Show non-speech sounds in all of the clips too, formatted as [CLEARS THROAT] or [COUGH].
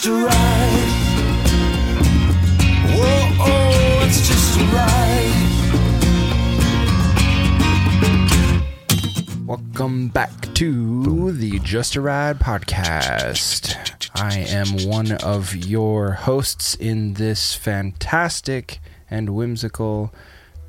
just a ride. Whoa, oh, it's just a ride. Welcome back to the Just a Ride podcast. I am one of your hosts in this fantastic and whimsical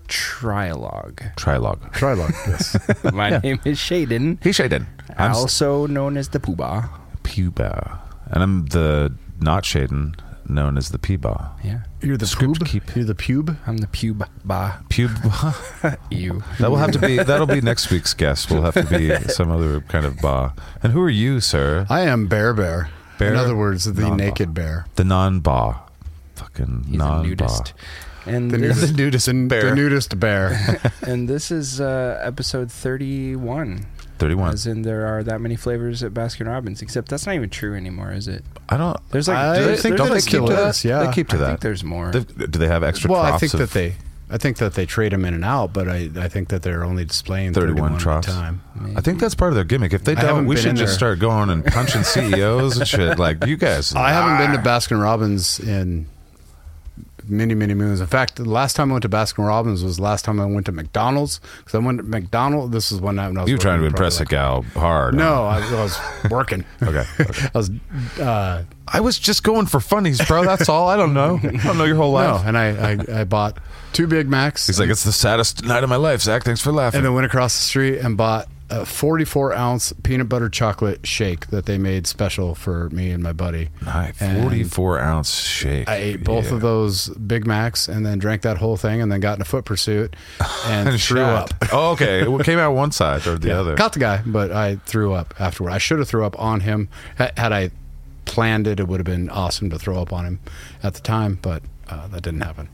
trialogue. Trilogue. Trilog, yes. [LAUGHS] My name is Shaiden, Hey, Shaiden. I'm also known as the Poobah. Puba. And I'm the not Shaiden, known as the Peeba. Yeah, You're the Script pube? keep. You're the pube? I'm the Pubah. Puba. [LAUGHS] You. that will have to be, that'll be next week's guest. We'll have to be [LAUGHS] some other kind of ba. And who are you, sir? I am Bear Bear. Bear? In other words, the Non-ba. naked bear. The non ba. Fucking He's non a ba. nudist. And The this, nudist, nudist bear. The nudist bear. and this is uh, episode 31. 31. As in, there are that many flavors at Baskin Robbins. Except that's not even true anymore, is it? I don't. There's like, I they think there's that like keep to is, that? yeah. They keep to I that. think there's more. They've- do they have extra well, I think of that they I think that they trade them in and out, but I, I think that they're only displaying 31 31, troughs. at a time. I think that's part of their gimmick. If they don't, haven't we should just there. start going and punching CEOs and shit. Like you guys. [LAUGHS] I haven't been to Baskin Robbins in many, many moons. In fact, the last time I went to Baskin Robbins was the last time I went to McDonald's. Because I went to McDonald's. This is one night when I was You were trying to working, impress a probably gal hard. No, I, I was working. [LAUGHS] Okay. okay. I was uh, I was just going for funnies, bro. That's all. I don't know. I don't know your whole no, life. and I, I, I bought two Big Macs. He's like, it's the saddest night of my life, Zaq. Thanks for laughing. and then went across the street and bought a 44 ounce peanut butter chocolate shake that they made special for me and my buddy. Nice. And 44 ounce shake. I ate both Yeah. of those Big Macs and then drank that whole thing and then got in a foot pursuit and, [LAUGHS] And threw shot. up. Oh, okay. It came out one side or the Yeah. other. Caught the guy, but I threw up afterward. I should have threw up on him. Had I planned it, it would have been awesome to throw up on him at the time, but uh, that didn't happen.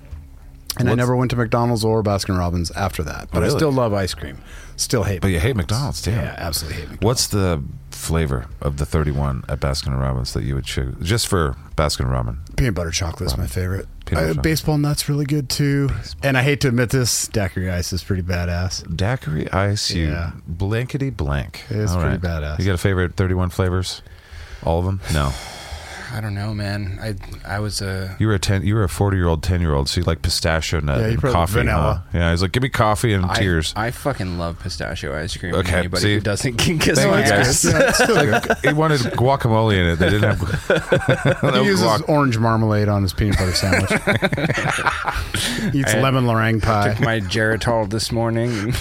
And I never went to McDonald's or Baskin Robbins after that. But Really? I still love ice cream. Still hate But you hate McDonald's, damn. Yeah, absolutely hate McDonald's. What's the flavor of the 31 at Baskin Robbins that you would choose? Just for Baskin Robbins. Peanut butter chocolate is my favorite. Uh, baseball nuts really good too. And I hate to admit this, daiquiri ice is pretty badass. Daiquiri ice, you Yeah. blankety blank. It's All pretty badass. You got a favorite 31 flavors? All of them? No. [SIGHS] [LAUGHS] I don't know, man. I I was a You were a 10 you were a 40 year old 10 year old so you like pistachio nut Yeah, and coffee vanilla. huh? yeah he's like give me coffee and I- tears I, fucking love pistachio ice cream. Okay, Anybody see? who doesn't can kiss Thank my ass. Yeah, it's still he wanted guacamole in it they didn't have no [LAUGHS] [LAUGHS] He uses guac- orange marmalade on his peanut butter sandwich. [LAUGHS] Eats I- lemon meringue pie. Took my Geritol this morning.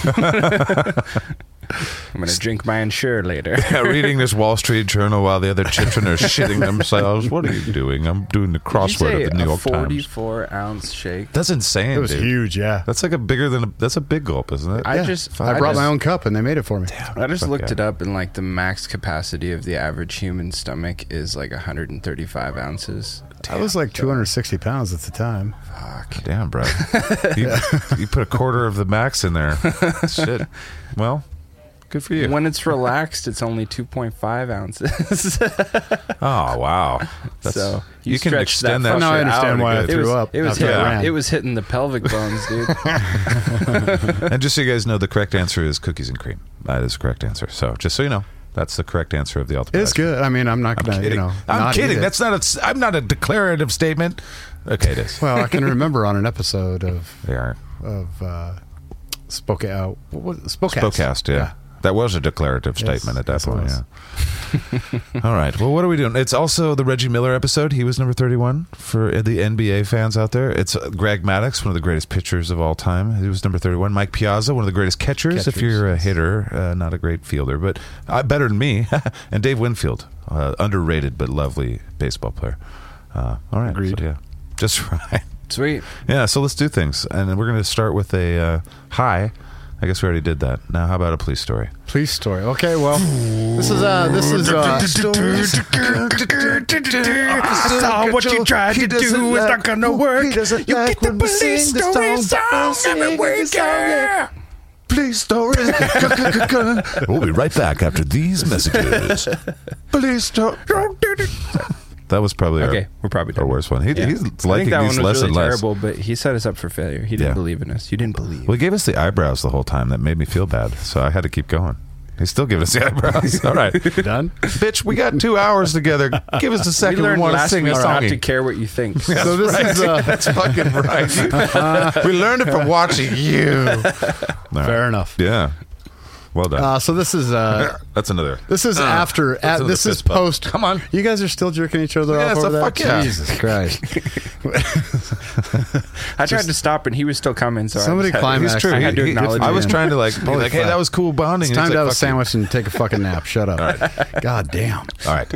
I'm gonna drink my Ensure later. [LAUGHS] Yeah, reading this Wall Street Journal while the other children are [LAUGHS] shitting themselves. What are you doing? I'm doing the crossword of the New a York Times. 44 ounce shake. That's insane, It was dude. huge, yeah. That's like a bigger than a, that's a big gulp, isn't it? I Yeah. just I brought just, my own cup and they made it for me. I just looked yeah. it up, and like the max capacity of the average human stomach is like 135 ounces. I was like 260 pounds at the time. Fuck. Damn, bro. [LAUGHS] you, you put a quarter of the max in there. Shit. Well, good for you. When it's relaxed, it's only 2.5 ounces. [LAUGHS] Oh wow. That's, So, you, you can extend that that. Now I understand why I threw it was, up It was, after hitting, it was hitting the pelvic bones, dude. [LAUGHS] [LAUGHS] And just so you guys know, the correct answer is cookies and cream. That is the correct answer. So just so you know, that's the correct answer of the ultimate. It's good. I mean, I'm not I'm going to, kidding. you know. I'm not kidding. That's not a. I'm not a declarative statement. Okay, it is. Well, I can remember on an episode of They are. of uh, Spoke uh, what was it? Spokecast. Spokecast, yeah. That was a declarative Yes, statement at that yes, point, yeah. [LAUGHS] All right. Well, what are we doing? It's also the Reggie Miller episode. He was number 31 for the NBA fans out there. It's uh, Greg Maddux, one of the greatest pitchers of all time. He was number 31. Mike Piazza, one of the greatest catchers, if you're a hitter, uh, not a great fielder, but uh, better than me. [LAUGHS] and Dave Winfield, uh, underrated but lovely baseball player. Uh, all right. Agreed. So, yeah. Just [LAUGHS] right. Sweet. Yeah, so let's do things. And we're going to start with a uh, high. I guess we already did that. Now, how about a police story? Police story. Okay, well, this is uh, this is uh, I saw what you tried to do. It's not gonna work. You get the police story song every week. yeah. Police story. [LAUGHS] we'll be right back after these messages. Police story. That was probably Okay, our, we're probably our done. worst one. He, Yeah. He's I think liking that these one less was really and less. terrible, but he set us up for failure. He didn't Yeah. believe in us. You didn't believe. Well, he gave us the eyebrows the whole time. That made me feel bad, so I had to keep going. He's still giving us the eyebrows. [LAUGHS] All right. Done. Bitch, we got two hours together. Give us a We second. We, learned want to last sing week a not to care what you think. [LAUGHS] so this is uh, [LAUGHS] That's fucking right. we learned it from watching you. All right. fair enough. Yeah. Well done. Uh, so this is uh, [LAUGHS] That's another. this is after at, this is fist bump. post. Come on. you guys are still jerking each other Yeah, off so over that. fuck yeah. Jesus Christ! [LAUGHS] I tried to stop and he was still coming. So Somebody I just had- climb He's true. I had to He- he- acknowledge I was it. trying to like be Holy like, hey, fuck. that was cool bonding. It's And time he's to have a "Fuck sandwich and take a fucking nap. Shut up. God damn. All right.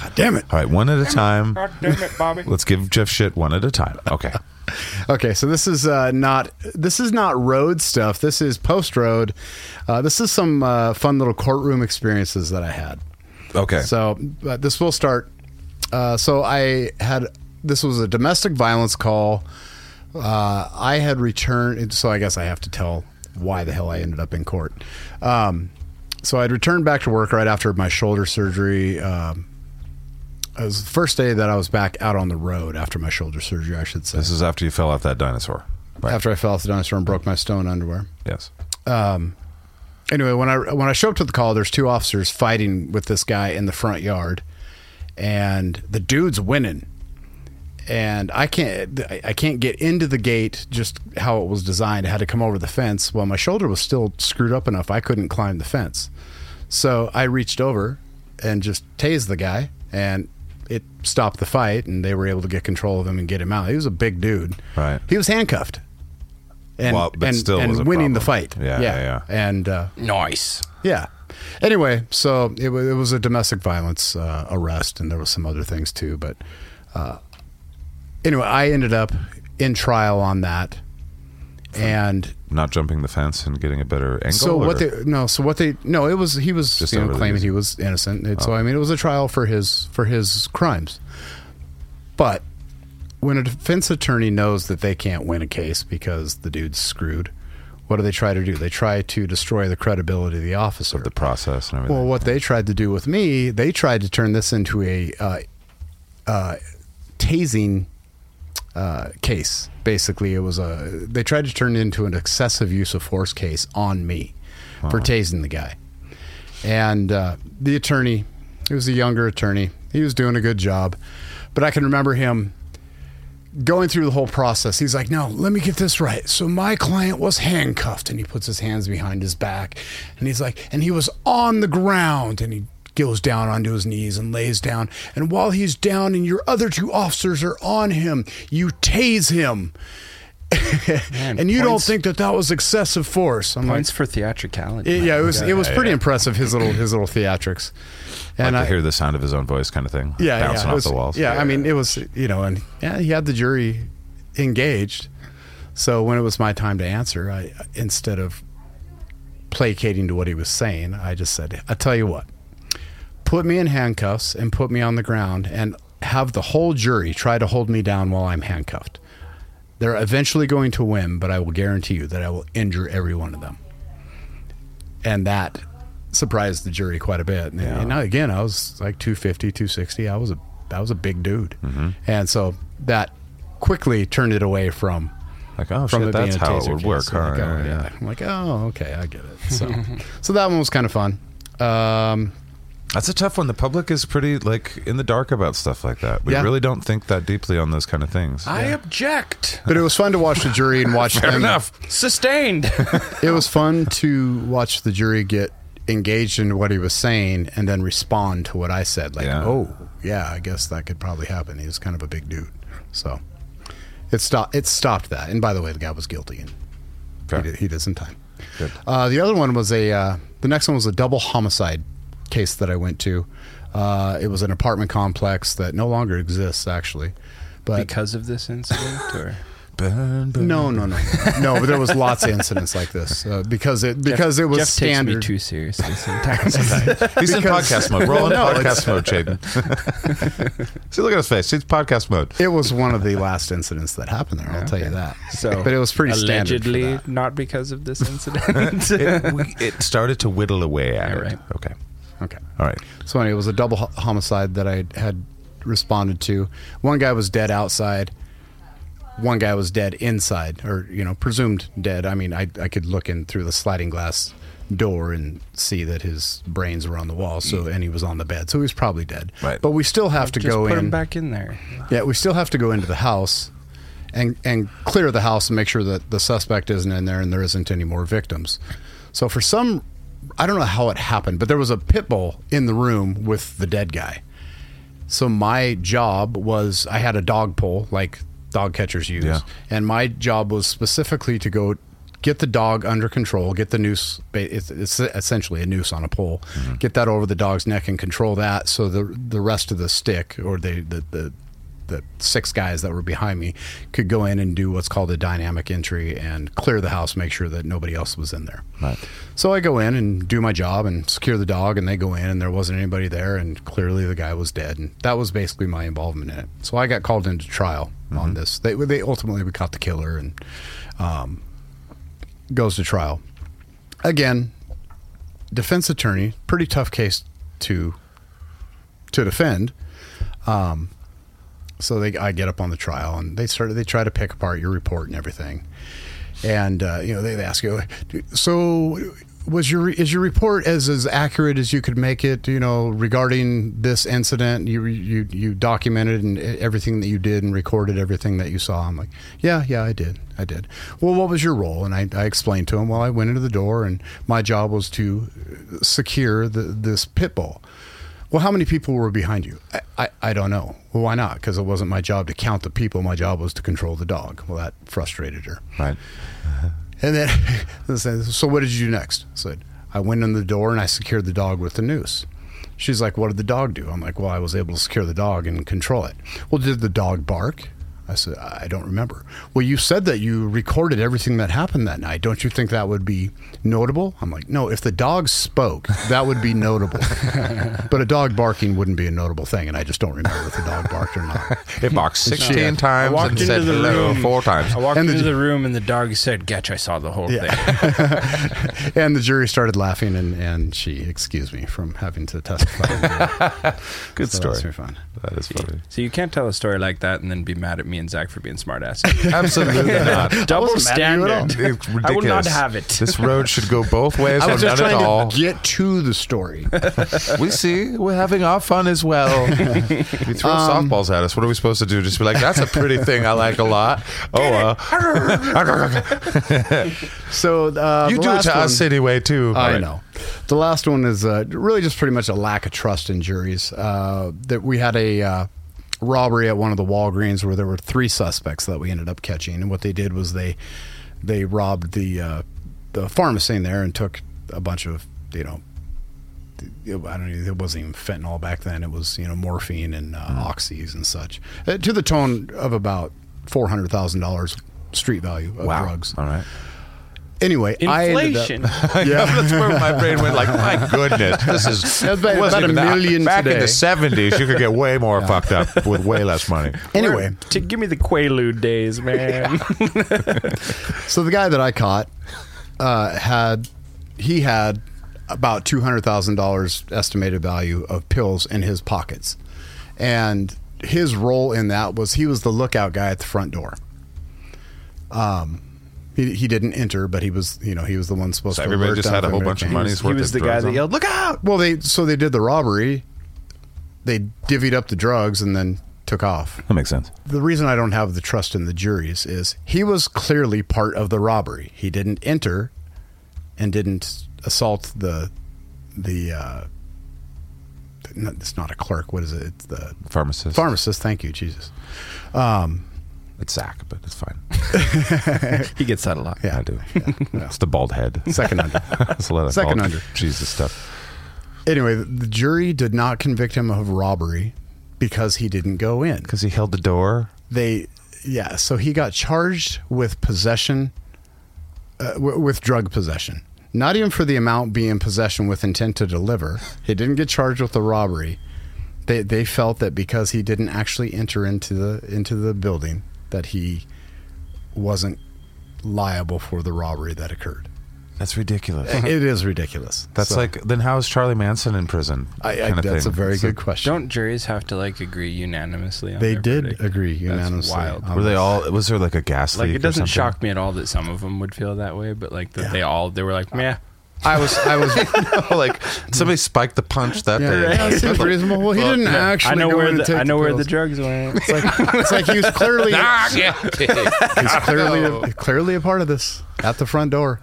God damn it. All right. One at a time. God damn it, Bobby. Let's give Jeff shit one at a time. Okay. [LAUGHS] Okay, so this is uh, not this is not road stuff. This is post road. Uh, this is some uh, fun little courtroom experiences that I had. Okay. So uh, this will start. Uh, so I had this was a domestic violence call. Uh, I had returned. So I guess I have to tell why the hell I ended up in court. Um, so I'd returned back to work right after my shoulder surgery. Um, it was the first day that I was back out on the road after my shoulder surgery. I should say. this is after you fell off that dinosaur. Right. After I fell off the dinosaur and broke my stone underwear. yes. Um, anyway, when I when I show up to the call, there's two officers fighting with this guy in the front yard, and the dude's winning. And I can't I can't get into the gate just how it was designed. I had to come over the fence. Well, my shoulder was still screwed up enough I couldn't climb the fence. So I reached over and just tased the guy, and it stopped the fight. And they were able to get control of him and get him out. He was a big dude. Right. He was handcuffed. And, Well, but and, still and was a winning the fight. Yeah, yeah, yeah. And uh, Nice. yeah. Anyway, so it, wa- it was a domestic violence uh, arrest, and there was some other things too. But uh, anyway, I ended up in trial on that, and Not jumping the fence and getting a better angle. so what or- they no, so what they no, it was he was Just you know claiming he was innocent. It, So I mean, it was a trial for his for his crimes. But when a defense attorney knows that they can't win a case because the dude's screwed, what do they try to do? They try to destroy the credibility of the officer. Of the process and everything. Well, what they tried to do with me, they tried to turn this into a uh, uh, tasing uh, case. Basically, it was a. They tried to turn it into an excessive use of force case on me for tasing the guy. And uh, the attorney, he was a younger attorney. He was doing a good job, but I can remember him going through the whole process. He's like, "No, let me get this right. So my client was handcuffed, and he puts his hands behind his back, and he's like, and he was on the ground, and he." Goes down onto his knees and lays down. And while he's down and your other two officers are on him, you tase him. Man, [LAUGHS] and you don't think that that was excessive force. I'm Points for theatricality. like, yeah, it was Yeah, it was yeah, pretty yeah. impressive his little his little theatrics. like And to I, hear the sound of his own voice, kind of thing. yeah, yeah, bouncing it off was- the walls. Yeah, I mean, it was you know, and yeah, he had the jury engaged. So when it was my time to answer, I instead of placating to what he was saying, I just said, "I tell you what, put me in handcuffs and put me on the ground, and have the whole jury try to hold me down while I'm handcuffed. They're eventually going to win, but I will guarantee you that I will injure every one of them." And that surprised the jury quite a bit. And, and now, again, I was like 250, 260. I was a I was a big dude, and so that quickly turned it away from like oh from shit, it that's how it would case. work. I'm huh? like, oh, yeah, yeah. yeah. I'm like, oh, okay, I get it. So, [LAUGHS] so that one was kind of fun. Um, That's a tough one. The public is pretty like in the dark about stuff like that. We Yeah. really don't think that deeply on those kind of things. I object. but it was fun to watch the jury and watch [LAUGHS] Fair them. enough. Sustained. [LAUGHS] It was fun to watch the jury get engaged in what he was saying and then respond to what I said. Like, Yeah. oh, yeah, I guess that could probably happen. He was kind of a big dude, so it stopped. It stopped that. And by the way, the guy was guilty and Fair. he did, he did some time. Good. Uh, the other one was a. Uh, the next one was a double homicide case that I went to. Uh, it was an apartment complex that no longer exists, actually. But because of this incident, or Burn, [LAUGHS] burn. no, no, no, no. But there was lots of incidents like this uh, because it because it was Jeff standard. takes me too seriously [LAUGHS] sometimes. He's in podcast mode. Roll in No, podcast mode, Jaden. [LAUGHS] See, look at his face. He's podcast mode. it was one of the last incidents that happened there. I'll tell you that. so, but it was pretty standard allegedly that. not because of this incident. It, we, it started to whittle away at Yeah, it. right. Okay. Okay. All right. So anyway, it was a double ho- homicide that I had responded to. One guy was dead outside. One guy was dead inside, or you know, presumed dead. I mean, I I could look in through the sliding glass door and see that his brains were on the wall. So mm. and he was on the bed, so he was probably dead. Right. But we still have to Just go put in. him back in there. Yeah, we still have to go into the house and and clear the house and make sure that the suspect isn't in there and there isn't any more victims. So for some I don't know how it happened, but there was a pit bull in the room with the dead guy. So my job was I had a dog pole like dog catchers use, Yeah. and my job was specifically to go get the dog under control, get the noose. It's, it's essentially a noose on a pole. Mm-hmm. Get that over the dog's neck and control that, so the the rest of the stick or the the, the the six guys that were behind me could go in and do what's called a dynamic entry and clear the house, make sure that nobody else was in there. Right. So I go in and do my job and secure the dog, and they go in, and there wasn't anybody there, and clearly the guy was dead, and that was basically my involvement in it. So I got called into trial on this. They, they ultimately we caught the killer and um, goes to trial. Again, defense attorney, pretty tough case to to defend. Um, so they, I get up on the trial, and they started. They try to pick apart your report and everything, and uh, you know they, they ask you, so was your is your report as as accurate as you could make it? You know regarding this incident, you you you documented and everything that you did and recorded everything that you saw. I'm like, yeah, yeah, I did, I did. Well, what was your role? And I, I explained to him. Well, I went into the door, and my job was to secure the, this pit bull. Well, how many people were behind you? I, I, I don't know. Well, why not? Because it wasn't my job to count the people. My job was to control the dog. Well, that frustrated her. Right. Uh-huh. And then, [LAUGHS] so what did you do next? I said, I went in the door and I secured the dog with the noose. She's like, what did the dog do? I'm like, well, I was able to secure the dog and control it. Well, did the dog bark? I said, I don't remember. Well, you said that you recorded everything that happened that night. Don't you think that would be notable? I'm like, no, if the dog spoke, that would be notable. [LAUGHS] but a dog barking wouldn't be a notable thing. And I just don't remember if the dog barked or not. [LAUGHS] It barked 16 Yeah. times walked and into said the hello room. four times. I walked And the- into the room and the dog said, "Getch, I saw the whole Yeah. thing." [LAUGHS] and the jury started laughing, and, and she excused me from having to testify. Good So story. That's very fun. That is funny. So you can't tell a story like that and then be mad at me and Zaq for being smartasses. [LAUGHS] Absolutely not. Double wasn't mad at you at all. standard. It's ridiculous. I will not have it. This road should go both [LAUGHS] ways I or was just none at trying all. to get to the story. [LAUGHS] we see we're having our fun as well. you throw Um, softballs at us. What are we supposed to do? Just be like, "That's a pretty thing I like a lot." Oh, uh, So uh, you the do it last to one- us anyway too. I All right. know. The last one is uh, really just pretty much a lack of trust in juries. Uh, that we had a uh, robbery at one of the Walgreens where there were three suspects that we ended up catching, and what they did was they they robbed the uh, the pharmacy in there and took a bunch of you know. I don't know. It wasn't even fentanyl back then. It was you know morphine and uh, oxys and such, uh, to the tone of about four hundred thousand dollars street value of Wow. drugs. All right. Anyway, I ended up- Inflation. [LAUGHS] Yeah, that's where my brain went. Like, my [LAUGHS] goodness, this is That's about- about a even that- million Back in the seventies, you could get way more fucked up with way less money. [LAUGHS] Anyway, to give me the Quaalude days, man. So the guy that I caught uh, had he had about two hundred thousand dollars estimated value of pills in his pockets, and his role in that was he was the lookout guy at the front door. Um, he, he didn't enter, but he was you know he was the one supposed So to. everybody alert just them had a whole bunch of anything. money. he He's worth was the the guy that on. yelled, "Look out!" Well, they so they did the robbery. They divvied up the drugs and then took off. That makes sense. the reason I don't have the trust in the juries is he was clearly part of the robbery. He didn't enter and didn't assault the the uh it's not a clerk. What is it? It's the Pharmacist. pharmacist. Thank you, Jesus. Um, It's Zaq, but it's fine. [LAUGHS] He gets that a lot. yeah, I do. Yeah. It's the bald head. Second under. [LAUGHS] It's a lot of Second bald under. Jesus stuff. Anyway, the jury did not convict him of robbery because he didn't go in. Because he held the door. they yeah so he got charged with possession uh, w- with drug possession not even for the amount being possession with intent to deliver he didn't get charged with the robbery they they felt that because he didn't actually enter into the into the building that he wasn't liable for the robbery that occurred That's ridiculous. [LAUGHS] it is ridiculous That's So, like then how is Charlie Manson in prison? I, I, that's thing. a very It's good question Don't juries have to like agree unanimously? On they their did verdict? agree That's unanimously wild. Were they all? Was there like a gas Like leak? it doesn't or shock me at all that some of them would feel that way, but like that Yeah. they all they were like, "Meh, I was I was [LAUGHS] like somebody spiked the punch that yeah, day. yeah, it seems reasonable. Well, he didn't actually I know go where in the, take I know the where the drugs went. [LAUGHS] It's like, it's like he was clearly [LAUGHS] Ah, he's clearly clearly a part of this at the front door,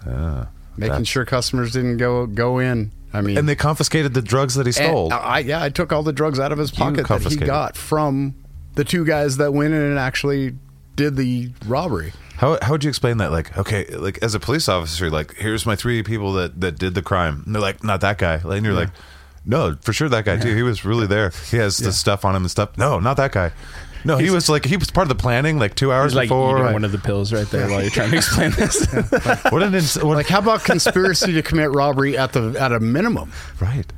making sure customers didn't go go in. I mean, and they confiscated the drugs that he stole. I yeah, I took all the drugs out of his pocket that he got from the two guys that went in and actually did the robbery. How how would you explain that? Like, okay, like as a police officer, like here's my three people that that did the crime. And they're like, not that guy. And you're like, no, for sure that guy too. He was really there. He has the stuff on him and stuff. No, not that guy. No, he was like he was part of the planning like two hours He's like before. eating one of the pills right there while you're trying to explain [LAUGHS] this. what an ins- what, Like, how about conspiracy to commit robbery at the at a minimum? right.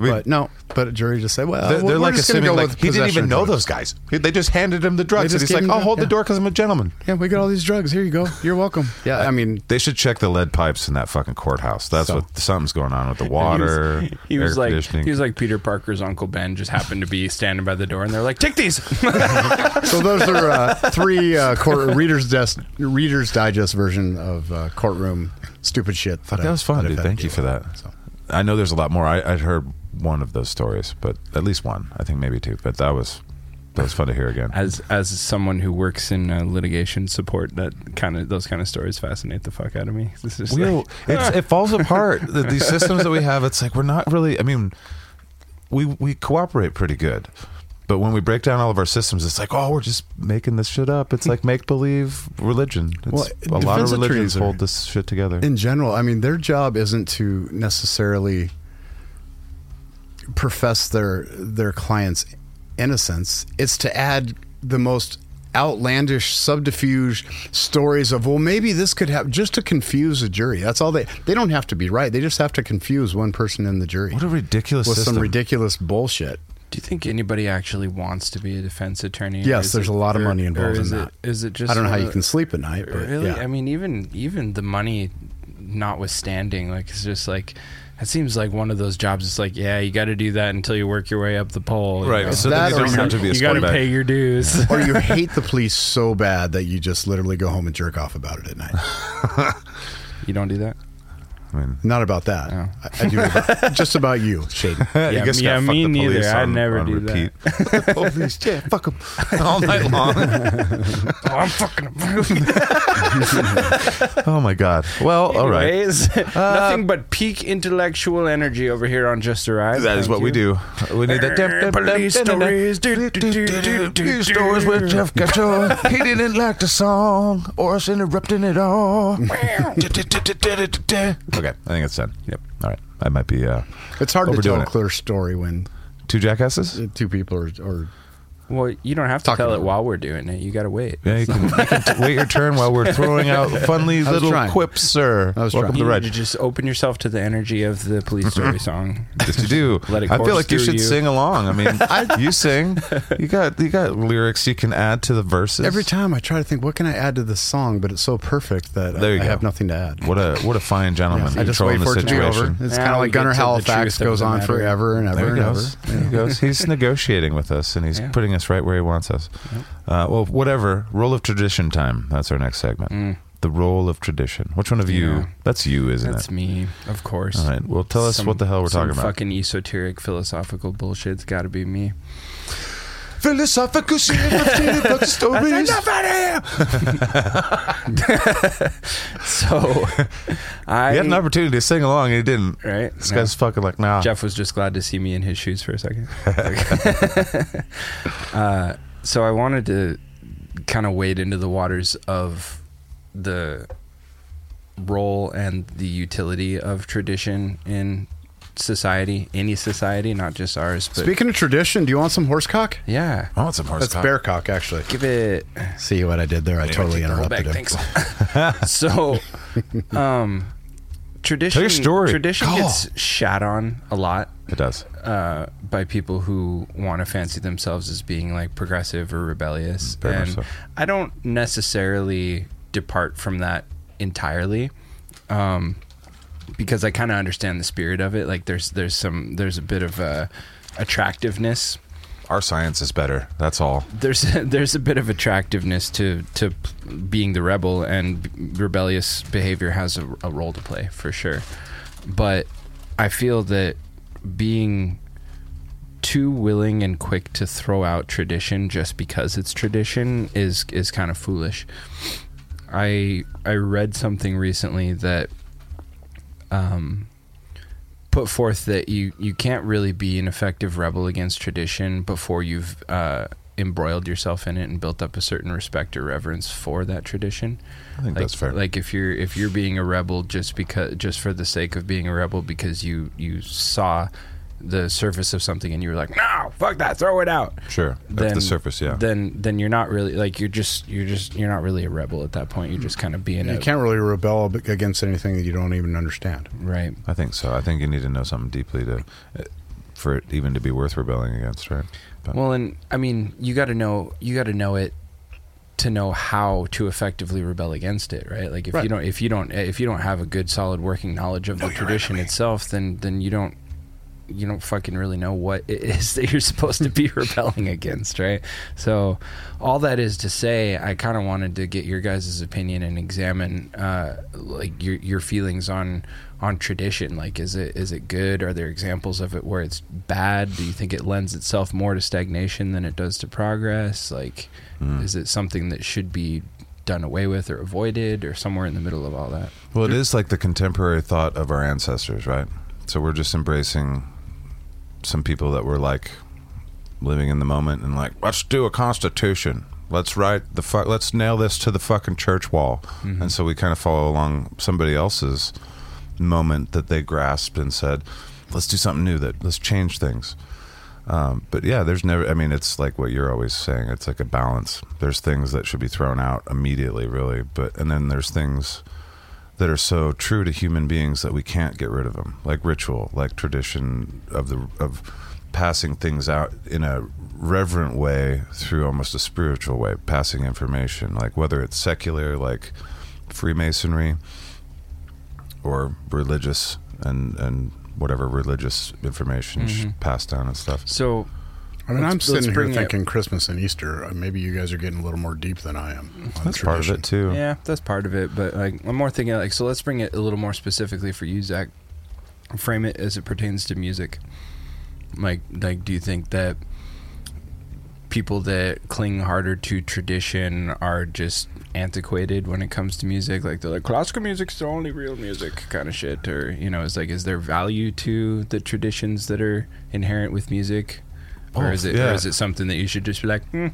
I mean, But no, but a jury just say, well, they're, they're like just gonna assuming go like with he didn't even know drugs. those guys. He- They just handed him the drugs, and he's like, gave "I'll the- hold the door because I'm a gentleman." Yeah, we got all these drugs. Here you go. You're welcome. Yeah, I mean, They should check the lead pipes in that fucking courthouse. That's So- what something's going on with the [LAUGHS] water, he was air like conditioning. he was like Peter Parker's uncle Ben just happened to be standing by the door and they're like take these [LAUGHS] so those are uh, three uh, court, readers desk, readers digest version of uh, courtroom stupid shit. Fuck, that was fun, I've dude. Thank you for that. So. I know there's a lot more. I, I'd heard one of those stories, but at least one. I think maybe two. But that was that was fun to hear again. as as someone who works in uh, litigation support that kind of those kind of stories fascinate the fuck out of me [LAUGHS] this is We like, it's, [LAUGHS] it falls apart. The, these systems that we have, it's like we're not really. I mean, we we cooperate pretty good, but when we break down all of our systems, it's like, oh, we're just making this shit up. It's like make believe religion. It's, Well, a lot of defense religions hold this shit together. In general, I mean, their job isn't to necessarily profess their their client's innocence. It's to add the most outlandish subterfuge stories of well maybe this could happen just to confuse a jury that's all they they don't have to be right they just have to confuse one person in the jury what a ridiculous with system. some ridiculous bullshit do you think anybody actually wants to be a defense attorney Yes, Is there's it- a lot of or- money involved in is that. it just i don't know how you can sleep at night but really yeah. i mean even even the money notwithstanding like it's just like it seems like one of those jobs. It's like yeah you got to do that until you work your way up the pole you Right, know? so that then you don't have to be a you got to pay your dues. Or you [LAUGHS] hate the police so bad that you just literally go home and jerk off about it at night. You don't do that I mean, Not about that. Oh. I, I do about, [LAUGHS] just about you, Shaiden. [LAUGHS] you Yeah, just yeah, gotta me the neither. police I'd on- never on do repeat. [LAUGHS] police, yeah, fuck them all night long. oh, i'm fucking oh my god. Well, all right. Anyways, uh, nothing but peak intellectual energy over here on Just a Ride. That is Thank what we do. We need that. Police stories. Police stories with Jeff Gator. He didn't like the song or us interrupting it all. Okay, I think it's done. Yep. All right. I might be uh, It's hard to tell a it. clear story when two jackasses. two people are, are Well, you don't have to Talking tell it while we're doing it. You got to wait. Yeah, you can, you can t- wait your turn while we're throwing out [LAUGHS] funny little trying. quips, sir. I was Welcome You to the need ride. to just open yourself to the energy of the police story song. Yes, you do. [LAUGHS] Let it I feel like you should you. sing along. I mean, [LAUGHS] you sing. You got you got lyrics you can add to the verses. every time I try to think what can I add to this song, but it's so perfect that There I, you I go. have nothing to add. What a what a fine gentleman. I just wait controlling for the it to be over. situation. It's kind of like Gunnar Halifax goes on forever and ever he and goes. ever. There he goes. He's negotiating with us, and he's putting us right where he wants us. Uh, well, whatever. Roll of tradition time. That's our next segment. Mm. The role of tradition. Which one of you? Yeah. That's you, isn't That's it? me, of course. All right. Well, tell us Some- what the hell we're talking about. Fucking esoteric philosophical bullshit's got to be me. Philosophical shit, [LAUGHS] stories. [LAUGHS] So, I He had an opportunity to sing along, and he didn't. right. This No. guy's fucking like, nah. Jeff was just glad to see me in his shoes for a second. [LAUGHS] uh, so I wanted to kind of wade into the waters of the role and the utility of tradition in society, any society, not just ours. But Speaking of tradition, do you want some horsecock? yeah, I want some horse That's cock. bear cock, actually. give it. See what I did there? I totally Roll interrupted him. thanks. [LAUGHS] so, um, tradition. Tell your story. Tradition Call. gets shat on a lot. It does. uh, by people who want to fancy themselves as being like progressive or rebellious. Very much and so. I don't necessarily depart from that entirely. Um, because I kind of understand the spirit of it. Like there's there's some there's a bit of uh, attractiveness. Our science is better. That's all. There's [LAUGHS] there's a bit of attractiveness to to being the rebel, and rebellious behavior has a, a role to play for sure. but I feel that being too willing and quick to throw out tradition just because it's tradition is is kind of foolish. I I read something recently that um, put forth that you you can't really be an effective rebel against tradition before you've uh, embroiled yourself in it and built up a certain respect or reverence for that tradition. I think like, that's fair. Like if you're if you're being a rebel just because just for the sake of being a rebel because you you saw the surface of something and you're like, no, fuck that, throw it out. Sure. That's the surface, yeah. Then then you're not really like you're just you're just you're not really a rebel at that point. You're just kind of being You a can't really rebel against anything that you don't even understand. right. I think so. I think you need to know something deeply to uh, for it even to be worth rebelling against, right? But, Well, and I mean, you got to know you got to know it to know how to effectively rebel against it, right? Like if Right. you don't if you don't if you don't have a good solid working knowledge of the tradition itself, then then you don't you don't fucking really know what it is [LAUGHS] that you're supposed to be [LAUGHS] rebelling against, right? So, all that is to say, I kind of wanted to get your guys' opinion and examine uh, like your your feelings on on tradition. Like, is it is it good? Are there examples of it where it's bad? Do you think it lends itself more to stagnation than it does to progress? Like, Mm. is it something that should be done away with or avoided, or somewhere in the middle of all that? well, it is like the contemporary thought of our ancestors, right? So we're just embracing some people that were like living in the moment and like, let's do a constitution. Let's write the fuck. Let's nail this to the fucking church wall. Mm-hmm. And so we kind of follow along somebody else's moment that they grasped and said, let's do something new. That let's change things. Um, but yeah, there's never. I mean, it's like what you're always saying. It's like a balance. There's things that should be thrown out immediately, really. But and then there's things that are so true to human beings that we can't get rid of them, like ritual, like tradition of the of passing things out in a reverent way through almost a spiritual way, passing information, like whether it's secular, like Freemasonry, or religious and and whatever religious information Mhm. passed down and stuff. So, I mean, Let's- I'm let's sitting here bring it- thinking Christmas and Easter. uh, Maybe you guys are getting a little more deep than I am. on That's part of it too. Yeah, that's part of it. But like, I'm more thinking like, so let's bring it a little more specifically for you, Zaq. Frame it as it pertains to music. Like, like, do you think that people that cling harder to tradition are just antiquated when it comes to music? Like, they're like classical music's the only real music kind of shit, or you know, it's like, is there value to the traditions that are inherent with music? Or is it, yeah. or is it something that you should just be like, hmm,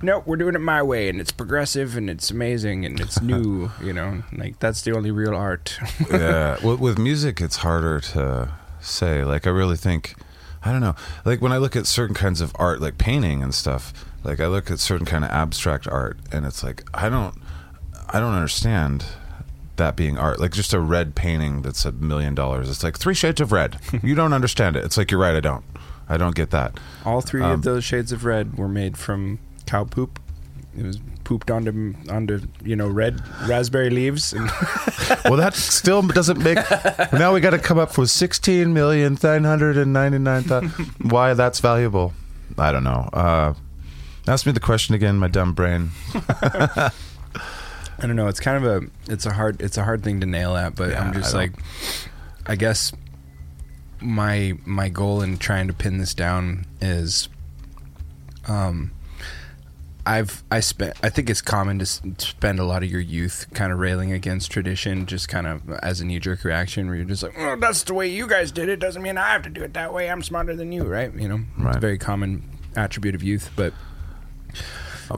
no, we're doing it my way, and it's progressive, and it's amazing, and it's new. [LAUGHS] you know, like that's the only real art. [LAUGHS] yeah. With music, it's harder to say. Like, I really think, I don't know. Like when I look at certain kinds of art, like painting and stuff. Like I look at certain kind of abstract art, and it's like I don't, I don't understand that being art. Like just a red painting that's a million dollars. It's like three shades of red. you don't understand it. It's like you're right. I don't. I don't get that. All three Um, of those shades of red were made from cow poop. It was pooped onto onto you know red raspberry leaves. And [LAUGHS] well, that still doesn't make. Now we got to come up with sixteen million nine hundred and ninety nine thousand. Why that's valuable? I don't know. Uh, ask me the question again, my dumb brain. [LAUGHS] I don't know. It's kind of a it's a hard it's a hard thing to nail at, but Yeah, I'm just like, I guess my my goal in trying to pin this down is, um, I've I spent I think it's common to s- spend a lot of your youth kind of railing against tradition, just kind of as a knee jerk reaction, where you're just like, oh, that's the way you guys did it. Doesn't mean I have to do it that way. I'm smarter than you, right? You know, it's a very common attribute of youth, but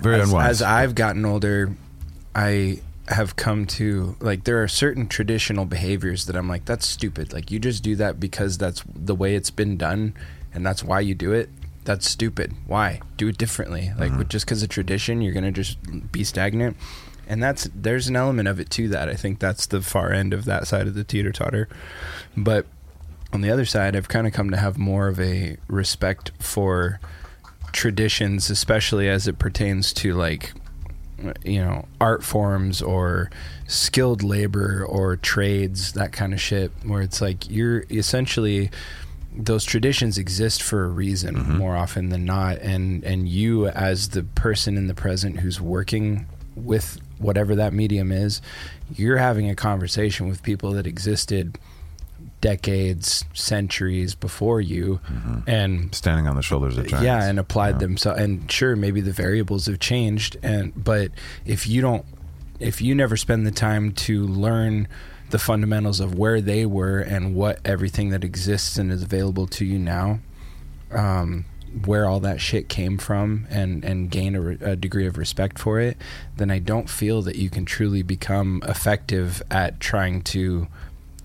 Very as, unwise. as I've gotten older, I have come to like there are certain traditional behaviors that I'm like that's stupid. Like you just do that because that's the way it's been done, and that's why you do it. That's stupid. Why do it differently? Like with, just because of tradition, you're gonna just be stagnant. And that's there's an element of it to that. I think that's the far end of that side of the teeter totter. But on the other side, I've kind of come to have more of a respect for traditions, especially as it pertains to like you know art forms or skilled labor or trades that kind of shit where it's like you're essentially those traditions exist for a reason mm-hmm. more often than not. And and you as the person in the present who's working with whatever that medium is you're having a conversation with people that existed decades, centuries before you, and Standing on the shoulders of giants. yeah, and applied Yeah. themselves. And sure, maybe the variables have changed, and but if you don't, if you never spend the time to learn the fundamentals of where they were and what everything that exists and is available to you now, um, where all that shit came from, and and gain a, re- a degree of respect for it, then I don't feel that you can truly become effective at trying to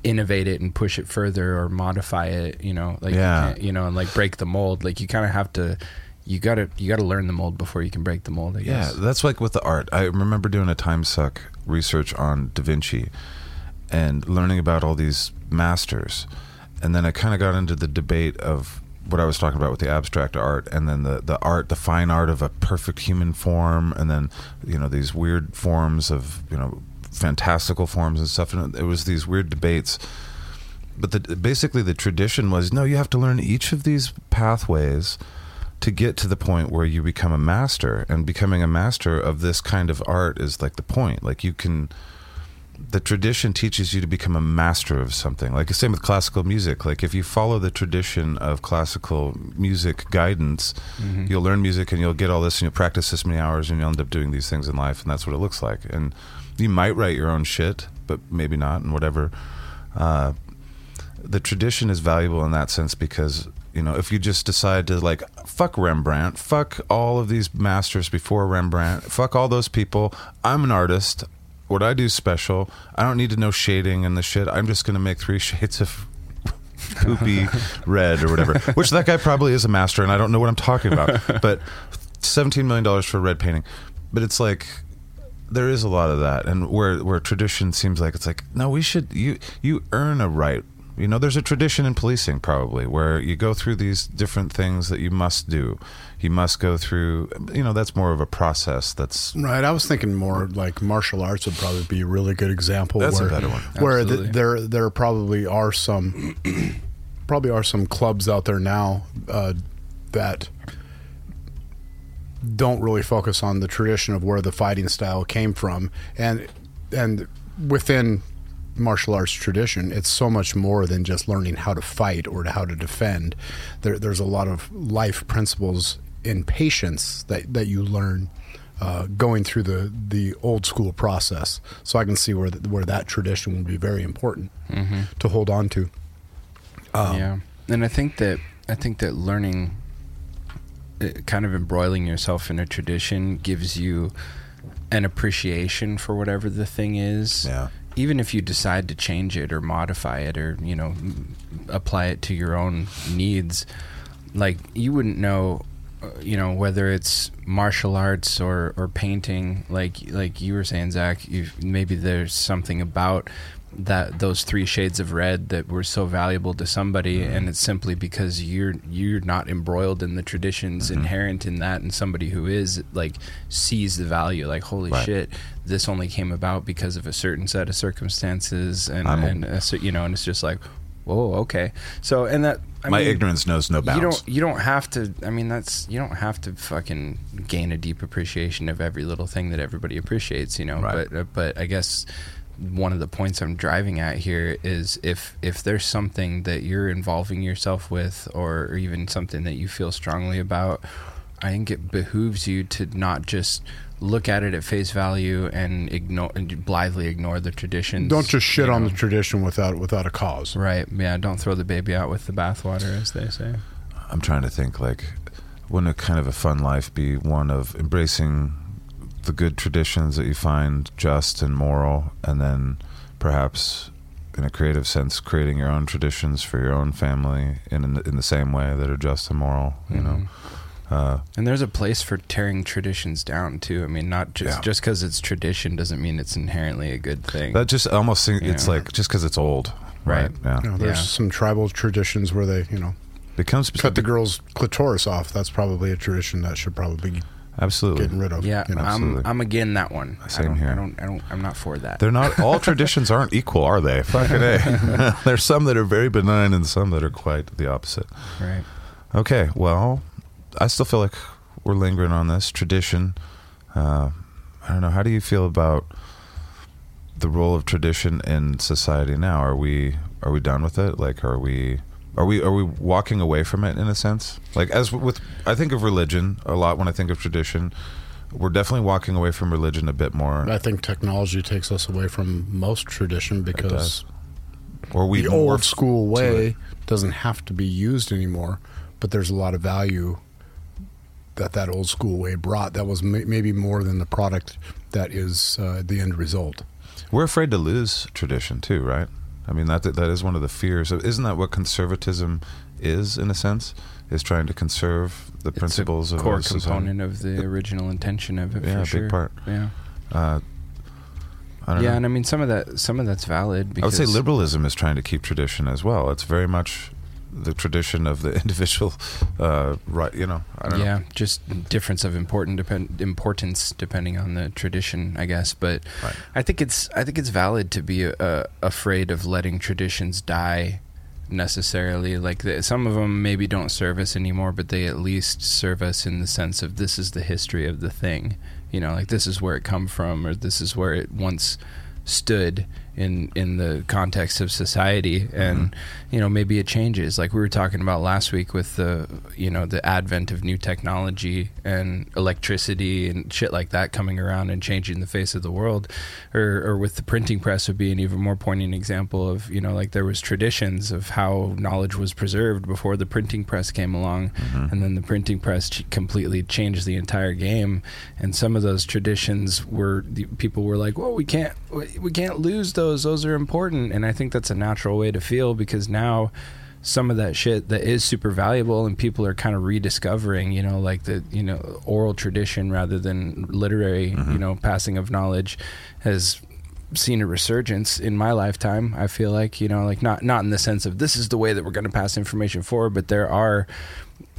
innovate it and push it further or modify it you know like you Yeah. can't- you know and like break the mold like you kind of have to you gotta you gotta learn the mold before you can break the mold i Yeah, guess that's like with the art. I remember doing a time suck research on Da Vinci and learning about all these masters. And then I kind of got into the debate of what I was talking about with the abstract art and then the, the art, the fine art of a perfect human form, and then, you know, these weird forms of, you know, fantastical forms and stuff. And it was these weird debates. But the, basically, the tradition was no, you have to learn each of these pathways to get to the point where you become a master and becoming a master of this kind of art is like the point like you can the tradition teaches you to become a master of something like the same with classical music like if you follow the tradition of classical music guidance Mhm. you'll learn music and you'll get all this and you'll practice this many hours and you'll end up doing these things in life and that's what it looks like and you might write your own shit but maybe not and whatever uh, the tradition is valuable in that sense because you know if you just decide to like fuck Rembrandt, fuck all of these masters before Rembrandt, fuck all those people. I'm an artist. What I do is special. I don't need to know shading and the shit. I'm just going to make three [LAUGHS] shades of poopy [LAUGHS] red or whatever. Which that guy probably is a master, and I don't know what I'm talking about. [LAUGHS] But 17 million dollars for a red painting. But it's like there is a lot of that and where where tradition seems like it's like no we should you you earn a right you know there's a tradition in policing probably where you go through these different things that you must do you must go through you know that's more of a process that's Right. I was thinking more like martial arts would probably be a really good example. That's a where, better one. Where th- Absolutely. there there probably are some [CLEARS THROAT] probably are some clubs out there now uh, that don't really focus on the tradition of where the fighting style came from, and and within martial arts tradition, it's so much more than just learning how to fight or how to defend. There, there's a lot of life principles in patience that, that you learn uh, going through the, the old school process. So I can see where th- where that tradition would be very important to hold on to. Um, yeah and i think that i think that learning kind of embroiling yourself in a tradition gives you an appreciation for whatever the thing is. Yeah. Even if you decide to change it or modify it or you know apply it to your own needs like you wouldn't know uh, you know whether it's martial arts or or painting like like you were saying Zaq you maybe there's something about that those three shades of red that were so valuable to somebody and it's simply because you're you're not embroiled in the traditions inherent in that and somebody who is like sees the value like holy Right. shit this only came about because of a certain set of circumstances and, I'm and a, you know and it's just like whoa okay so and that I my mean, ignorance knows no bounds you don't you don't have to i mean that's you don't have to fucking gain a deep appreciation of every little thing that everybody appreciates you know Right. but uh, but i guess one of the points i'm driving at here is if if there's something that you're involving yourself with or, or even something that you feel strongly about i think it behooves you to not just look at it at face value and ignore and blithely ignore the traditions Don't just shit you on the tradition without without a cause. right. Yeah don't throw the baby out with the bathwater as they say. I'm trying to think like wouldn't a kind of a fun life be one of embracing the good traditions that you find just and moral and then perhaps in a creative sense creating your own traditions for your own family in in the, in the same way that are just and moral you know Mhm. uh, And there's a place for tearing traditions down too. I mean, not just Yeah. just because it's tradition doesn't mean it's inherently a good thing. that just almost seem- it's Yeah. like just because it's old Right. yeah You know, there's Yeah. some tribal traditions where they, you know, becomes cut the girl's clitoris off. That's probably a tradition that should probably be absolutely getting rid of. yeah, you know. I'm Absolutely. I'm again that one. I Same don't, here. I don't I don't I'm not for that. They're not all traditions aren't equal, are they? [LAUGHS] Fucking a. [LAUGHS] There's some that are very benign and some that are quite the opposite. right. Okay, well, I still feel like we're lingering on this tradition. Uh, I don't know. How do you feel about the role of tradition in society now? Are we are we done with it? Like, are we are we are we walking away from it in a sense? Like, as with I think of religion a lot when I think of tradition. We're definitely walking away from religion a bit more. I think technology takes us away from most tradition because. Or we the old school way doesn't have to be used anymore. But there's a lot of value that that old school way brought. That was may- maybe more than the product that is uh, the end result. We're afraid to lose tradition too, right? I mean that that is one of the fears. Isn't that what conservatism is in a sense? Is trying to conserve the principles it's a of core component of the original intention of it. Yeah, for a big part. Yeah, Uh, I don't yeah, know. and I mean some of that some of that's valid. I would say liberalism is trying to keep tradition as well. It's very much the tradition of the [LAUGHS] individual, uh, right? You know, I don't yeah, know. just difference of important depend, importance depending on the tradition, I guess. But Right. I think it's I think it's valid to be uh, afraid of letting traditions die necessarily. Like the, some of them maybe don't serve us anymore, but they at least serve us in the sense of this is the history of the thing. You know, like this is where it come from, or this is where it once stood in in the context of society. And mm-hmm. you know maybe it changes. Like we were talking about last week with the you know the advent of new technology and electricity and shit like that coming around and changing the face of the world or or with the printing press would be an even more poignant example of you know like there was traditions of how knowledge was preserved before the printing press came along. Mm-hmm. And then the printing press ch- completely changed the entire game. And some of those traditions were the people were like well we can't we we can't lose those those are important and i think that's a natural way to feel because now some of that shit that is super valuable and people are kind of rediscovering you know like the you know oral tradition rather than literary mm-hmm. you know passing of knowledge has seen a resurgence in my lifetime i feel like you know like not not in the sense of this is the way that we're going to pass information forward but there are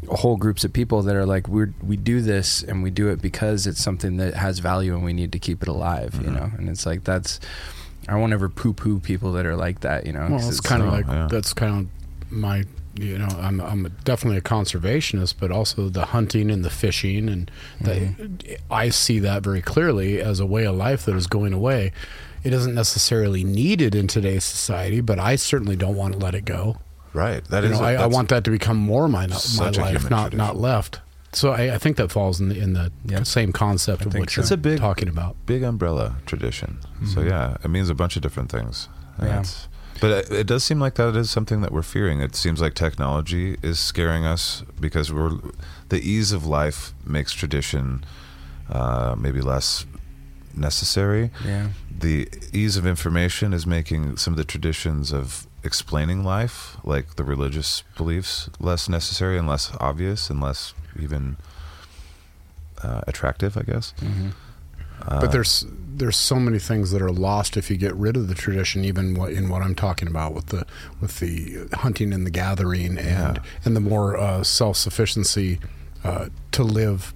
whole groups of people that are like we we do this and we do it because it's something that has value and we need to keep it alive you mm-hmm. know? And it's like that's i won't ever poo poo people that are like that you know. Well, it's kind of so, like yeah. that's kind of my you know I'm I'm definitely a conservationist, but also the hunting and the fishing and the, mm-hmm. I see that very clearly as a way of life that is going away. It isn't necessarily needed in today's society, but I certainly don't want to let it go. Right. That You is. know, a- I, I want that to become more my my life, not tradition. not left. So I, I think that falls in the in the Yeah. same concept of what so. you're It's a big- talking about. big umbrella tradition. So yeah, it means a bunch of different things. Yeah. But it, it does seem like that is something that we're fearing. It seems like technology is scaring us because we're the ease of life makes tradition uh, maybe less necessary. yeah The ease of information is making some of the traditions of explaining life, like the religious beliefs, less necessary and less obvious and less even uh, attractive, I guess. hmm Uh, but there's there's so many things that are lost if you get rid of the tradition even what, in what I'm talking about with the with the hunting and the gathering and Yeah. and the more uh, self-sufficiency uh, to live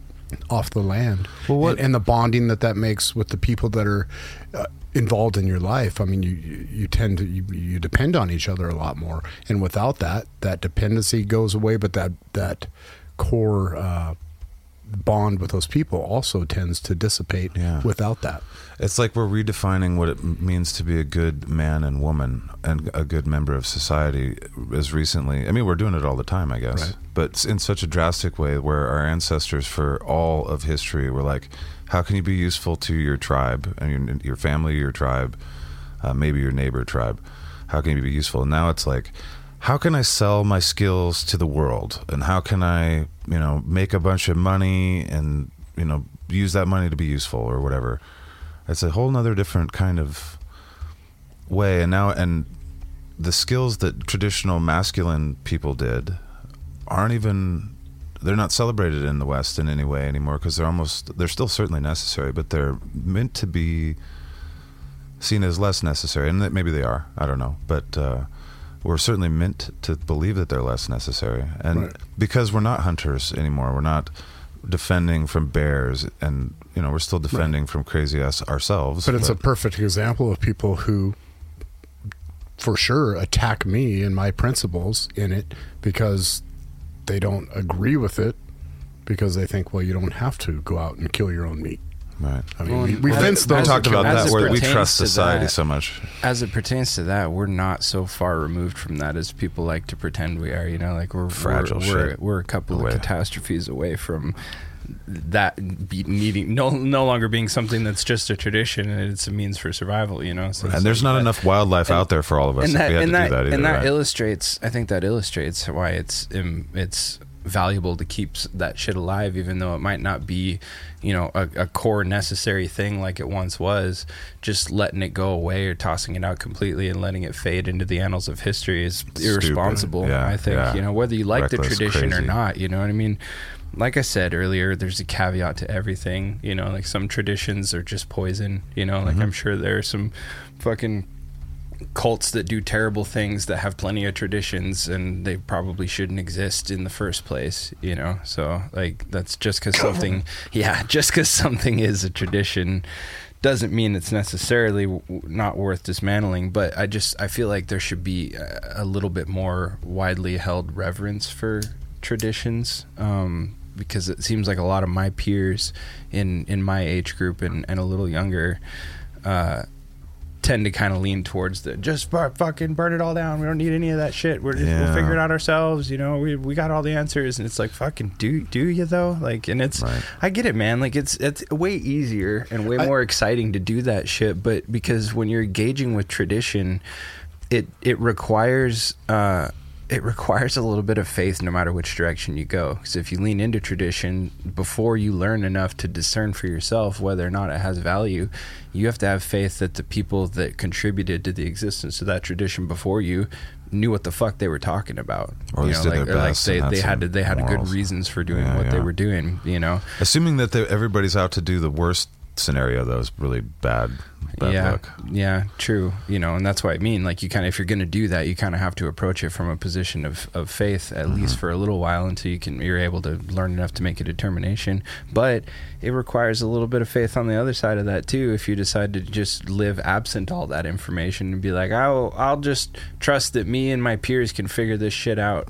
off the land Well, what- and, and the bonding that that makes with the people that are uh, involved in your life I mean you you, you tend to you, you depend on each other a lot more and without that that dependency goes away but that that core uh, bond with those people also tends to dissipate Yeah. without that. It's like we're redefining what it means to be a good man and woman and a good member of society as recently. I mean, we're doing it all the time, I guess, Right. but in such a drastic way where our ancestors, for all of history, were like, how can you be useful to your tribe and your, your family, your tribe, uh, maybe your neighbor tribe? How can you be useful? And now it's like, how can I sell my skills to the world? And how can I, you know, make a bunch of money and, you know, use that money to be useful or whatever? It's a whole nother different kind of way. And now, and the skills that traditional masculine people did aren't even, they're not celebrated in the West in any way anymore because they're almost, they're still certainly necessary, but they're meant to be seen as less necessary. And maybe they are. I don't know. But, uh, we're certainly meant to believe that they're less necessary. And Right. because we're not hunters anymore, we're not defending from bears and you know we're still defending from crazy ass ourselves But it's a perfect example of people who, for sure, attack me and my principles in it because they don't agree with it because they think, well, you don't have to go out and kill your own meat. Right. I mean, Well, we, and- we well, fenced We talked about that where we trust society that- so much. as it pertains to that, we're not so far removed from that as people like to pretend we are. You know, like we're Fragile we're, we're, we're a couple away. of catastrophes away from that be needing no no longer being something that's just a tradition and it's a means for survival. You know, so And there's like not that- enough wildlife and- out there for all of us and if that we had and to that do that either. and that right? illustrates. I think that illustrates why it's um, it's valuable to keep that shit alive, even though it might not be, you know, a, a core necessary thing like it once was. Just letting it go away or tossing it out completely and letting it fade into the annals of history is irresponsible. Yeah, I think yeah. you know whether you like the Reckless, tradition or not. You know what I mean. Like I said earlier, there's a caveat to everything. You know, like some traditions are just poison. You know, like Mhm. I'm sure there are some fucking cults that do terrible things that have plenty of traditions and they probably shouldn't exist in the first place you know? So like that's just because something yeah [LAUGHS] just because something is a tradition doesn't mean it's necessarily w- not worth dismantling but i just i feel like there should be a, a little bit more widely held reverence for traditions um because it seems like a lot of my peers in in my age group and, and a little younger uh tend to kind of lean towards the just fu- fucking burn it all down. We don't need any of that shit. We're just, Yeah. we'll figure it out ourselves. You know, we we got all the answers, and it's like fucking do do you though? Like, and it's Right. I get it, man. Like it's it's way easier and way I- more exciting to do that shit. But because when you're engaging with tradition, it it requires uh it requires a little bit of faith no matter which direction you go. Because if you lean into tradition before you learn enough to discern for yourself whether or not it has value you have to have faith that the people that contributed to the existence of that tradition before you knew what the fuck they were talking about. Or you know did like, their or like they, had they had to they had good reasons for doing Yeah, what they were doing you know? Assuming that everybody's out to do the worst scenario, though, is really bad. bad yeah, luck. yeah, true. You know, and that's what I mean. Like, you kind of, if you're going to do that, you kind of have to approach it from a position of, of faith, at least Mm-hmm. for a little while, until you can, you're able to learn enough to make a determination. But it requires a little bit of faith on the other side of that too. If you decide to just live absent all that information and be like, I'll, I'll just trust that me and my peers can figure this shit out.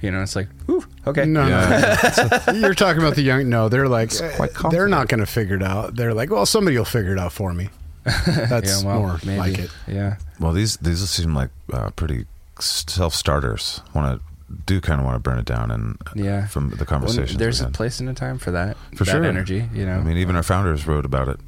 You know, it's like, whew, okay. No, Yeah. [LAUGHS] no. You're talking about the young. No, they're like, quite they're not going to figure it out. They're like, well, somebody will figure it out for me. [LAUGHS] That's yeah, well, more maybe. like it. Yeah. Well, these these seem like uh, pretty self starters. Want to do kind of want to burn it down, and Yeah. from the Well, there's a place and a time for that. For that sure. energy, you know. I mean, even our founders wrote about it.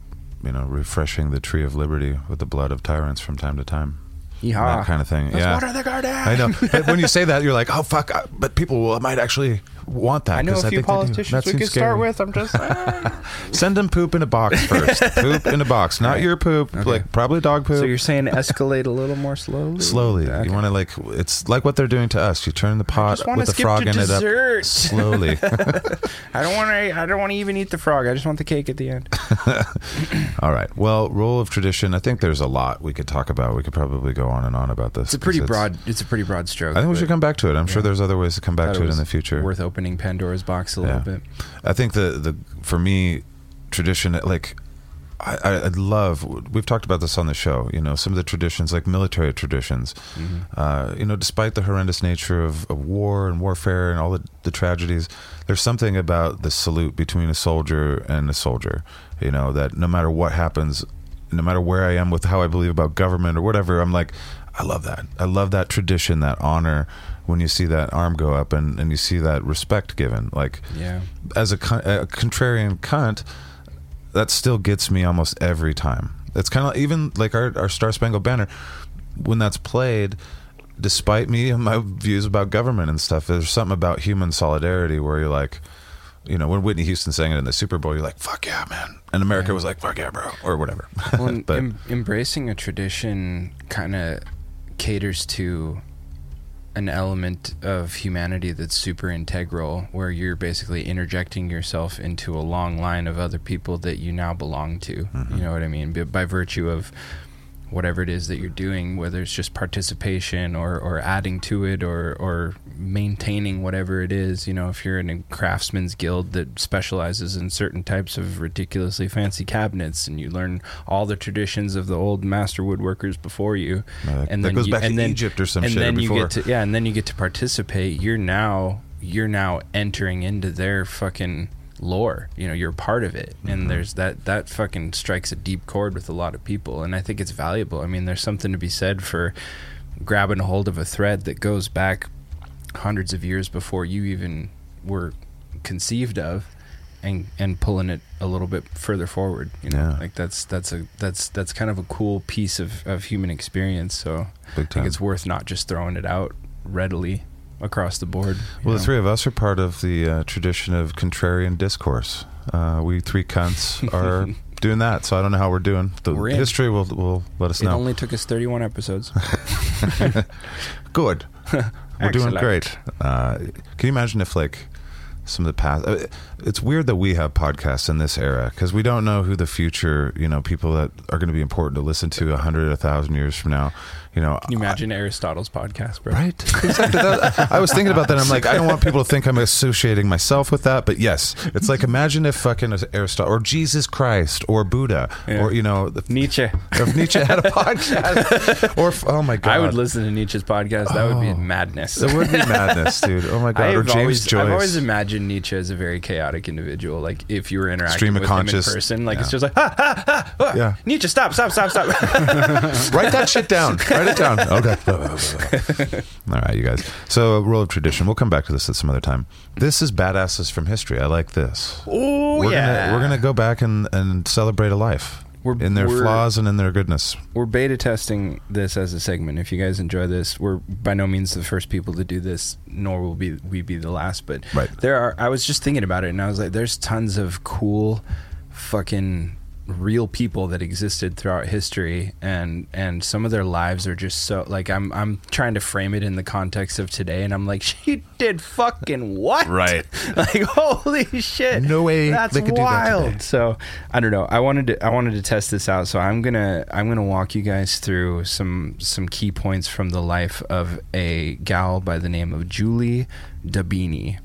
You know, refreshing the tree of liberty with the blood of tyrants from time to time. Yeehaw. That kind of thing. Let's yeah. water the garden. I know, [LAUGHS] but when you say that, you're like, "Oh fuck!" But people will, might actually want that. I know 'cause a few think they do. politicians we seems could start with. I'm just ah. [LAUGHS] Send them poop in a box [LAUGHS] first. poop in a box, not Right. your poop. Okay. Like probably dog poop. so you're saying escalate a little more slowly. slowly. Okay. You want to like it's like what they're doing to us. You turn the pot with the frog to in it up slowly. [LAUGHS] I don't want to. I don't want to even eat the frog. I just want the cake at the end. All right. Well, role of tradition. I think there's a lot we could talk about. We could probably go on and on about this. It's a pretty broad. It's a pretty broad stroke. I think we should come back to it. I'm sure there's other ways to come back to it, was in the future. Worth opening Pandora's box a Yeah. little bit. I think the the for me tradition like I, I love we've talked about this on the show you know some of the traditions like military traditions Mhm. uh, you know despite the horrendous nature of, of war and warfare and all the, the tragedies there's something about the salute between a soldier and a soldier you know that no matter what happens no matter where I am with how I believe about government or whatever I'm like I love that I love that tradition that honor when you see that arm go up and, and you see that respect given like Yeah. as a, a contrarian cunt, that still gets me almost every time. It's kind of even like our, our Star Spangled Banner when that's played. Despite me and my views about government and stuff, there's something about human solidarity where you're like, you know, when Whitney Houston sang it in the Super Bowl, you're like, "Fuck yeah, man!" And America Yeah. was like, "Fuck yeah, bro," or whatever. [LAUGHS] Well, but em- embracing a tradition kind of caters to an element of humanity that's super integral, where you're basically interjecting yourself into a long line of other people that you now belong to. Mm-hmm. You know what I mean? By, by virtue of whatever it is that you're doing, whether it's just participation or, or adding to it or, or maintaining whatever it is. You know, if you're in a craftsman's guild that specializes in certain types of ridiculously fancy cabinets and you learn all the traditions of the old master woodworkers before you, Uh, and that then goes you, back and to then, Egypt or some and shit then you get to yeah, and then you get to participate. You're now you're now entering into their fucking lore. You know, you're part of it, and there's that that fucking strikes a deep chord with a lot of people, and I think it's valuable. I mean, there's something to be said for grabbing a hold of a thread that goes back hundreds of years before you even were conceived of and and pulling it a little bit further forward you know Yeah. like that's that's a that's that's kind of a cool piece of of human experience so i think it's worth not just throwing it out readily across the board Well, the three of us are part of the uh, tradition of contrarian discourse. Uh, we three cunts are [LAUGHS] doing that, so I don't know how we're doing. The We're history will will let us know. it know. only took us 31 episodes [LAUGHS] [LAUGHS] Good. We're doing Excellent. great. Uh, can you imagine if like some of the past? Uh, it's weird that we have podcasts in this era because we don't know who the future, you know, people that are going to be important to listen to a hundred, a thousand years from now. You know, can you imagine aristotle's podcast bro Right. [LAUGHS] Exactly. That- I was thinking about that. I'm like, I don't want people to think I'm associating myself with that, but yes, it's like imagine if fucking Aristotle or Jesus Christ or Buddha Yeah. or you know, nietzsche if Nietzsche had a podcast or if- oh my god, i would listen to nietzsche's podcast that would be Oh. madness It would be madness, dude. Oh my [LAUGHS] god. or I've James always, Joyce. I've always imagined Nietzsche as a very chaotic individual. Like if you were interacting Stream with him in person, like it's just like ha ha ha. ah, Yeah. Nietzsche, stop, stop, stop, stop. [LAUGHS] Write that shit down. Write it down. [LAUGHS] Okay. All right, you guys. So, rule of tradition. We'll come back to this at some other time. This is badasses from history. I like this. oh we're yeah, Gonna, we're gonna go back and, and celebrate a life We're- in their flaws and in their goodness. we're beta testing this as a segment. If you guys enjoy this, we're by no means the first people to do this, nor will be we be the last. But Right. there are. I was just thinking about it, and I was like, there's tons of cool, fucking real people that existed throughout history and and some of their lives are just so like I'm I'm trying to frame it in the context of today and I'm like [LAUGHS] she did fucking what Right. [LAUGHS] like holy shit No way that's they could do that wild so I don't know. I wanted to I wanted to test this out. So I'm gonna I'm gonna walk you guys through some some key points from the life of a gal by the name of Julie d'Aubigny.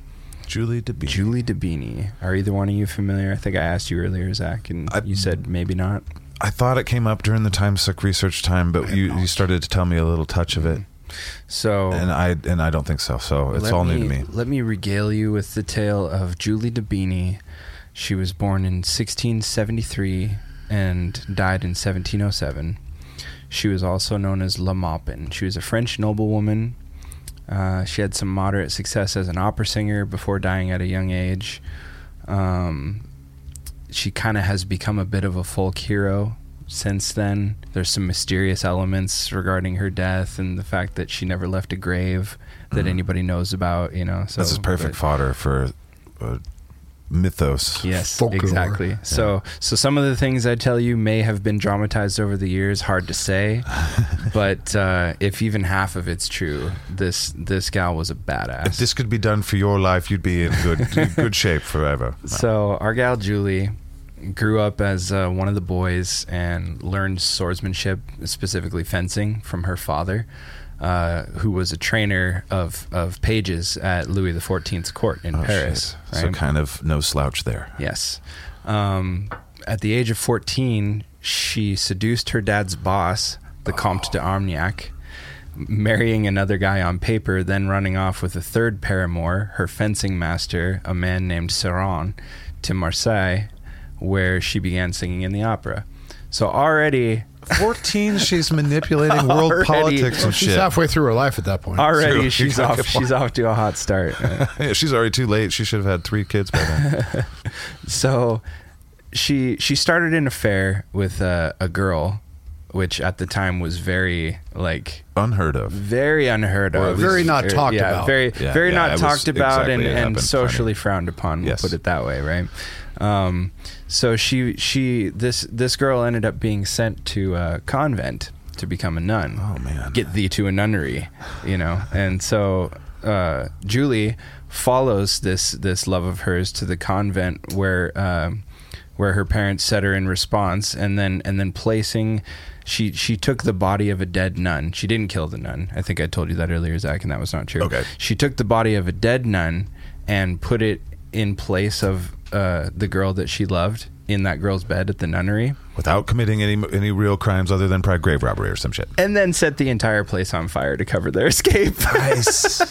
Julie DeBeat. Julie d'Aubigny. Are either one of you familiar? I think I asked you earlier, Zaq, and I- you said maybe not. I thought it came up during the time suck research time, but you, you started to tell me a little touch of it, So and I and I don't think so. So it's all new to me. Let me regale you with the tale of Julie d'Aubigny. She was born in 1673 and died in 1707. She was also known as La Maupin. She was a French noblewoman. Uh, she had some moderate success as an opera singer before dying at a young age. Um, she kind of has become a bit of a folk hero since then. There's some mysterious elements regarding her death and the fact that she never left a grave that Mhm. anybody knows about. You know, so this is perfect but- fodder for uh, mythos. Yes, Folklore. exactly. So, so some of the things I tell you may have been dramatized over the years. Hard to say, [LAUGHS] but uh, if even half of it's true, this this gal was a badass. If this could be done for your life, you'd be in good [LAUGHS] good shape forever. So our gal Julie grew up as uh, one of the boys and learned swordsmanship, specifically fencing, from her father, uh, who was a trainer of, of pages at Louis XIV's court in Oh, Paris. shit. So kind of no slouch there. Yes. Um, at the age of 14, she seduced her dad's boss, the Comte de Armagnac, marrying another guy on paper, then running off with a third paramour, her fencing master, a man named Serran, to Marseille, where she began singing in the opera. So already, 14, she's manipulating world Already. politics and She's shit. halfway through her life at that point. already True. she's Exactly. off. [LAUGHS] She's off to a hot start. [LAUGHS] Yeah, she's already too late. She should have had three kids by then. [LAUGHS] So she she started an affair with a, a girl, which at the time was very like Unheard of. very unheard Or of, very not Or- talked yeah, about. very Yeah, very yeah, not was talked about exactly- and, it and socially funny. frowned upon. Yes. We'll put it that way, right? Um, so she she this this girl ended up being sent to a convent to become a nun Oh man. get thee to a nunnery, you know. And so uh, Julie follows this this love of hers to the convent where um, where her parents set her in response, and then and then placing. She she took the body of a dead nun. She didn't kill the nun. I think I told you that earlier, Zaq, and that was not true. Okay. She took the body of a dead nun and put it in place of uh, the girl that she loved in that girl's bed at the nunnery. Without committing any any real crimes other than probably grave robbery or some shit. and then set the entire place on fire to cover their [LAUGHS] escape. Nice.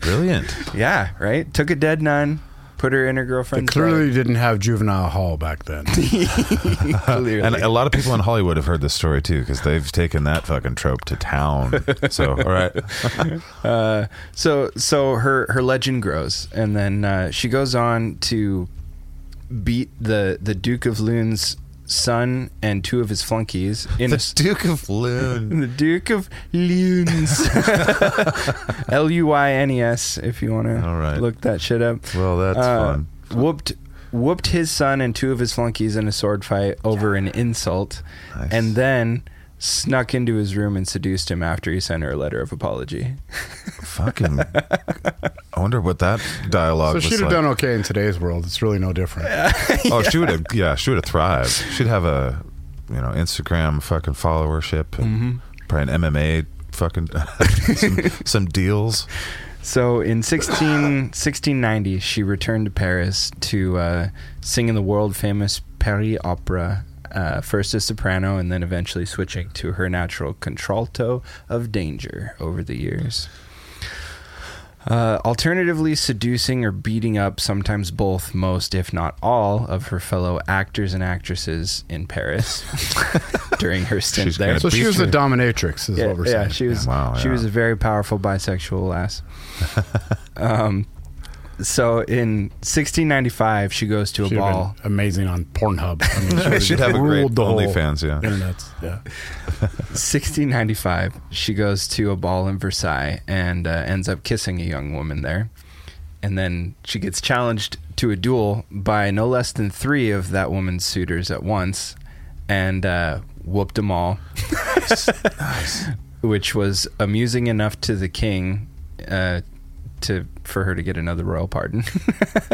Brilliant. yeah, right. Took a dead nun, put her in her They girlfriend's clearly didn't have juvenile hall back then. [LAUGHS] [LAUGHS] Clearly. And a lot of people in Hollywood have heard this story too because they've taken that fucking trope to town. So, all right. Uh, so so her her legend grows, and then uh, she goes on to beat the the Duke of Loon's son and two of his flunkies in a The [LAUGHS] Duke of Loon. [LAUGHS] The Duke of Luynes. [LAUGHS] L U Y N E S, if you want to All right. look that shit up. Well, that's Uh, fun. Whooped whooped his son and two of his flunkies in a sword fight over an insult, Nice. and then snuck into his room and seduced him after he sent her a letter of apology. Fucking. I wonder what that dialogue so she'd have like. done okay in today's world. It's really no different. [LAUGHS] Oh, she would have. Yeah, she would have thrived. She'd have a, you know, Instagram fucking followership and probably an MMA fucking [LAUGHS] some, some deals. So in 16, 1690, she returned to Paris to uh, sing in the world famous Paris Opera, uh, first as soprano and then eventually switching to her natural contralto of danger over the years. Uh, alternatively, seducing or beating up sometimes both, most, if not all, of her fellow actors and actresses in Paris [LAUGHS] during her stint She's there. So she was a dominatrix, is yeah, what we're yeah, saying. she was. Wow, She yeah. was a very powerful bisexual ass. [LAUGHS] um, so in 1695, she goes to a She'd have ball. been amazing on Pornhub. I mean, she [LAUGHS] would've She'd have a great ruled the whole OnlyFans, yeah. Internet. Yeah. [LAUGHS] 1695, she goes to a ball in Versailles and uh, ends up kissing a young woman there. And then she gets challenged to a duel by no less than three of that woman's suitors at once and uh, whooped them all. [LAUGHS] nice. which was amusing enough to the king uh, to for her to get another royal pardon. [LAUGHS]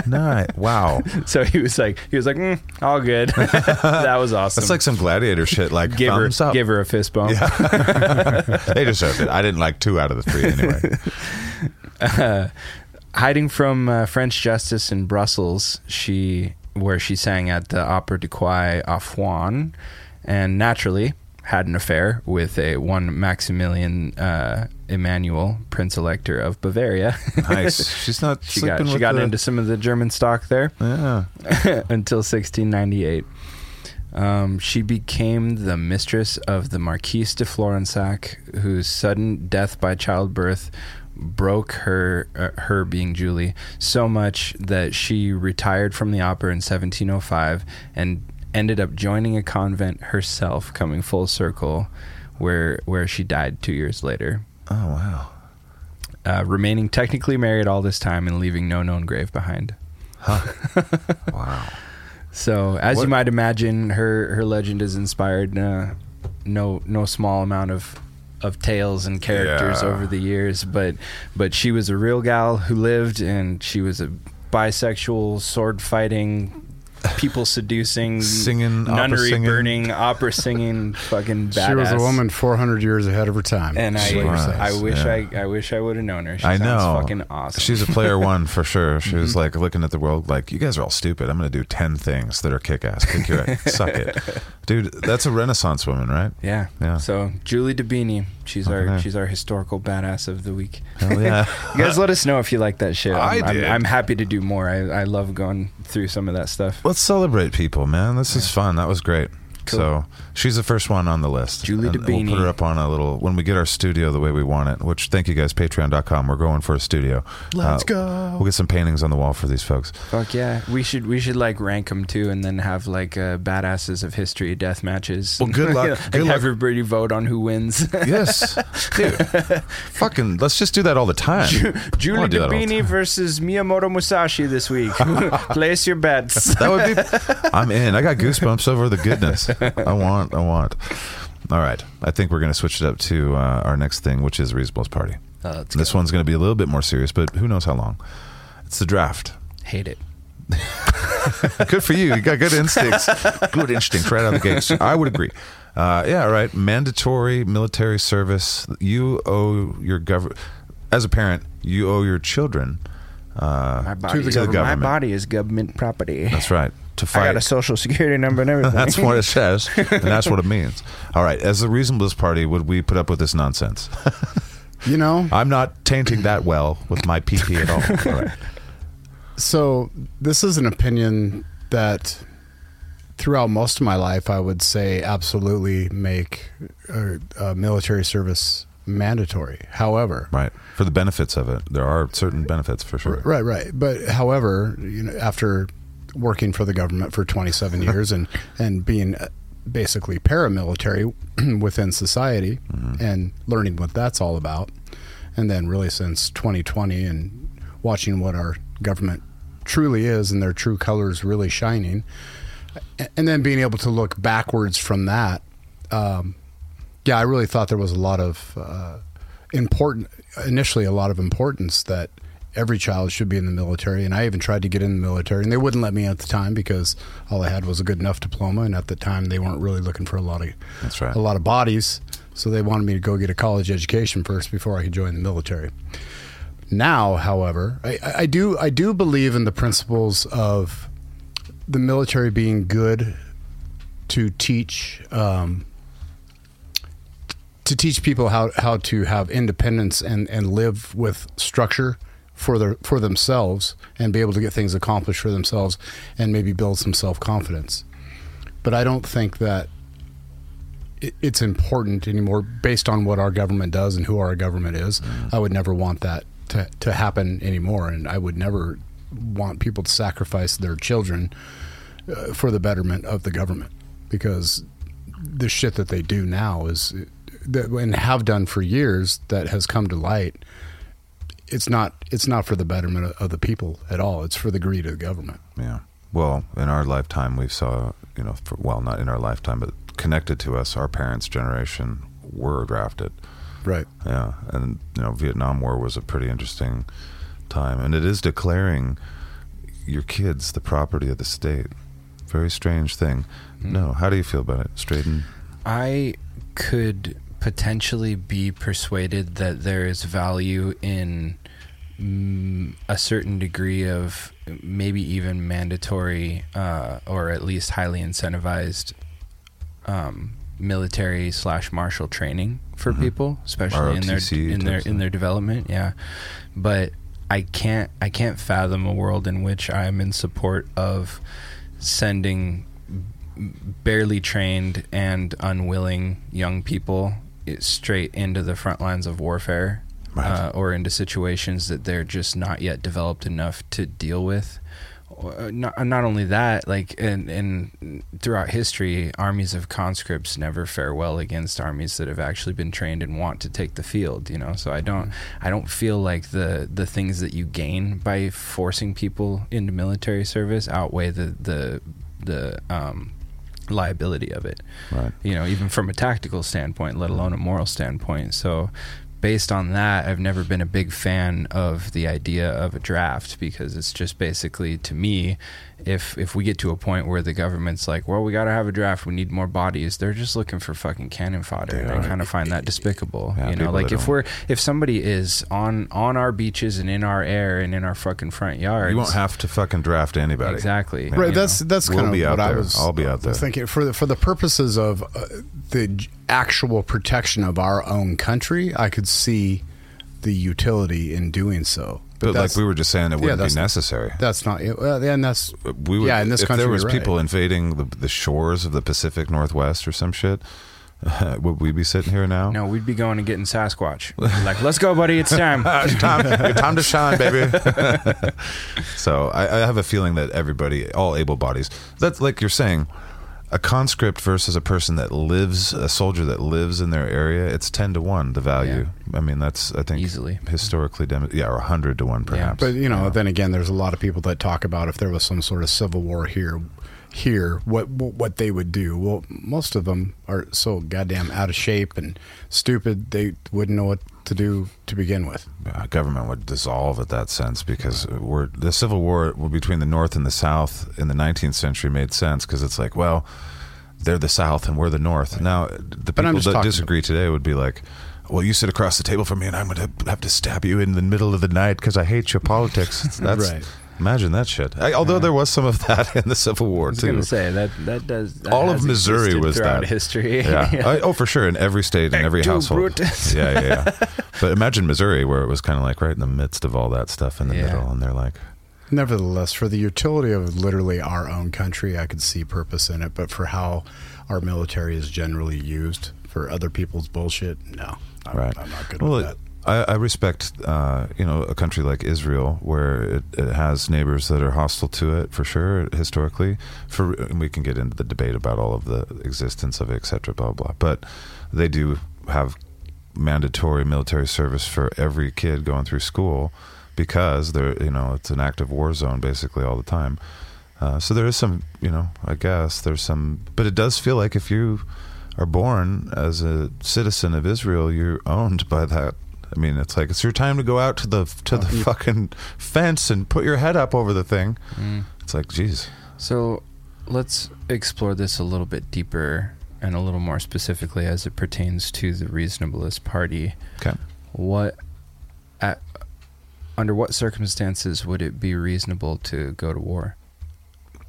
Nice. Wow. [LAUGHS] so he was like, he was like, mm, all good. [LAUGHS] that was awesome. That's like some gladiator shit. Like give her, up. give her a fist bump. they deserved it. I didn't like two out of the three anyway. Uh, hiding from uh, French justice in Brussels, she where she sang at the Opera de Quai à Foin, and naturally had an affair with a one Maximilian uh, Emmanuel, Prince Elector of Bavaria. [LAUGHS] Nice. She's not she got she got the, into some of the German stock there. Yeah. [LAUGHS] until 1698. Um, she became the mistress of the Marquise de Florensac, whose sudden death by childbirth broke her, uh, her being Julie, so much that she retired from the opera in 1705 and ended up joining a convent herself, coming full circle, where where she died two years later. Oh wow. Uh, remaining technically married all this time and leaving no known grave behind. Huh. [LAUGHS] wow. So, as What- you might imagine, her her legend has inspired uh, no no small amount of of tales and characters Yeah. over the years. But but she was a real gal who lived, and she was a bisexual, sword fighting, people seducing, Singing, opera nunnery singing. burning, opera singing, fucking badass. [LAUGHS] She was a woman 400 years ahead of her time. And I, what you're was. saying. I wish Yeah. I, I wish I would have known her. She I know. fucking awesome. She's a player [LAUGHS] one for sure. She Mm-hmm. was like looking at the world like, you guys are all stupid. I'm going to do 10 things that are kick ass. Kick your ass. Suck it. [LAUGHS] Dude, that's a renaissance woman, right? yeah. Yeah. So Julie d'Aubigny, she's our Okay. she's our historical badass of the week. Hell yeah. [LAUGHS] You guys let us know if you like that shit. I I'm, I'm- I'm, happy to do more. I, I love going through some of that stuff. Let's celebrate people, man. This is fun. That was great. Cool. So she's the first one on the list. Julie And d'Aubigny. We'll put her up on a little when we get our studio the way we want it. Which thank you guys, Patreon.com. We're going for a studio. Let's Uh, go. We'll get some paintings on the wall for these folks. Fuck yeah, we should we should like rank them too, and then have like uh, badasses of history death matches. Well, good [LAUGHS] luck. Good luck. everybody vote on who wins. [LAUGHS] Yes, dude. Fucking, let's just do that all the time. I Julie wanna do that all the d'Aubigny versus Miyamoto Musashi this week. [LAUGHS] Place your bets. That would be. I'm in. I got goosebumps over the goodness. [LAUGHS] I want. I want. All right. I think we're going to switch it up to uh, our next thing, which is Reasonable's Party. Uh, This go. one's going to be a little bit more serious, but who knows how long. It's the draft. Hate it. [LAUGHS] Good for you. You got good instincts. Good instincts right out of the gates. I would agree. Uh, yeah, right. Mandatory military service. You owe your government, as a parent, you owe your children. Uh, My body, the is- government. my body is government property. that's right. To fight. [LAUGHS] I got a social security number and everything. that's what it says, [LAUGHS] and that's what it means. All right. As the Reasonableness Party, would we put up with this nonsense? [LAUGHS] You know, I'm not tainting that well with my PP at all. All right. So this is an opinion that throughout most of my life, I would say absolutely make uh, uh, military service mandatory. However, Right. For the benefits of it, there are certain benefits for sure. Right, right. But however, you know, after working for the government for 27 [LAUGHS] years and and being uh, basically paramilitary [CLEARS THROAT] within society and learning what that's all about, and then really since 2020 and watching what our government truly is and their true colors really shining, and then being able to look backwards from that. Um, yeah, I really thought there was a lot of uh, important, initially, a lot of importance that every child should be in the military. And I even tried to get in the military, and they wouldn't let me at the time because all I had was a good enough diploma. And at the time, they weren't really looking for a lot of That's right. a lot of bodies, so they wanted me to go get a college education first before I could join the military. Now, however, I, I do I do believe in the principles of the military being good to teach um, to teach people how, how to have independence and, and live with structure for their for themselves and be able to get things accomplished for themselves and maybe build some self confidence. But I don't think that it- it's important anymore based on what our government does and who our government is. I would never want that to, to happen anymore. And I would never want people to sacrifice their children uh, for the betterment of the government because the shit that they do now is that and have done for years that has come to light it's not it's not for the betterment of, of the people at all it's for the greed of the government Yeah. Well, in our lifetime, we saw, you know, for, well, not in our lifetime, but connected to us, our parents' generation were drafted. right Yeah. And, you know, Vietnam War was a pretty interesting time. And it is declaring your kids the property of the state. Very strange thing. Hmm. No. How do you feel about it, Shaiden? I could potentially be persuaded that there is value in mm, a certain degree of maybe even mandatory uh, or at least highly incentivized um, military slash martial training for Mhm. people, especially in their in their in their development. Yeah, but I can't I can't fathom a world in which I'm in support of sending barely trained and unwilling young people straight into the front lines of warfare Right. uh, or into situations that they're just not yet developed enough to deal with. Uh, Not, not only that, like and and throughout history, armies of conscripts never fare well against armies that have actually been trained and want to take the field. You know, so I don't I don't feel like the the things that you gain by forcing people into military service outweigh the the the um, liability of it Right. you know, even from a tactical standpoint, let alone a moral standpoint. So, based on that, I've never been a big fan of the idea of a draft because it's just basically to me, if if we get to a point where the government's like, well, we got to have a draft, we need more bodies, they're just looking for fucking cannon fodder. They and. I kind of find that despicable. Yeah, you know, like if don't- we're if somebody is on on our beaches and in our air and in our fucking front yard, You won't have to fucking draft anybody. exactly Yeah. right you that's know. that's We'll kind of be out what i there. was I'll be out there. thinking for the for the purposes of uh, the actual protection of our own country i could see the utility in doing so But, like we were just saying, it wouldn't that's be not- necessary. that's not well, and that's we would, yeah in this if country there was right. people invading the, the shores of the Pacific Northwest or some shit, [LAUGHS] would we be sitting here now? No, we'd be going and getting Sasquatch. like, let's go, buddy. It's time. [LAUGHS] it's time, [LAUGHS] it's time to shine, baby. so I, I have a feeling that everybody, all able bodies, that's like you're saying, a conscript versus a person that lives, a soldier that lives in their area, it's ten to one the value. I mean, that's I think Easily. historically, dem- yeah, or hundred to one perhaps. But you know, Yeah. then again, there's a lot of people that talk about if there was some sort of civil war here, here, what what they would do. Well, most of them are so goddamn out of shape and stupid. They wouldn't know what to do to begin with. uh, government would dissolve at that sense because we're the civil war between the north and the south in the 19th century made sense because it's like well they're the south and we're the north now the people that disagree today would be like well you sit across the table from me and i'm going to have to stab you in the middle of the night because i hate your politics that's [LAUGHS] Right. Imagine that shit I, although there was some of that [LAUGHS] in the civil war I was too gonna say that that does that All of Missouri was throughout that. history. yeah. [LAUGHS] I- oh, for sure. In every state, in every Ecto household. Brutus. Yeah, yeah, yeah. [LAUGHS] but imagine Missouri, where it was kind of like right in the midst of all that stuff in the Yeah. middle, and they're like, Nevertheless, for the utility of literally our own country, I could see purpose in it. But for how our military is generally used for other people's bullshit, no, I'm, right. I'm not good well, with that. I, I respect, uh, you know, a country like Israel where it, it has neighbors that are hostile to it for sure historically. For we can get into the debate about all of the existence of it, et cetera, blah blah. But they do have mandatory military service for every kid going through school because they're you know it's an active war zone basically all the time. Uh, so there is some, you know, I guess there's some, but it does feel like if you are born as a citizen of Israel, you're owned by that. I mean, it's like it's your time to go out to the to the fucking fence and put your head up over the thing. Mm. It's like, geez, So let's explore this a little bit deeper and a little more specifically as it pertains to the reasonablest party. okay, What at under what circumstances would it be reasonable to go to war?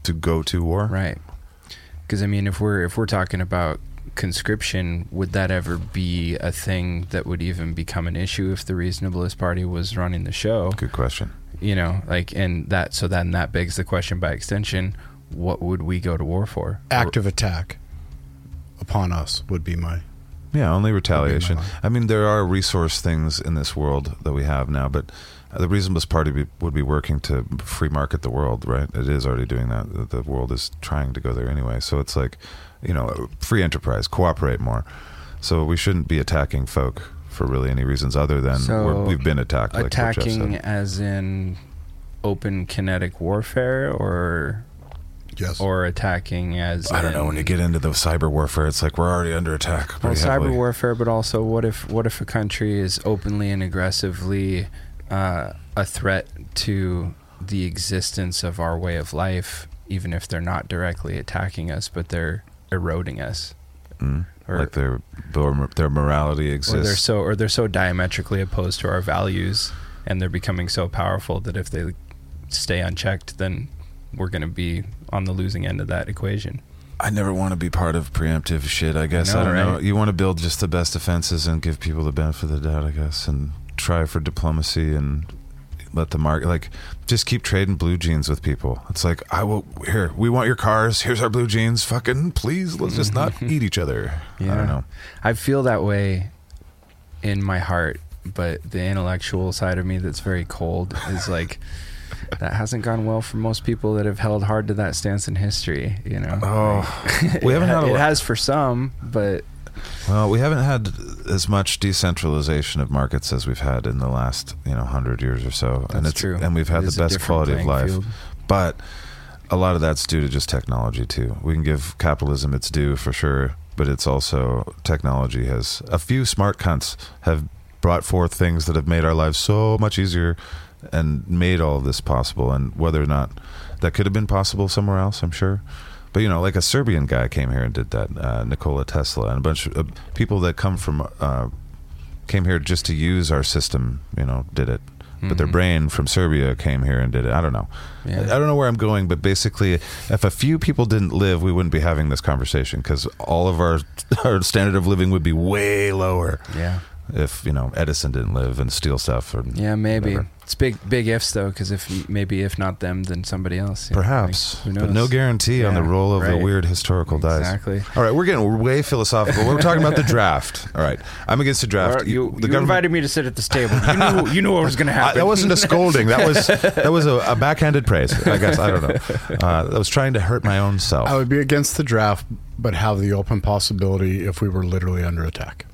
to go to war, Right. Because I mean, if we're if we're talking about conscription, would that ever be a thing that would even become an issue if the reasonablest party was running the show? Good question. You know, like, and that so then that begs the question by extension: What would we go to war for? Active attack upon us would be my. Yeah, only retaliation. I mean, there are resource things in this world that we have now, but uh, the reasonablest party be, would be working to free market the world, right? It is already doing that. The, the world is trying to go there anyway. So it's like, you know, free enterprise, cooperate more. So we shouldn't be attacking folk for really any reasons other than So, we're, we've been attacked. Like what Jeff attacking said. as in open kinetic warfare, or Yes. or attacking as I don't know. When you get into the cyber warfare, it's like we're already under attack. well, pretty cyber heavily. warfare, but also what if what if a country is openly and aggressively uh, a threat to the existence of our way of life, even if they're not directly attacking us, but they're eroding us, Mm. or like their their their morality or exists. they're so or they're so diametrically opposed to our values, and they're becoming so powerful that if they stay unchecked, then we're going to be on the losing end of that equation. I never want to be part of preemptive shit. I guess I, know, don't know. You want to build just the best defenses and give people the benefit of the doubt, I guess, and try for diplomacy and let the market like just keep trading blue jeans with people. It's like I will here. We want your cars. Here's our blue jeans. Fucking please, let's just not mm-hmm. eat each other. I don't know. I feel that way in my heart, but the intellectual side of me that's very cold is like [LAUGHS] that hasn't gone well for most people that have held hard to that stance in history, you know. Oh, we [LAUGHS] haven't had it has for some, but Well, we haven't had as much decentralization of markets as we've had in the last, you know, hundred years or so, and it's true. and we've had It the best quality of life. field. But a lot of that's due to just technology too. We can give capitalism its due for sure, but it's also technology has a few smart cunts have brought forth things that have made our lives so much easier and made all of this possible. And whether or not that could have been possible somewhere else, I'm sure. But you know, like a Serbian guy came here and did that, uh, Nikola Tesla, and a bunch of uh, people that come from uh, came here just to use our system. You know, did it. But their Mhm. brain from Serbia came here and did it. I don't know. Yeah. I don't know where I'm going, but basically, if a few people didn't live, we wouldn't be having this conversation because all of our [LAUGHS] our standard of living would be way lower yeah. if you know Edison didn't live and steal stuff. Or Yeah, maybe. whatever. It's big big ifs though cuz if maybe if not them then somebody else. you know, Perhaps, like, who but no knows? guarantee on the Yeah, roll of the weird historical dice. Exactly. All right, we're getting way philosophical. We're talking about the draft. All right, I'm against the draft. Or you, the you invited me to sit at this table. You knew you knew what was going to I, happen. that wasn't a scolding. That was that was a, a backhanded praise. I guess I don't know. [LAUGHS] Uh, I was trying to hurt my own self. I would be against the draft, but have the open possibility if we were literally under attack.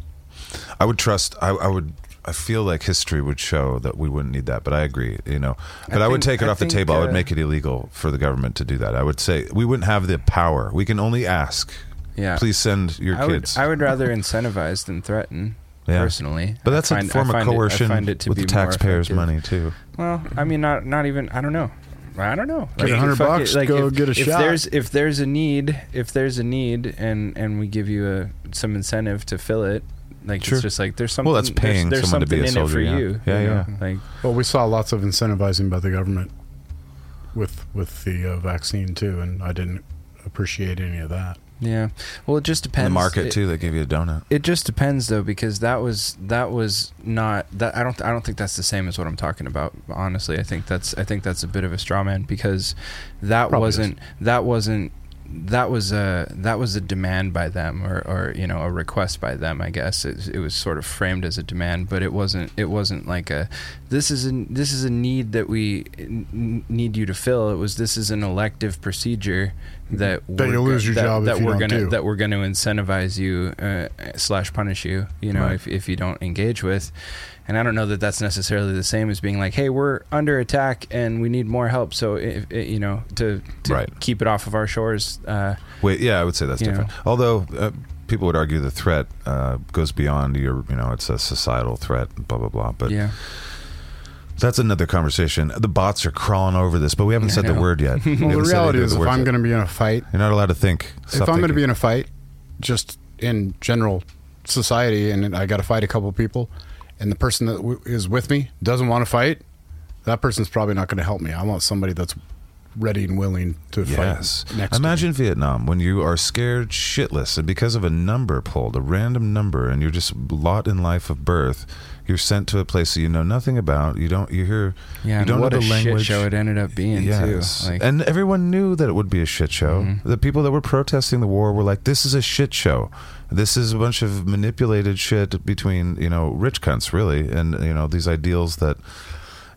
I would trust. I, I would. I feel like history would show that we wouldn't need that, but I agree. You know, but I, would think- take it I off the think, table. I would uh, make it illegal for the government to do that. I would say we wouldn't have the power. We can only ask. yeah. Please send your I would, kids. I would rather incentivize than threaten. Yeah. Personally, but that's find- a form of find it- coercion it to with the taxpayers' money too. Well, I mean, not not even. I don't know. I don't know. Like, a hundred fuck bucks, Like, go if, get a if shot. There's if there's a need, if there's a need, and and we give you a some incentive to fill it. Like Sure. it's just like there's something. Well, that's paying there's, there's someone to be something a in soldier, it for yeah. you. Yeah, you know? yeah. Like Well, we saw lots of incentivizing by the government with with the uh, vaccine too, and I didn't appreciate any of that. Yeah. Well, it just depends. In the market It- too, they give you a donut. It just depends though, because that was that was not that I don't I don't think that's the same as what I'm talking about. Honestly, I think that's I think that's a bit of a straw man because that Probably wasn't that wasn't that was a that was a demand by them or, or you know a request by them I guess it, it was sort of framed as a demand but it wasn't it wasn't like a this is a this is a need that we n- need you to fill it was this is an elective procedure that That we're you'll lose your that, job if that you we're gonna do. that we're going to incentivize you uh, slash punish you you know Right. if, if you don't engage with and i don't know that that's necessarily the same as being like hey we're under attack and we need more help so if, i you know to, to Right. keep it off of our shores uh, Wait, yeah, I would say that's You different. Although uh, people would argue the threat uh, goes beyond your, you know, it's a societal threat, blah blah blah. But yeah that's another conversation. The bots are crawling over this, but we haven't I said the word yet. [LAUGHS] We Well, the reality is, of if I'm going to be in a fight, you're not allowed to think. if I'm going to be in a fight, just in general society, and I got to fight a couple people, and the person that w- is with me doesn't want to fight, that person's probably not going to help me. I want somebody that's ready and willing to Yes. fight next. Imagine Vietnam when you are scared shitless and because of a number pulled, a random number, and you're just lot in life of birth, you're sent to a place that you know nothing about. You don't. You hear. yeah you don't what know a the language. shit show it ended up being Yes. too like and everyone knew that it would be a shit show. Mhm. The people that were protesting the war were like, "This is a shit show. This is a bunch of manipulated shit between you know rich cunts, really, and you know these ideals that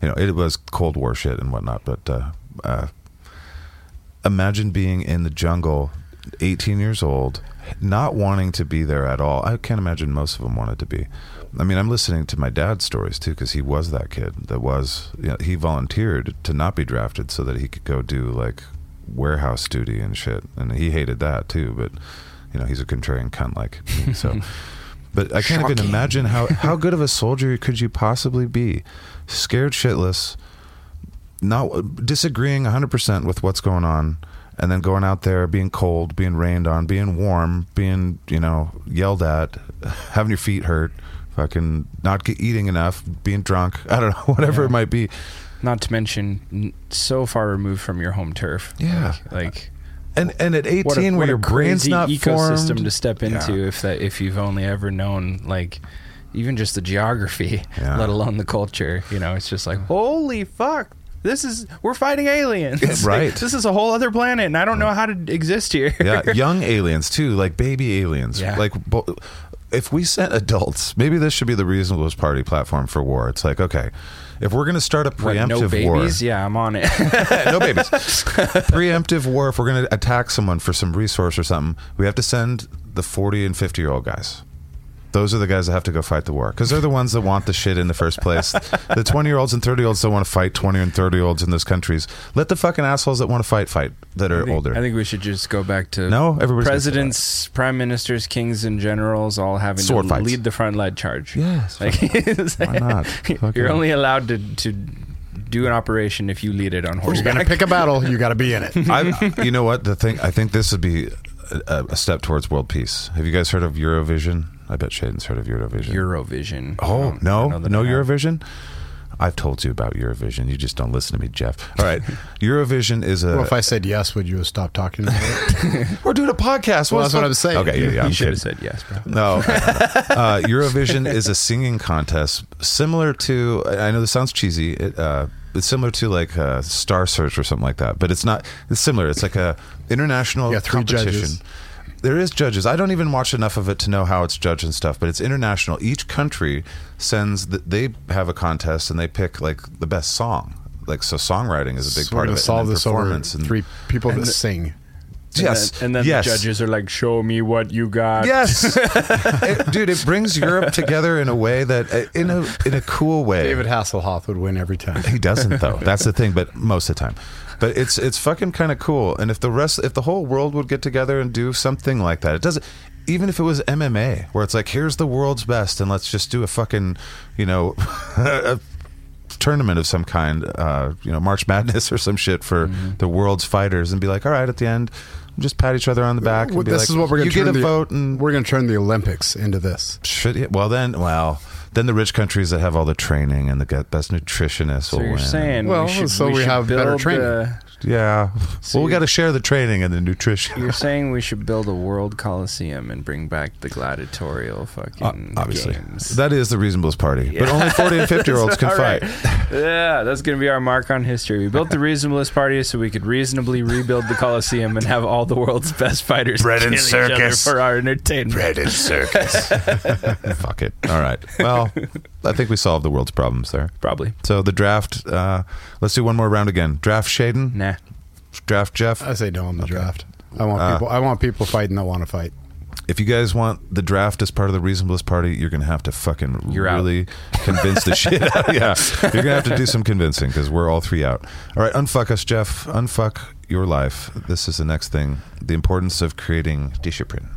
you know it was Cold War shit and whatnot." But uh, uh, imagine being in the jungle, 18 years old, not wanting to be there at all. I can't imagine most of them wanted to be. I mean, I'm listening to my dad's stories too because he was that kid that was, you know, he volunteered to not be drafted so that he could go do like warehouse duty and shit. And he hated that too, but, you know, he's a contrarian cunt like me. So, [LAUGHS] but I can't even imagine how, how good of a soldier could you possibly be? Scared shitless, not disagreeing 100% with what's going on and then going out there being cold being rained on being warm being you know yelled at [LAUGHS] having your feet hurt fucking not eating enough being drunk [LAUGHS] i don't know whatever Yeah. it might be not to mention so far removed from your home turf Yeah. like, like and and at 18 what a, where what a your brain's crazy not ecosystem formed to step into Yeah. if that if you've only ever known like even just the geography Yeah. [LAUGHS] let alone the culture you know it's just like holy fuck this is we're fighting aliens Like, [LAUGHS] Right. this is a whole other planet and i don't know how to exist here yeah [LAUGHS] young aliens too like baby aliens Yeah. like bo- if we sent adults maybe this should be the reasonablest party platform for war it's like okay if we're going to start a preemptive no war yeah i'm on it [LAUGHS] no babies. [LAUGHS] Preemptive war. If we're going to attack someone for some resource or something, we have to send the forty and fifty year old guys. Those are the guys that have to go fight the war because they're the ones that want the shit in the first place. the twenty year olds and thirty year olds don't want to fight twenty and thirty year olds in those countries. Let the fucking assholes that want to fight fight that are I think, older. I think we should just go back to No? Everybody's presidents, prime ministers, kings, and generals all having Sword to fights. lead the front line charge. yes. Like, Why not? Fuck You're yeah. only allowed to, to do an operation if you lead it on If You're going to pick a battle, you got to be in it. [LAUGHS] I, you know what? The thing I think this would be a, a step towards world peace. Have you guys heard of Eurovision? I bet Shaiden's heard of Eurovision. Eurovision. Oh don't- no, no I have. Eurovision. I've told you about Eurovision. You just don't listen to me, Jeff. All right, [LAUGHS] Eurovision is a. well, if I said yes, would you have stopped talking about it? [LAUGHS] we're doing a podcast. Well, What's that's what I'm saying. Okay, yeah, yeah. You I'm should have said yes, bro. No, [LAUGHS] uh, Eurovision is a singing contest similar to. I know this sounds cheesy. It, uh, it's similar to like uh, Star Search or something like that, but it's not. It's similar. It's like a international Yeah, three competition. judges. There is judges. I don't even watch enough of it to know how it's judged and stuff, but it's international. Each country sends. The, they have a contest and they pick like the best song. Like so, songwriting is a big So we're part going of to it. solve and then this over performance and- three people that the- sing. Yes, And then, and then yes. the judges are like, "Show me what you got." Yes, [LAUGHS] It- dude, it brings Europe together in a way that, uh, in a in a cool way. David Hasselhoff would win every time. He doesn't though. That's the thing. But most of the time, but it's it's fucking kind of cool. And if the rest, if the whole world would get together and do something like that, it doesn't. Even if it was MMA, where it's like, here's the world's best, and let's just do a fucking, you know, [LAUGHS] a tournament of some kind, uh, you know, March Madness or some shit for the world's fighters, and be like, all right, at the end, just pat each other on the back. And Well, be this like, is what we're going you to get a the vote, and we're going to turn the Olympics into this. yeah, well then well then the rich countries that have all the training and the best nutritionists So will you're win. saying, Well, we should, so we should have better training. uh, Yeah. So well, we got to share the training and the nutrition. You're saying we should build a world coliseum and bring back the gladiatorial fucking Uh, obviously, games. that is the reasonablest party. But only forty and fifty year olds [LAUGHS] can right. fight. Yeah, that's going to be our mark on history. We built the reasonablest party so we could reasonably rebuild the Coliseum and have all the world's best fighters Bread and kill each other circus. for our entertainment. Bread and circus. [LAUGHS] Fuck it. All right. Well, [LAUGHS] I think we solved the world's problems there. Probably. So the draft. Uh, let's do one more round again. Draft Shaiden. Nah. Draft Jeff. I say no on the draft. I want Uh, people. I want people fighting that want to fight. if you guys want the draft as part of the reasonablest party, you're gonna have to fucking You're out. really convince the shit out. Yeah, you're gonna have to do some convincing because we're all three out. All right, unfuck us, Jeff. Unfuck your life. This is the next thing. The importance of creating discipline.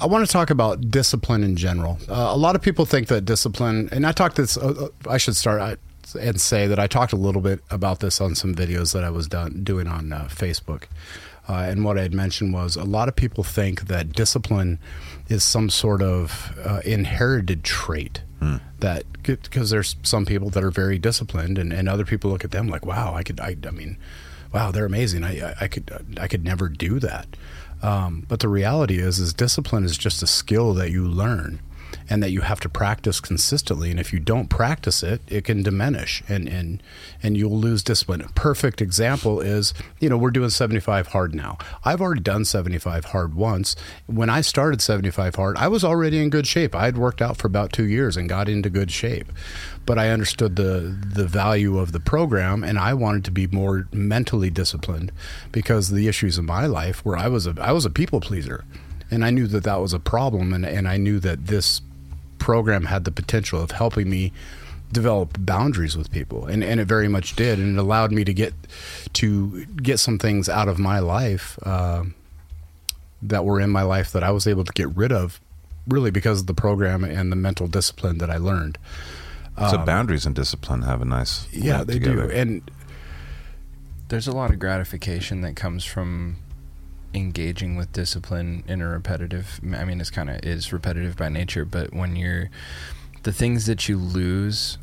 I want to talk about discipline in general. Uh, a lot of people think that discipline, and I talked this. Uh, uh, I should start and say that I talked a little bit about this on some videos that I was done doing on uh, Facebook. Uh, and what I had mentioned was a lot of people think that discipline is some sort of uh, inherited trait. That because there's some people that are very disciplined, and, and other people look at them like, wow, I could, I, I mean, wow, they're amazing. I, I, could, I could never do that. Um, but the reality is, is discipline is just a skill that you learn, and that you have to practice consistently. And if you don't practice it, it can diminish, and and and you'll lose discipline. A perfect example is, you know, we're doing 75 hard now. I've already done 75 hard once. When I started 75 hard, I was already in good shape. I had worked out for about two years and got into good shape but I understood the the value of the program, and I wanted to be more mentally disciplined because the issues in my life where I was a I was a people pleaser, and I knew that that was a problem, and and I knew that this program had the potential of helping me develop boundaries with people and, and it very much did and it allowed me to get to get some things out of my life um that were in my life that I was able to get rid of really because of the program and the mental discipline that I learned so boundaries and discipline have a nice Um, yeah they together. do and There's a lot of gratification that comes from engaging with discipline in a repetitive I mean it's kind of is repetitive by nature but when you're the things that you lose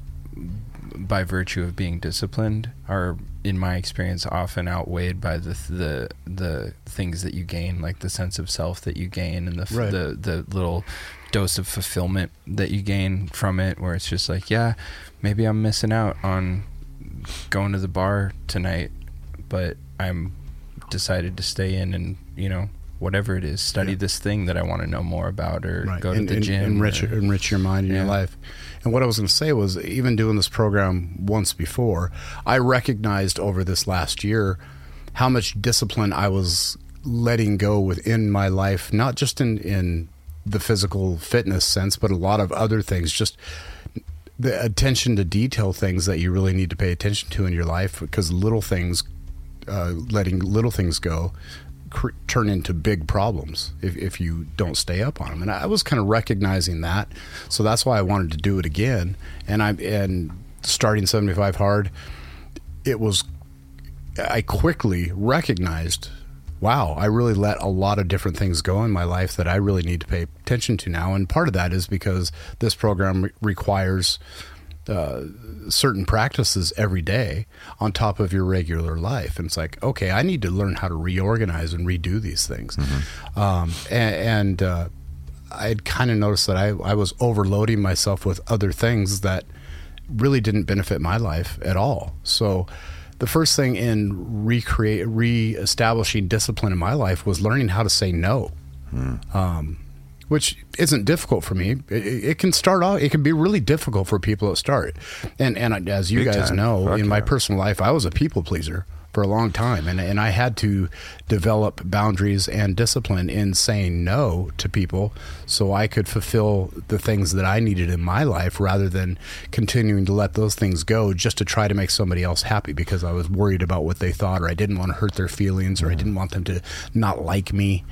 by virtue of being disciplined are in my experience often outweighed by the the the things that you gain like the sense of self that you gain and the Right. the the little dose of fulfillment that you gain from it where it's just like yeah maybe I'm missing out on going to the bar tonight but I'm decided to stay in and you know whatever it is study Yeah. this thing that I want to know more about or right. go to the and gym enrich or- enrich your mind and your life. And what I was going to say was, even doing this program once before, I recognized over this last year how much discipline I was letting go within my life, not just in in the physical fitness sense, but a lot of other things. Just the attention to detail things that you really need to pay attention to in your life, because little things, uh, letting little things go, cr- turn into big problems if, if you don't stay up on them. And I was kind of recognizing that, so that's why I wanted to do it again. And I'm and starting seventy five hard, it was I quickly recognized, wow, I really let a lot of different things go in my life that I really need to pay attention to now. And part of that is because this program re- requires uh, certain practices every day on top of your regular life. And it's like, okay, I need to learn how to reorganize and redo these things. Um, and and uh, I had kind of noticed that I, I was overloading myself with other things that really didn't benefit my life at all. So the first thing in recreate reestablishing discipline in my life was learning how to say no. Um, which isn't difficult for me. It, it can start off. It can be really difficult for people at start, and and as you Big guys time. know, Fuck in my personal life, I was a people pleaser for a long time, and and I had to develop boundaries and discipline in saying no to people, so I could fulfill the things that I needed in my life, rather than continuing to let those things go just to try to make somebody else happy because I was worried about what they thought, or I didn't want to hurt their feelings, or I mm. didn't want them to not like me.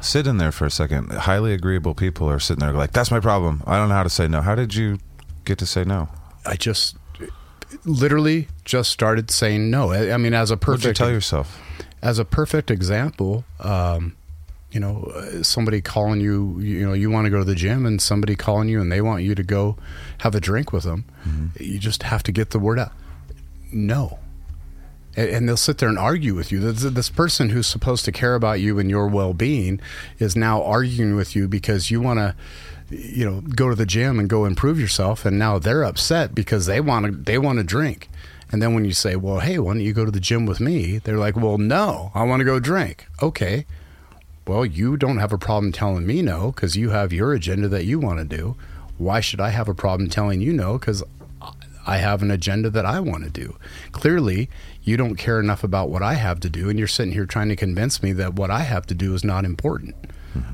Sit in there for a second. Highly agreeable people are sitting there like, "That's my problem. I don't know how to say no." How did you get to say no? I just literally just started saying no. I, I mean, as a What did you perfect tell yourself? as a perfect example, um, you know, uh, somebody calling you, you know, you want to go to the gym, and somebody calling you, and they want you to go have a drink with them. You just have to get the word out. No. And, and they'll sit there and argue with you. This, this person who's supposed to care about you and your well being is now arguing with you because you want to you know go to the gym and go improve yourself and now they're upset because they want to they want to drink. And then when you say well hey why don't you go to the gym with me? they're like well no i want to go drink. Okay. Well you don't have a problem telling me no because you have your agenda that you want to do. Why should i have a problem telling you no because i have an agenda that i want to do? Clearly you don't care enough about what i have to do and you're sitting here trying to convince me that what i have to do is not important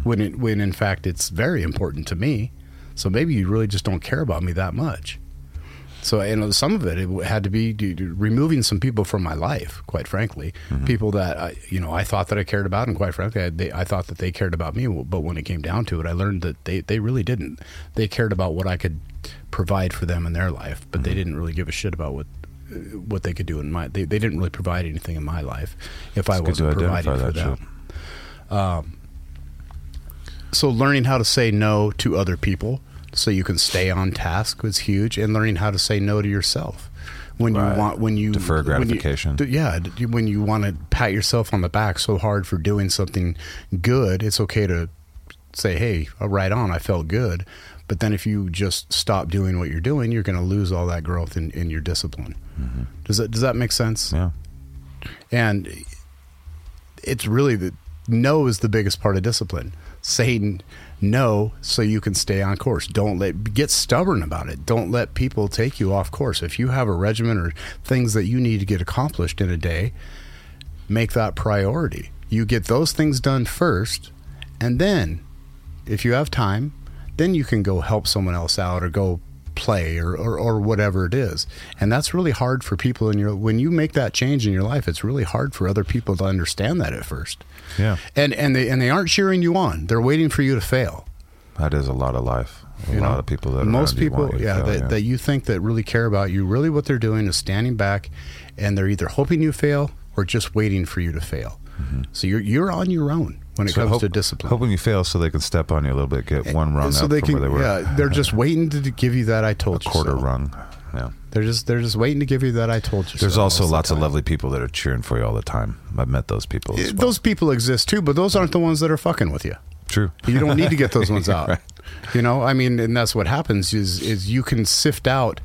when it, when in fact it's very important to me. So maybe you really just don't care about me that much. So and some of it, it had to be removing some people from my life. Quite frankly, mm-hmm. people that I, you know I thought that I cared about, and quite frankly, I, they, I thought that they cared about me. But when it came down to it, I learned that they they really didn't. They cared about what I could provide for them in their life, but mm-hmm. they didn't really give a shit about what what they could do in my. They, they didn't really provide anything in my life if it's I wasn't providing for them. Um, so learning how to say no to other people so you can stay on task was huge and learning how to say no to yourself when right. you want when you defer gratification you, yeah when you want to pat yourself on the back so hard for doing something good it's okay to say hey right on i felt good but then if you just stop doing what you're doing you're going to lose all that growth in, in your discipline mm-hmm. does that does that make sense yeah and it's really the no is the biggest part of discipline saying no so you can stay on course. Don't let get stubborn about it. Don't let people take you off course. If you have a regimen or things that you need to get accomplished in a day, make that priority. You get those things done first, and then if you have time, then you can go help someone else out or go play or, or, or, whatever it is. And that's really hard for people in your when you make that change in your life, it's really hard for other people to understand that at first. Yeah. And and they and they aren't cheering you on. They're waiting for you to fail. That is a lot of life. A you lot know, of people that most people, yeah, fail, that, yeah, that you think that really care about you. Really, what they're doing is standing back, and they're either hoping you fail or just waiting for you to fail. Mm-hmm. So you're you're on your own when it so comes hope, to discipline. Hoping you fail so they can step on you a little bit, get one rung so up they can, where they were. Yeah, they're just waiting to give you that I told you. quarter so. rung. Yeah. They're just they're just waiting to give you that I told you. There's so also lots of lovely people that are cheering for you all the time. I've met those people. Well. Those people exist too, but those aren't the ones that are fucking with you. True. You don't need to get those [LAUGHS] ones out. right. You know, I mean, and that's what happens is is you can sift out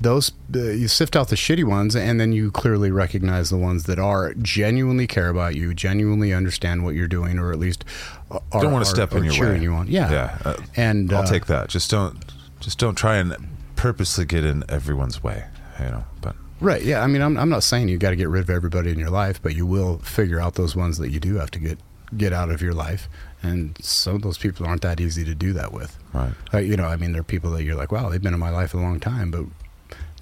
those uh, you sift out the shitty ones and then you clearly recognize the ones that are genuinely care about you genuinely understand what you're doing or at least are, don't want to step are, in your way. you on. Yeah. Yeah uh, and i'll uh, take that. Just don't just don't try and purposely get in everyone's way you know but. Right yeah i mean i'm, I'm not saying you got to get rid of everybody in your life but you will figure out those ones that you do have to get get out of your life and some of those people aren't that easy to do that with. Right. Uh, you know i mean they're people that you're like wow they've been in my life a long time but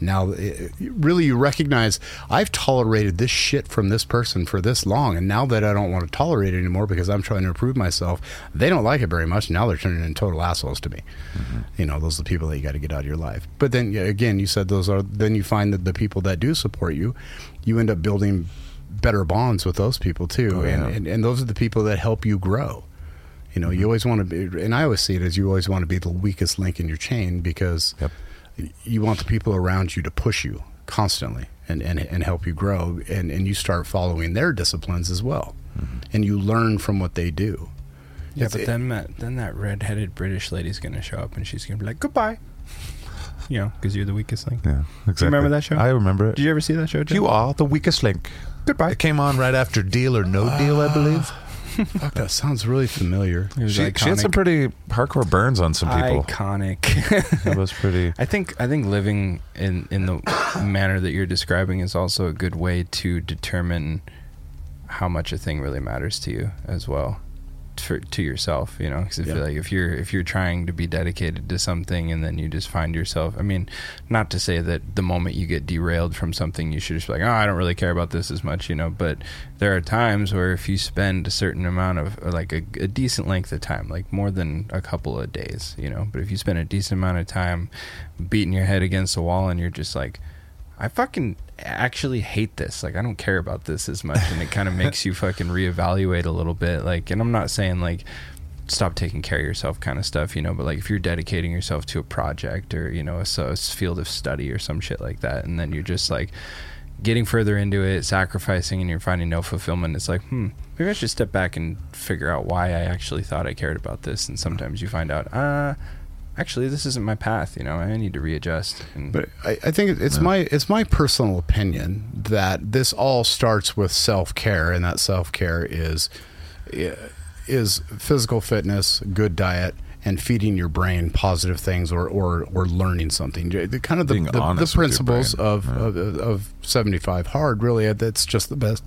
now it, really you recognize I've tolerated this shit from this person for this long and now that I don't want to tolerate it anymore because I'm trying to improve myself they don't like it very much now they're turning into total assholes to me mm-hmm. you know those are the people that you got to get out of your life but then again you said those are then you find that the people that do support you you end up building better bonds with those people too oh, yeah. and, and, and those are the people that help you grow you know, mm-hmm. you always want to be, and I always see it as you always want to be the weakest link in your chain because yep you want the people around you to push you constantly and, and, and help you grow. And, and you start following their disciplines as well. Mm-hmm. and you learn from what they do. Yeah it's, but then that then that red-headed british lady's gonna show up and she's gonna be like goodbye. [LAUGHS] You know because you're the weakest link. Yeah exactly. Do you remember that show? I remember it. Did you ever see that show you are the weakest link. Goodbye. It came on right after deal or no uh, deal i believe Fuck, that sounds really familiar. She, she, had some pretty hardcore burns on some people. Iconic. that was pretty. [LAUGHS] I think I think living in in the manner that you're describing is also a good way to determine how much a thing really matters to you as well for, to yourself, you know, because if yeah. like if you're if you're trying to be dedicated to something and then you just find yourself, I mean, not to say that the moment you get derailed from something, you should just be like, oh, I don't really care about this as much, you know. But there are times where if you spend a certain amount of like a, a decent length of time, like more than a couple of days, you know, but if you spend a decent amount of time beating your head against the wall and you're just like, I fucking actually hate this. Like, I don't care about this as much. And it kind of makes you fucking reevaluate a little bit. Like, and I'm not saying like stop taking care of yourself kind of stuff, you know, but like if you're dedicating yourself to a project or, you know, a, a field of study or some shit like that, and then you're just like, getting further into it, sacrificing, and you're finding no fulfillment. It's like, hmm, maybe I should step back and figure out why I actually thought I cared about this. And sometimes you find out, uh, actually, this isn't my path. You know, I need to readjust. And But I, I think it's my it's my personal opinion that this all starts with self care, and that self care is is physical fitness, good diet, and feeding your brain positive things or or, or learning something. The kind of the, the, the honest with your principles of, Yeah. of of seventy five hard. Really, that's just the best.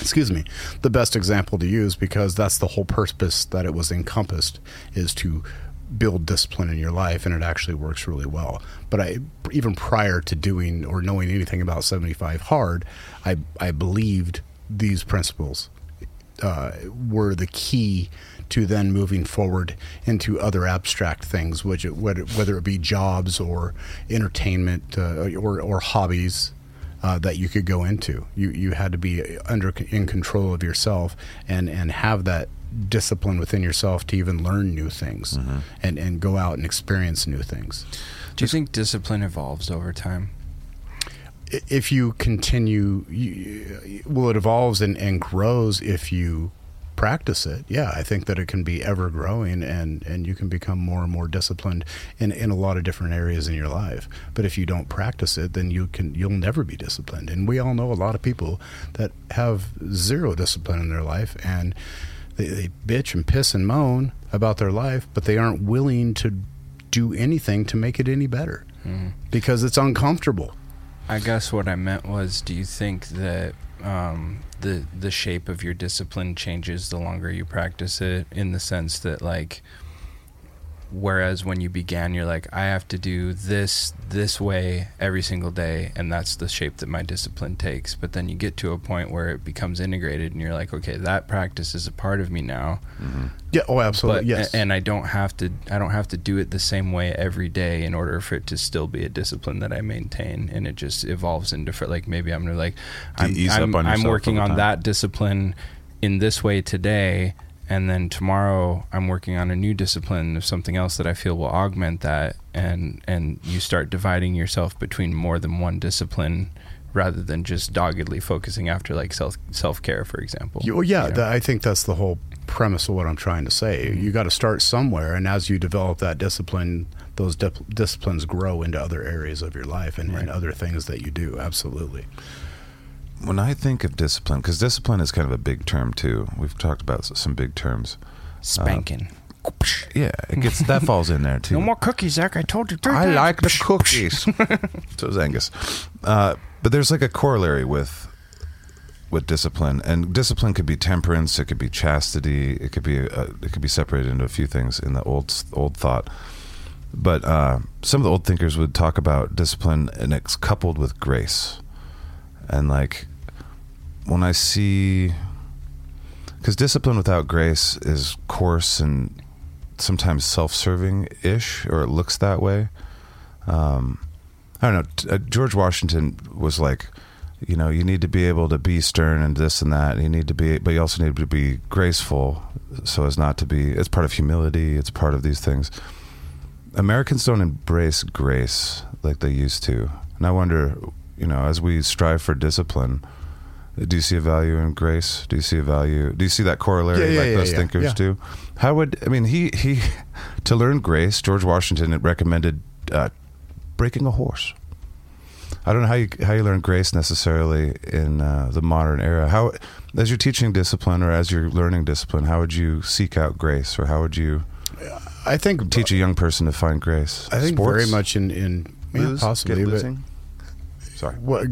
Excuse me, the best example to use because that's the whole purpose that it was encompassed is to build discipline in your life, and it actually works really well. But I even prior to doing or knowing anything about seventy five hard, I I believed these principles uh, were the key to then moving forward into other abstract things, which it, whether, whether it be jobs or entertainment uh, or, or hobbies uh, that you could go into. You you had to be under in control of yourself and and have that discipline within yourself to even learn new things mm-hmm. and and go out and experience new things. do you think discipline evolves over time? if you continue, you, well, it evolves and, and grows if you practice it. Yeah, I think that it can be ever growing and, and you can become more and more disciplined in, in a lot of different areas in your life. But if you don't practice it, then you can you'll never be disciplined. And we all know a lot of people that have zero discipline in their life and they, they bitch and piss and moan about their life, but they aren't willing to do anything to make it any better because it's uncomfortable. I guess what I meant was, do you think that um, the the shape of your discipline changes the longer you practice it? In the sense that, like, whereas when you began, you're like, I have to do this this way every single day, and that's the shape that my discipline takes. But then you get to a point where it becomes integrated, and you're like, okay, that practice is a part of me now. Mm-hmm. Yeah. Oh, absolutely. But yes. and I don't have to I don't have to do it the same way every day in order for it to still be a discipline that I maintain and it just evolves into for like maybe I'm gonna like I'm, ease up I'm, on I'm working on that discipline in this way today and then tomorrow I'm working on a new discipline of something else that I feel will augment that and and you start dividing yourself between more than one discipline rather than just doggedly focusing after like self self care for example. You- well, yeah, You know? that, I think that's the whole premise of what I'm trying to say. Mm-hmm. You got to start somewhere, and as you develop that discipline, those dip- disciplines grow into other areas of your life and, and other things that you do. Absolutely. When I think of discipline, because discipline is kind of a big term too. We've talked about some big terms. spanking. Yeah, it gets that falls in there too. No more cookies, Zaq. I told you. three I times. like the cookies. [LAUGHS] so does Angus. Uh, but there's like a corollary with with discipline, and discipline could be temperance, it could be chastity, it could be uh, it could be separated into a few things in the old old thought. But uh, some of the old thinkers would talk about discipline, and it's coupled with grace, and like when I see, because discipline without grace is coarse and sometimes self-serving ish, or it looks that way. Um, I don't know. Uh, George Washington was like, you know, you need to be able to be stern and this and that. And you need to be, but you also need to be graceful, so as not to be. It's part of humility. It's part of these things. Americans don't embrace grace like they used to, and I wonder, you know, as we strive for discipline. Do you see a value in grace? Do you see a value? Do you see that corollary Yeah, yeah, like yeah, those thinkers do? How would I mean? He he to learn grace. George Washington recommended uh, breaking a horse. I don't know how you how you learn grace necessarily in uh, the modern era. How as you're teaching discipline or as you're learning discipline, how would you seek out grace, or how would you I think teach a young person to find grace? I think Sports? very much in in Lose? possibly, but? Sorry. what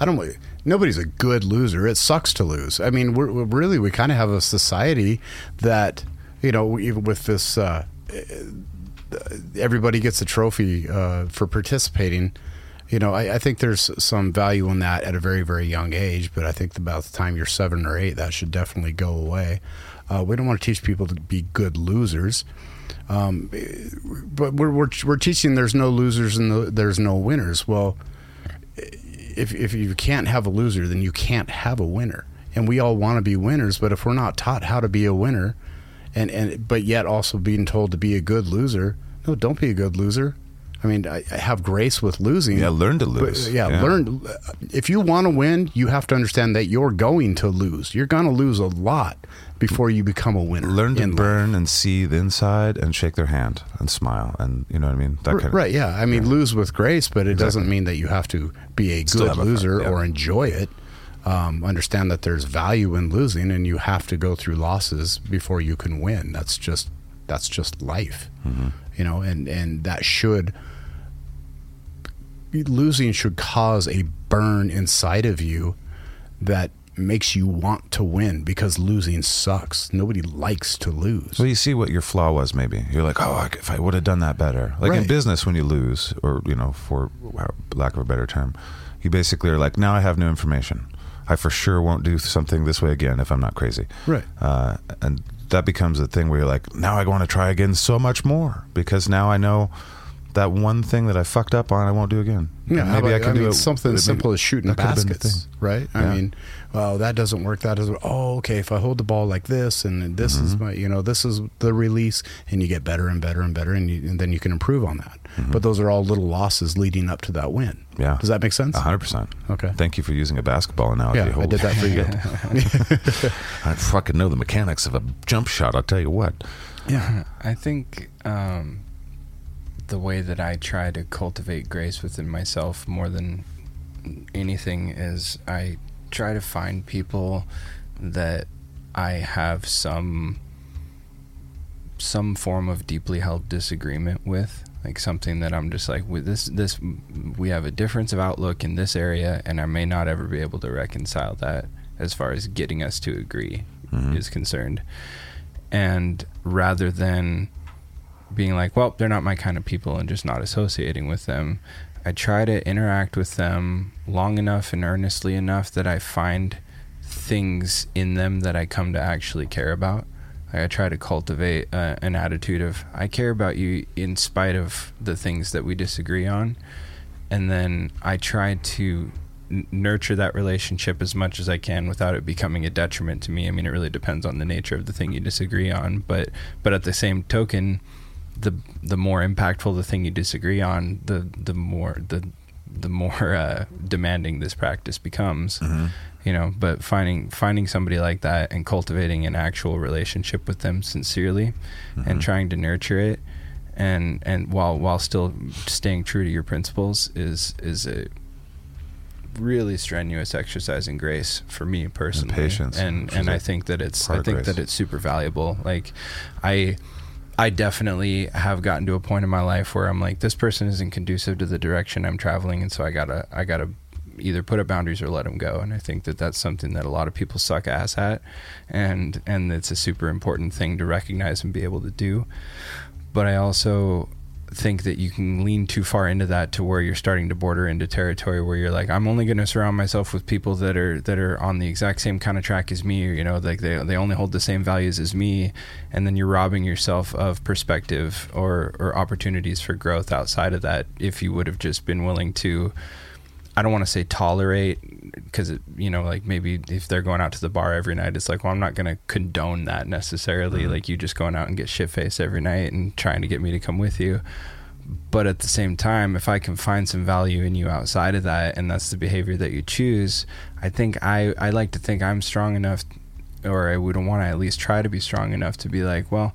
I don't. Nobody's a good loser. It sucks to lose. I mean, we're, we're really we kind of have a society that you know even with this. Uh, everybody gets a trophy uh, for participating. You know, I, I think there's some value in that at a very, very young age. But I think about the time you're seven or eight, that should definitely go away. Uh, we don't want to teach people to be good losers. Um, but we're, we're we're teaching there's no losers and no, there's no winners. Well, if if you can't have a loser, then you can't have a winner. And we all want to be winners, but if we're not taught how to be a winner, and and but yet also being told to be a good loser, no, don't be a good loser. I mean, I, I have grace with losing. Yeah, learn to lose. yeah, learn. If you want to win, you have to understand that you're going to lose. You're going to lose a lot before you become a winner. Learn to in life. burn and seethe inside and shake their hand and smile and you know what I mean. That R- kind of right, yeah. I mean, lose with grace, but it Exactly. doesn't mean that you have to be a Still good have a loser yeah. or enjoy it. Um, understand that there's value in losing, and you have to go through losses before you can win. That's just that's just life, Mm-hmm. you know. And and that should losing should cause a burn inside of you that makes you want to win because losing sucks. Nobody likes to lose. Well, you see what your flaw was. Maybe you're like, oh, if I would have done that better. Like in business, when you lose, or you know, for lack of a better term, you basically are like, now I have new information. I for sure won't do something this way again if I'm not crazy. Right. Uh, and that becomes a thing where you're like, now I want to try again so much more because now I know that one thing that I fucked up on, I won't do again. Yeah, And maybe about- I can do mean, it. something maybe- as simple as shooting that could've been the baskets, thing. right? I mean, well, that doesn't work. That doesn't. Oh, okay. If I hold the ball like this, and this is Mm-hmm. my, you know, this is the release, and you get better and better and better, and, you, and then you can improve on that. But those are all little losses leading up to that win. Mm-hmm. Yeah. Does that make sense? A hundred percent. Okay. Thank you for using a basketball analogy. Yeah, I Holy did that for you. [LAUGHS] I fucking know the mechanics of a jump shot. I'll tell you what. yeah. I think um, the way that I try to cultivate grace within myself more than anything is I try to find people that I have some some form of deeply held disagreement with like something that I'm just like with this this we have a difference of outlook in this area and I may not ever be able to reconcile that as far as getting us to agree Mhm. is concerned and rather than being like well they're not my kind of people and just not associating with them I try to interact with them long enough and earnestly enough that I find things in them that I come to actually care about. I try to cultivate uh, an attitude of I care about you in spite of the things that we disagree on, and then I try to n- nurture that relationship as much as I can without it becoming a detriment to me. I mean, it really depends on the nature of the thing you disagree on, but but at the same token, the the more impactful the thing you disagree on, the the more the the more uh, demanding this practice becomes. You know but finding finding somebody like that and cultivating an actual relationship with them sincerely and trying to nurture it and and while while still staying true to your principles is is a really strenuous exercise in grace for me personally. Patience, and and I think that it's part I think that it's super valuable. Like I I definitely have gotten to a point in my life where I'm like, this person isn't conducive to the direction I'm traveling, and so I gotta, I gotta either put up boundaries or let them go. And I think that that's something that a lot of people suck ass at, and and it's a super important thing to recognize and be able to do. But I also think that you can lean too far into that to where you're starting to border into territory where you're like I'm only going to surround myself with people that are that are on the exact same kind of track as me you know like they they only hold the same values as me. And then you're robbing yourself of perspective or or opportunities for growth outside of that if you would have just been willing to I don't want to say tolerate because you know like maybe if they're going out to the bar every night it's like well I'm not going to condone that necessarily. Mm-hmm. Like you just going out and get shit faced every night and trying to get me to come with you. But at the same time if I can find some value in you outside of that and that's the behavior that you choose I think I I like to think I'm strong enough or I would want to at least try to be strong enough to be like well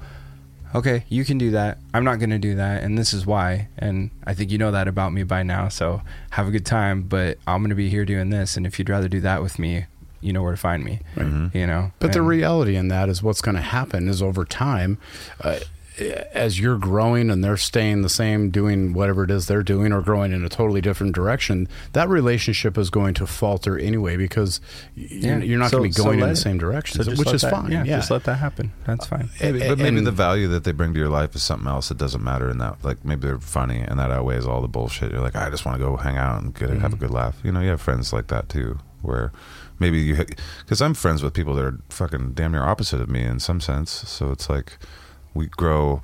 okay, you can do that. I'm not going to do that. And this is why. And I think you know that about me by now. So have a good time. But I'm going to be here doing this. And if you'd rather do that with me, you know where to find me. You know? But the reality in that is what's going to happen is over time, uh, as you're growing and they're staying the same, doing whatever it is they're doing, or growing in a totally different direction, that relationship is going to falter anyway because Yeah. you're not So- going to be so going in the same direction, So which is that- fine. Yeah, Yeah, Just let that happen. That's fine. Maybe, And- but maybe and- the value that they bring to your life is something else that doesn't matter in that. Like maybe they're funny and that outweighs all the bullshit. You're like, I just want to go hang out and get have a mm-hmm. good laugh. You know, you have friends like that too, where maybe you because I'm friends with people that are fucking damn near opposite of me in some sense. So it's like we grow.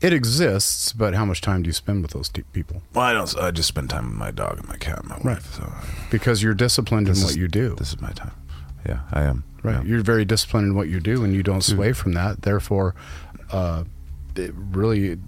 it exists, but how much time do you spend with those t- people? Well, I don't. I just spend time with my dog and my cat, and my wife. Right. So Because you're disciplined in what you do. this is my time. Yeah, I am. Right. Yeah. You're very disciplined in what you do and you don't sway from that. Therefore, uh, it really,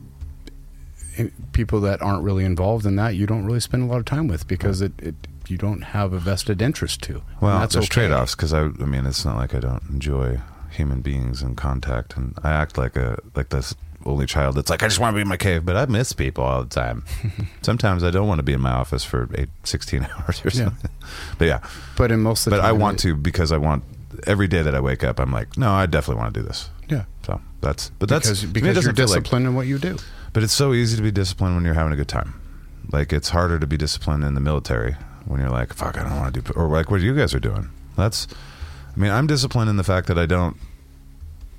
people that aren't really involved in that, you don't really spend a lot of time with because it, it you don't have a vested interest to. Well, that's there's okay. trade-offs because I, I mean, it's not like I don't enjoy human beings in contact, and I act like a like this only child that's like I just want to be in my cave, but I miss people all the time. [LAUGHS] Sometimes I don't want to be in my office for eight, 16 [LAUGHS] hours or Yeah. something. But yeah, But in most of the but I want it- to because I want every day that I wake up, I'm like, no, I definitely want to do this. Yeah. So that's but that's because to me, it you're feel like- in what you do. but it's so easy to be disciplined when you're having a good time. Like it's harder to be disciplined in the military when you're like, fuck, I don't want to do, or like what you guys are doing. That's, I mean, I'm disciplined in the fact that I don't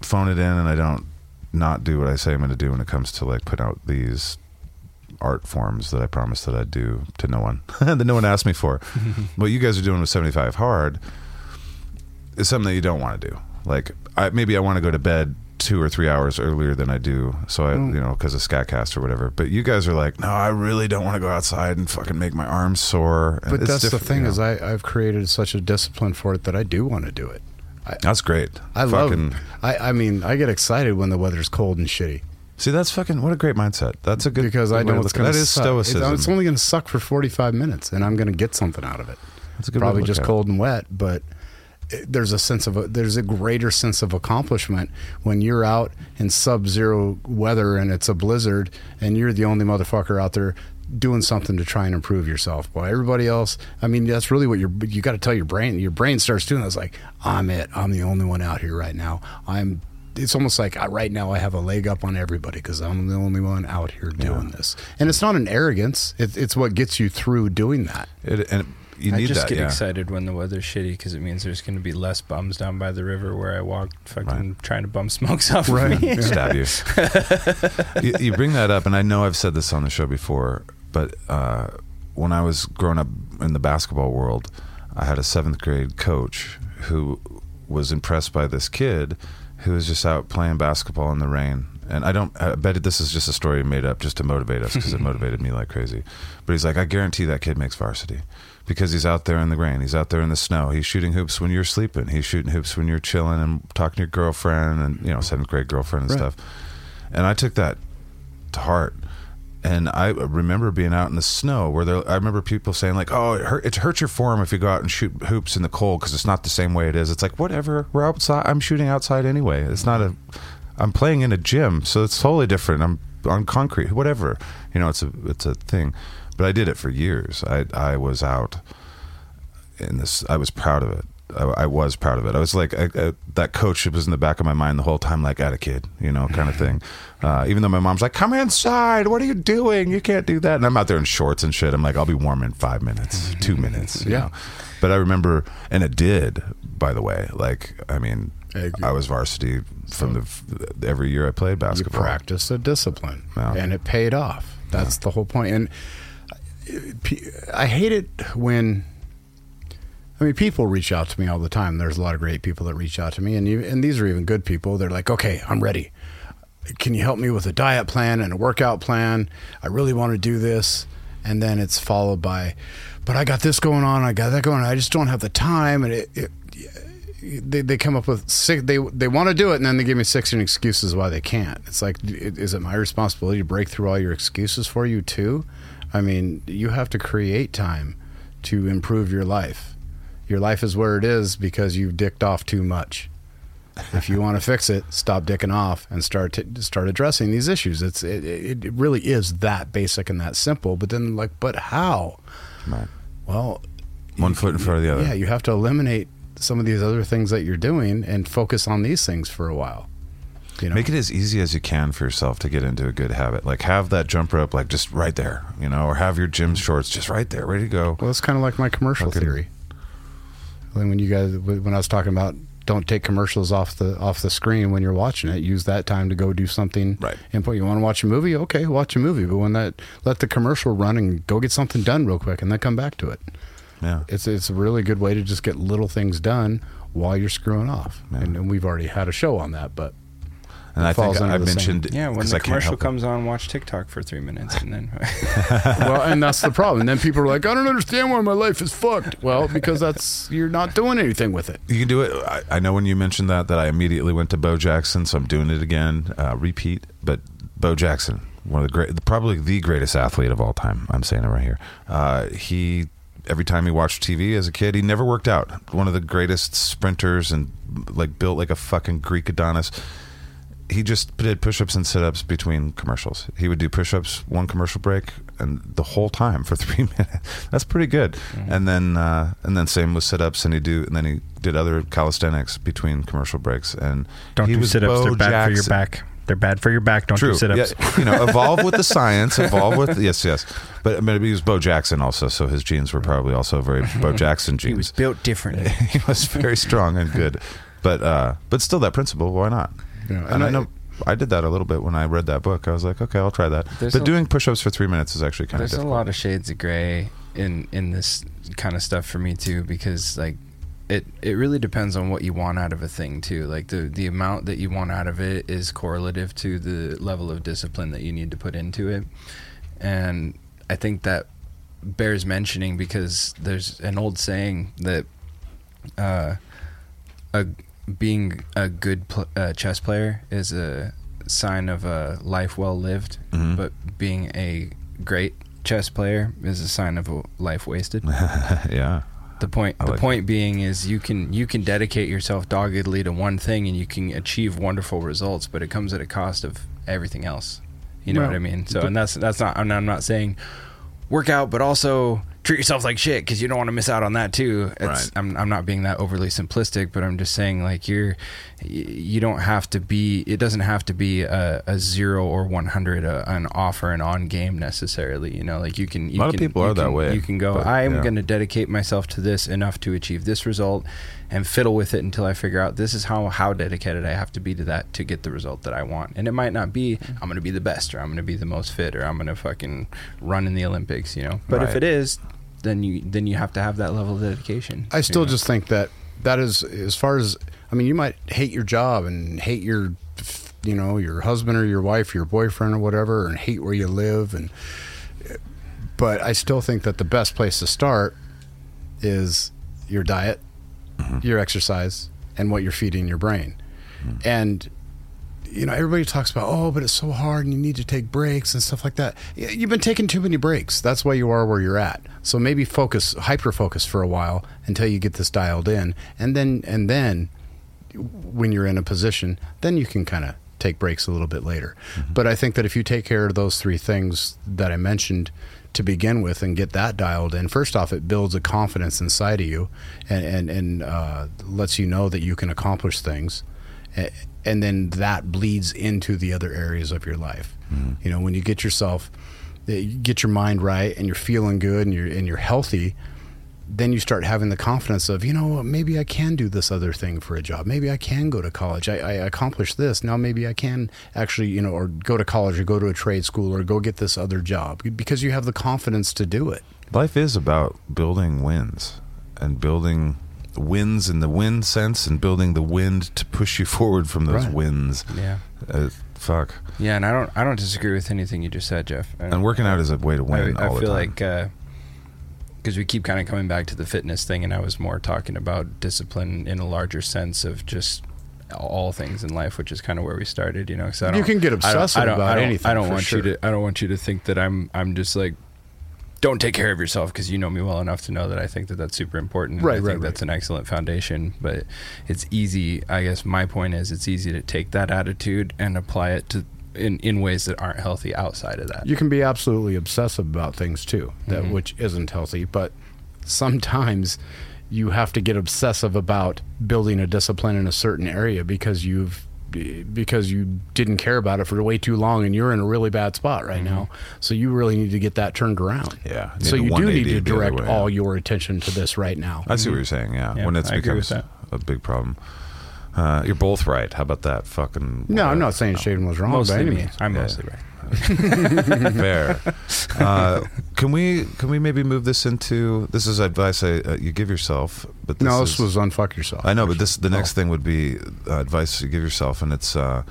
phone it in and I don't not do what I say I'm going to do when it comes to like put out these art forms that I promised that I'd do to no one [LAUGHS] that no one asked me for. [LAUGHS] what you guys are doing with 75 hard is something that you don't want to do. Like I, maybe I want to go to bed two or three hours earlier than I do, so I, Mm. you know, because of Skatcast or whatever. But you guys are like, no, I really don't want to go outside and fucking make my arms sore. And But it's that's the thing you know. is I, I've created such a discipline for it that I do want to do it. That's great. I fucking, love. I, I mean, I get excited when the weather's cold and shitty see. That's fucking what a great mindset. That's a good because I know it's going to That is suck. stoicism. It's, it's only going to suck for forty five minutes, and I'm going to get something out of it. That's a good Probably just it. cold and wet, but it- there's a sense of a, there's a greater sense of accomplishment when you're out in sub-zero weather and it's a blizzard and you're the only motherfucker out there doing something to try and improve yourself. While everybody else, I mean, that's really what you're. You got to tell your brain. Your brain starts doing. That's like I'm it. I'm the only one out here right now. I'm. It's almost like I, right now I have a leg up on everybody because I'm the only one out here doing this. And it's not an arrogance. It, it's what gets you through doing that. It, and you I just that. get yeah. excited when the weather's shitty because it means there's going to be less bums down by the river where I walk, fucking trying to bum smokes [LAUGHS] off Right. of me. stab you. [LAUGHS] you. You bring that up, and I know I've said this on the show before, but uh, when I was growing up in the basketball world, I had a seventh grade coach who was impressed by this kid who was just out playing basketball in the rain. And I don't, I bet this is just a story made up just to motivate us because it [LAUGHS] motivated me like crazy. But he's like, I guarantee that kid makes varsity because he's out there in the rain. He's out there in the snow. He's shooting hoops when you're sleeping. He's shooting hoops when you're chilling and talking to your girlfriend and, you know, seventh grade girlfriend and Right. stuff. And I took that to heart. And I remember being out in the snow where there, I remember people saying like, "Oh, it, hurt, it hurts your form if you go out and shoot hoops in the cold because it's not the same way it is." It's like whatever. We're outside. I'm shooting outside anyway. It's not a. I'm playing in a gym, so it's totally different. I'm on concrete, whatever. You know, it's a it's a thing. But I did it for years. I I was out in this. I was proud of it. I, I was proud of it. I was like I, I, that coach was in the back of my mind the whole time, like at a kid, you know, kind of thing. [LAUGHS] Uh, even though my mom's like, "Come inside. What are you doing? You can't do that." And I'm out there in shorts and shit. I'm like, "I'll be warm in five minutes, [LAUGHS] two minutes." you Yeah. know? But I remember, and it did. By the way, like I mean, I- I was varsity from the every year I played basketball. You practiced a discipline, Yeah. and it paid off. That's the whole point. And uh, I hate it when. I mean, people reach out to me all the time. There's a lot of great people that reach out to me, and you, and these are even good people. They're like, "Okay, I'm ready. Can you help me with a diet plan and a workout plan? I really want to do this." And then it's followed by, "But I got this going on. I got that going on. I just don't have the time." And it, it they, they come up with six they they want to do it and then they give me 16 excuses why they can't it's like is it my responsibility to break through all your excuses for you too i mean you have to create time to improve your life your life is where it is because you've dicked off too much if you want to fix it stop dicking off and start to start addressing these issues it's it, it really is that basic and that simple but then like but how Right. well One foot in front of the other. yeah, you have to eliminate some of these other things that you're doing and focus on these things for a while. You know, Make it as easy as you can for yourself to get into a good habit. Like have that jump rope like just right there, you know, or have your gym shorts just right there, ready to go. well, it's kind of like my commercial Okay. theory. When when you guys when I was talking about don't take commercials off the off the screen when you're watching it. Use that time to go do something. Right. Important. You want to watch a movie? Okay, watch a movie. But when that let the commercial run and go get something done real quick, and then come back to it. Yeah. It's it's a really good way to just get little things done while you're screwing off. Yeah. And, and we've already had a show on that, but And I falls think I under the same- mentioned Yeah, when 'cause the I commercial help it. comes on, watch TikTok for three minutes, and then [LAUGHS] [LAUGHS] well, and that's the problem. And then people are like, I don't understand why my life is fucked. Well, because that's you're not doing anything with it. You can do it. I, I know when you mentioned that that I immediately went to Bo Jackson, so I'm doing it again. Uh, repeat, but Bo Jackson, one of the great, probably the greatest athlete of all time. I'm saying it right here. Uh, he every time he watched TV as a kid, he never worked out. One of the greatest sprinters and like built like a fucking Greek Adonis. He just did push-ups and sit-ups between commercials. He would do push-ups, one commercial break, and the whole time for [LAUGHS] three minutes. That's pretty good. Mm-hmm. And then uh, and then same with sit-ups, and he do and then he did other calisthenics between commercial breaks. And Don't he do was sit-ups. Bo They're bad for your back. They're bad for your back. Don't True. do sit-ups. Yeah, you know, evolve with the [LAUGHS] science. Evolve with yes, yes. But I mean, he was Bo Jackson also, so his genes were probably also very Bo [LAUGHS] Jackson genes. He was built differently. he was very strong and good, but uh, but still that principle. Why not? Yeah, and, and I I- know I did that a little bit when I read that book. I was like, okay, I'll try that. But a- doing push-ups for three minutes is actually kind of There's a lot of shades of gray in in this kind of stuff for me too, because like it it really depends on what you want out of a thing too. Like the the amount that you want out of it is correlative to the level of discipline that you need to put into it, and I think that bears mentioning because there's an old saying that uh, a being a good pl- uh, chess player is a sign of a life well lived, Mhm. but being a great chess player is a sign of a life wasted. [LAUGHS] yeah, The point I the like point being is you can you can dedicate yourself doggedly to one thing and you can achieve wonderful results, but it comes at a cost of everything else. You know Well, what I mean? So and that's that's not I'm I'm not saying work out, but also treat yourself like shit because you don't want to miss out on that too. It's, Right. I'm I'm not being that overly simplistic, but I'm just saying like you're you don't have to be. It doesn't have to be a, a zero or 100 a, uh, an off or an on game necessarily. You know, like you can. You lot of can- people you are that way, You can go. but, I am yeah. going to dedicate myself to this enough to achieve this result, and fiddle with it until I figure out this is how how dedicated I have to be to that to get the result that I want. And it might not be mm-hmm. I'm going to be the best or I'm going to be the most fit or I'm going to fucking run in the Olympics. You know, but if it is, then you then you have to have that level of dedication. I still you know? just think that that is as far as I mean, you might hate your job and hate your, you know, your husband or your wife, your boyfriend or whatever, and hate where you live, and but I still think that the best place to start is your diet, Mm-hmm. your exercise, and what you're feeding your brain, mm-hmm. and you know, everybody talks about, oh, but it's so hard and you need to take breaks and stuff like that. You've been taking too many breaks. That's why you are where you're at. So maybe focus, hyper focus for a while until you get this dialed in. And then, and then when you're in a position, then you can kind of take breaks a little bit later. Mm-hmm. But I think that if you take care of those three things that I mentioned to begin with and get that dialed in, first off, it builds a confidence inside of you and, and, and uh, lets you know that you can accomplish things. And then that bleeds into the other areas of your life. You know, when you get yourself, you get your mind right and you're feeling good and you're, and you're healthy, then you start having the confidence of, you know, maybe I can do this other thing for a job. Maybe I can go to college. I, I accomplished this. Now maybe I can actually, you know, or go to college or go to a trade school or go get this other job because you have the confidence to do it. life is about building wins and building wins in the win sense and building the wind to push you [LAUGHS] forward from those Right. wins. Yeah. Uh, fuck. Yeah, and I don't I don't disagree with anything you just said, Jeff. And working out is a way to win I, I feel the time. Because we keep kind of coming back to the fitness thing, and I was more talking about discipline in a larger sense of just all things in life, which is kind of where we started. You know, 'cause I You don't- can get I don't- I don't, about I anything, I don't want sure. you to. I don't want you to think that I'm. I'm just like. Don't take care of yourself because you know me well enough to know that I think that that's super important. Right, I think right, right. that's an excellent foundation. But it's easy. I guess my point is, it's easy to take that attitude and apply it to in in ways that aren't healthy outside of that. You can be absolutely obsessive about things too, that Mhm. which isn't healthy, but sometimes you have to get obsessive about building a discipline in a certain area because you've because you didn't care about it for way too long and you're in a really bad spot right now. So you really need to get that turned around. Yeah, So you do need to direct way, all your attention to this right now. I see what you're saying. Yeah, Yeah, when it's I becomes a big problem. Uh, you're both right. How about that? Fucking No, I'm not saying Shaiden was wrong mostly by any me. means. I'm Yeah. mostly right. [LAUGHS] fair. Uh, can we can we maybe move this into this is advice I, uh, you give yourself, but this No, is, this was unfuck yourself. I know, but this the next Oh. thing would be uh, advice you give yourself, and it's uh,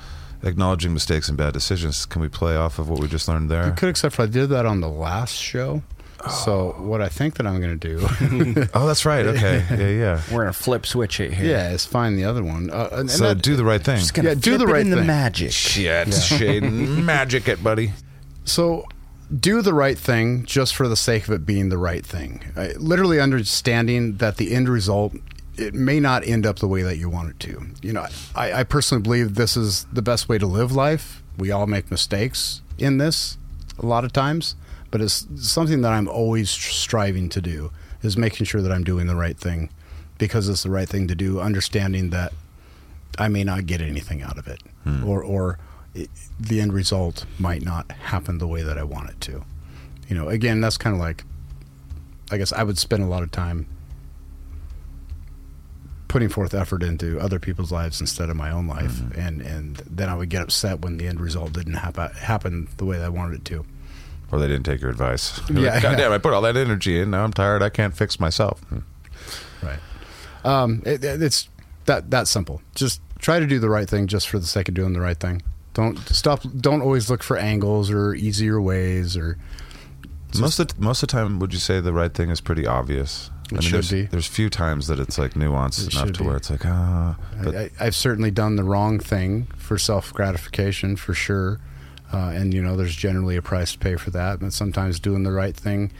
acknowledging mistakes and bad decisions. Can we play off of what we just learned there? You could, except for I did that on the last show. So what I think that I'm going to do, [LAUGHS] Oh, that's right. Okay. [LAUGHS] Yeah, yeah. We're gonna flip switch it here. yeah, is find the other one. Uh, and, and So that- do the right thing. Just gonna Yeah, do flip the it right in the magic. Shit, Shaiden, [LAUGHS] magic it, buddy. So, do the right thing just for the sake of it being the right thing. Uh, literally understanding that the end result it may not end up the way that you want it to. You know, I, I personally believe this is the best way to live life. We all make mistakes in this a lot of times, but it's something that I'm always striving to do is making sure that I'm doing the right thing because it's the right thing to do, understanding that I may not get anything out of it, hmm. or or it, the end result might not happen the way that I want it to. You know, again, that's kind of like, I guess I would spend a lot of time putting forth effort into other people's lives instead of my own life, mm-hmm. and and then I would get upset when the end result didn't happen happen the way that I wanted it to. Or they didn't take your advice. [LAUGHS] You're Yeah, like, God yeah. damn, I put all that energy in. Now I'm tired. I can't fix myself. Right. Um, it, it- it's that that simple. Just try to do the right thing just for the sake of doing the right thing. Don't stop. Don't always look for angles or easier ways or. most of the, most of the time, would you say the right thing is pretty obvious? It should there's, be. There's few times that it's like nuanced It enough to be. where it's like ah. But I've certainly done the wrong thing for self gratification for sure, uh, and you know there's generally a price to pay for that. But sometimes doing the right thing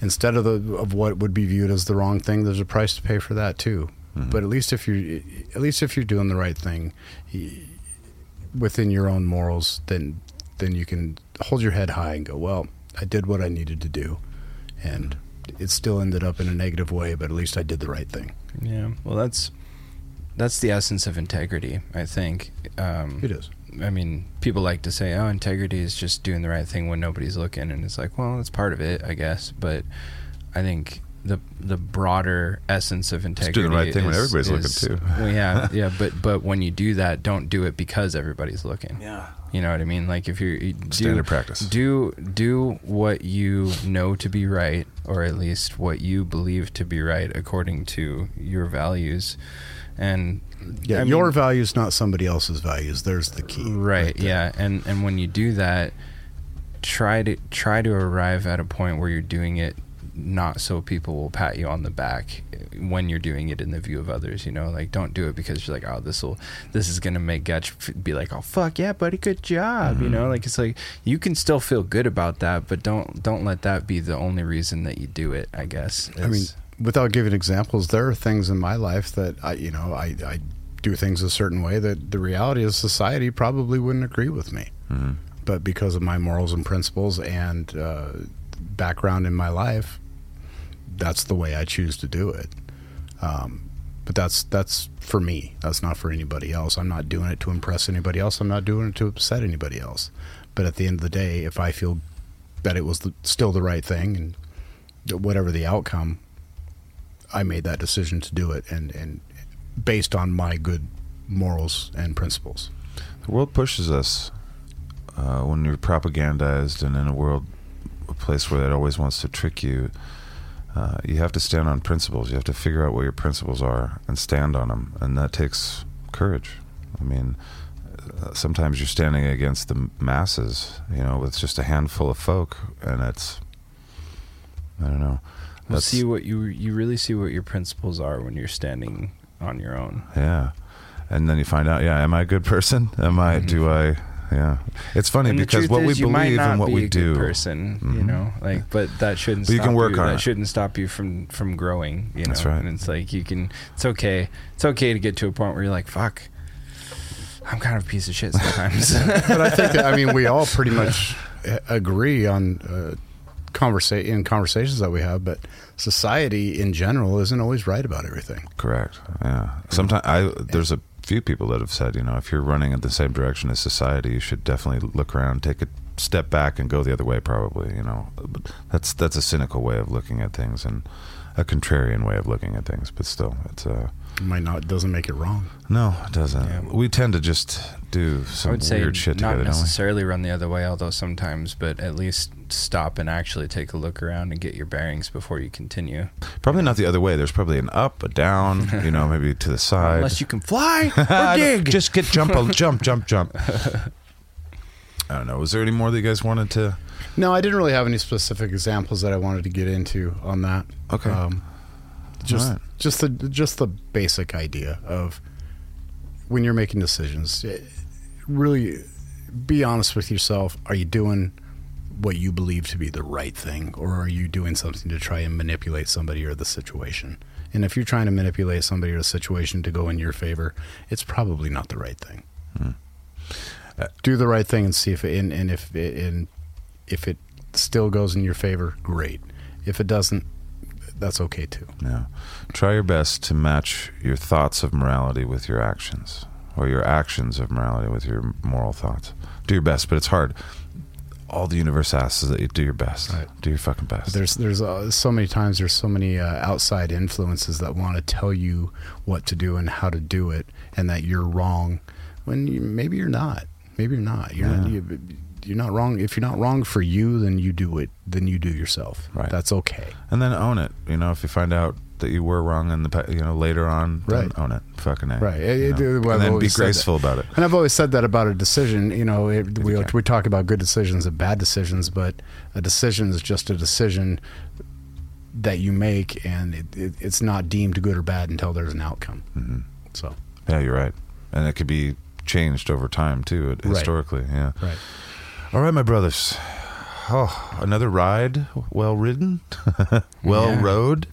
instead of the of what would be viewed as the wrong thing, there's a price to pay for that too. But at least if you at least if you're doing the right thing within your own morals, then then you can hold your head high and go, well, I did what I needed to do, and it still ended up in a negative way, but at least I did the right thing. Yeah. Well, that's that's the essence of integrity. I think. Um, It is. I mean, people like to say, "Oh, integrity is just doing the right thing when nobody's looking," and it's like, well, that's part of it, I guess. But I think the the broader essence of integrity do the right thing when everybody's looking, too. Well, yeah, [LAUGHS] yeah, but but when you do that, don't do it because everybody's looking. yeah. You know what I mean? Like if you're you do, Standard practice. do do what you know to be right, or at least what you believe to be right according to your values, and Yeah, I your mean- values, not somebody else's values. There's the key. right, there. yeah and and when you do that try to try to arrive at a point where you're doing it not so people will pat you on the back when you're doing it in the view of others you know like don't do it because you're like oh this will this is gonna make Getch be like oh fuck yeah buddy good job you know mm-hmm. like it's like you can still feel good about that but don't don't let that be the only reason that you do it i guess I mean, without giving examples, there are things in my life that I, you know, I, I do things a certain way that the reality of society probably wouldn't agree with me. Mhm. But because of my morals and principles and uh, background in my life, that's the way I choose to do it. Um, but that's that's for me. That's not for anybody else. I'm not doing it to impress anybody else. I'm not doing it to upset anybody else. But at the end of the day, if I feel that it was the, still the right thing and whatever the outcome, I made that decision to do it, and and based on my good morals and principles. The world pushes us uh, when you're propagandized and in a world, a place where it always wants to trick you. Uh, you have to stand on principles. You have to figure out what your principles are and stand on them, and that takes courage. I mean, uh, sometimes you're standing against the masses, you know, with just a handful of folk, and it's, I don't know. Well, That's- see what you you really see what your principles are when you're standing on your own Yeah. And then you find out, yeah, am I a good person? Am I, do I, yeah. It's funny Mm-hmm. And because truth what we is, you might believe and what be we a do. good person, you Mhm. know, like, but that shouldn't. But you stop can work you, on That it. shouldn't stop you from from growing. You know, That's right. And it's like you can. It's okay. It's okay to get to a point where you're like, fuck. I'm kind of a piece of shit sometimes. [LAUGHS] But I think that, I mean we all pretty [LAUGHS] much uh, agree on uh, conversa- in conversations that we have, but society in general isn't always right about everything. Correct. Yeah. Sometimes I, there's a few people that have said, you know, if you're running in the same direction as society, you should definitely look around, take a step back and go the other way, probably, you know. But that's, that's a cynical way of looking at things and a contrarian way of looking at things, but still, it's, It might not doesn't make it wrong. no, it doesn't. Yeah. We tend to just do I some would say weird shit not together, don't we? necessarily run the other way, although sometimes, but at least stop and actually take a look around and get your bearings before you continue. Probably not the other way. There's probably an up, a down, [LAUGHS] you know, maybe to the side. Unless you can fly [LAUGHS] or dig. Just get jump, [LAUGHS] jump, jump, jump. I don't know. Was there any more that you guys wanted to? No, I didn't really have any specific examples that I wanted to get into on that. Okay. Um, just right. just the just the basic idea of when you're making decisions, eh, really be honest with yourself. Are you doing what you believe to be the right thing, or are you doing something to try and manipulate somebody or the situation? And if you're trying to manipulate somebody or the situation to go in your favor, it's probably not the right thing. Do the right thing and see if it, and, and if it, and if it still goes in your favor, great. If it doesn't, that's okay too. Yeah. Try your best to match your thoughts of morality with your actions, or your actions of morality with your moral thoughts. Do your best, but it's hard. All the universe asks is that you do your best. Right. Do your fucking best. There's there's uh, so many times there's so many uh, outside influences that want to tell you what to do and how to do it, and that you're wrong when you, maybe you're not. Maybe you're not. You're not. Yeah. You, you're not wrong. If you're not wrong for you, then you do it. Then you do yourself. Right. That's okay. and then own it. You know, if you find out that you were wrong in the you know later on, then Right. own it. Fucking a. Right. It- well, and then be graceful about it. And I've always said that about a decision. You know, it, we you we talk about good decisions and bad decisions, but a decision is just a decision that you make, and it, it, it's not deemed good or bad until there's an outcome. Mhm. So, Yeah, you're right. And it could be changed over time too, Right. historically. Yeah. right. All right, my brothers. Oh, another ride, well ridden, [LAUGHS] well Yeah. rode.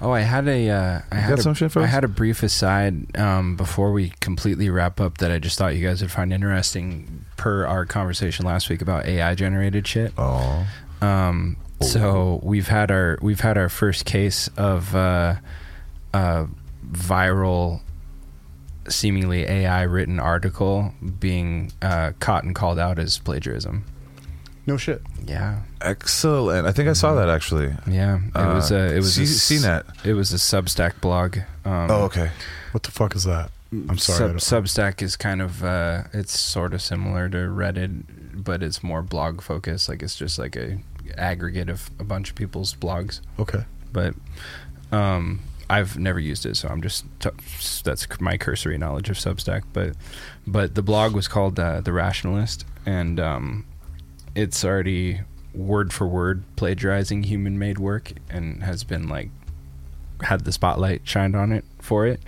Oh, I had a uh, I had got a, some shit for I had a brief aside um, before we completely wrap up that I just thought you guys would find interesting per our conversation last week about AI generated shit. Oh, Um, so we've had our we've had our first case of uh, uh, viral, seemingly AI written article being uh, caught and called out as plagiarism. No shit. Yeah, excellent! I think I saw that actually. yeah. It Uh, was a it was C- a, s- CNET. It was a Substack blog. Um, Oh, okay. What the fuck is that? I'm sorry. I Sub, don't- Substack is kind of uh, it's sort of similar to Reddit, but it's more blog focused. Like it's just like a aggregate of a bunch of people's blogs. okay. But um, I've never used it, so I'm just t- that's my cursory knowledge of Substack. But but the blog was called uh, The Rationalist, and um, it's already word for word plagiarizing human made work, and has been like had the spotlight shined on it for it.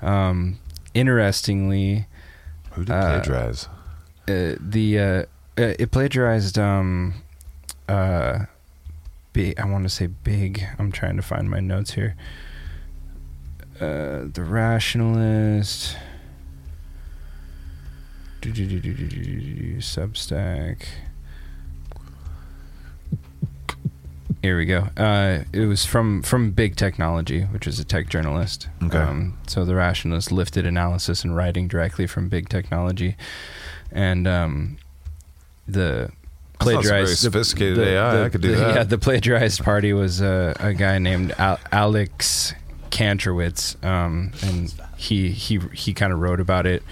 Um, interestingly, Who did Uh, plagiarize? uh, the uh, uh, it plagiarized um uh big I want to say big I'm trying to find my notes here uh the rationalist Substack here we go. Uh, it was from from Big Technology, which is a tech journalist. Okay. Um, so the rationalist lifted analysis and writing directly from Big Technology, and um, the plagiarized sophisticated the- AI. the- I could do the- that. Yeah, the plagiarized party was uh, a guy named Al- Alex Kantrowitz, um, and he he he kind of wrote about it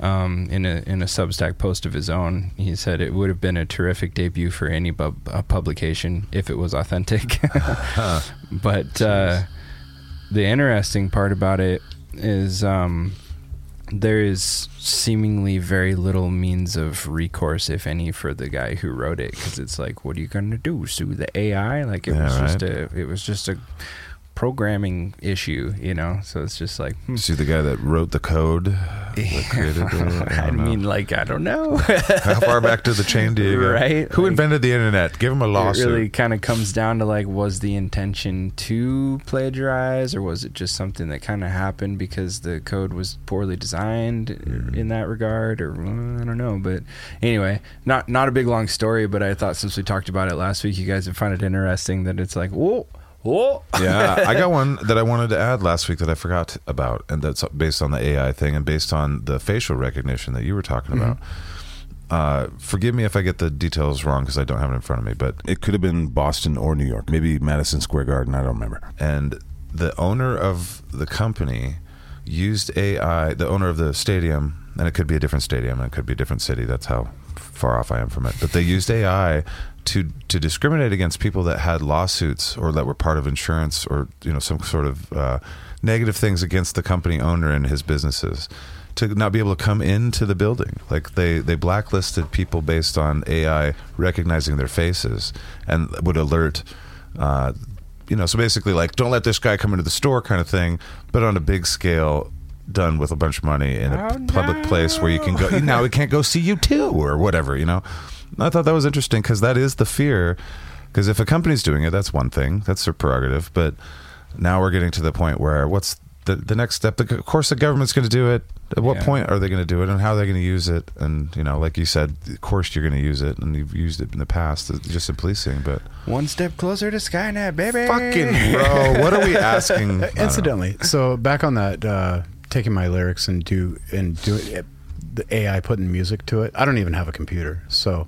um, in a in a Substack post of his own. He said it would have been a terrific debut for any bu- publication if it was authentic. [LAUGHS] but uh, the interesting part about it is um, there is seemingly very little means of recourse, if any, for the guy who wrote it, because it's like, what are you going to do? Sue the AI? Like it Yeah, was just a it was just a programming issue, you know. So it's just like. hmm. See the guy that wrote the code. that created it? I, [LAUGHS] know. mean, like, I don't know. how far back to the chain do you go? Right? Who Like- invented the internet? Give him a it lawsuit. really kind of comes down to like, was the intention to plagiarize, or was it just something that kind of happened because the code was poorly designed in that regard, or uh, I don't know. But anyway, not not a big long story. But I thought since we talked about it last week, you guys would find it interesting that it's like, whoa, whoa. yeah, I got [LAUGHS] one that I wanted to add last week that I forgot about, and that's based on the AI thing and based on the facial recognition that you were talking about. Uh, forgive me if I get the details wrong because I don't have it in front of me, but It could have been Boston or New York, maybe Madison Square Garden. I don't remember. and the owner of the company used AI, the owner of the stadium, and it could be a different stadium and it could be a different city. That's how far off I am from it. But they used AI to to discriminate against people that had lawsuits or that were part of insurance or you know some sort of uh, negative things against the company owner and his businesses. to not be able to come into the building. Like they they blacklisted people based on AI recognizing their faces and would alert. Uh, you know, so basically, like, don't let this guy come into the store, kind of thing, but on a big scale, done with a bunch of money in a Oh, public place where you can go. Now we can't go see you too, or whatever. You know, I thought that was interesting because that is the fear. Because if a company's doing it, that's one thing, that's their prerogative. But now we're getting to the point where what's the the next step? The, of course, the government's going to do it. At what Yeah. point are they going to do it, and how are they going to use it? And you know, like you said, of course you're going to use it, and you've used it in the past, uh, just in policing. But One step closer to Skynet, baby. fucking bro, what are we asking? [LAUGHS] I don't know. Incidentally, so back on that, uh, taking my lyrics and do and do it, the AI putting music to it. I don't even have a computer, so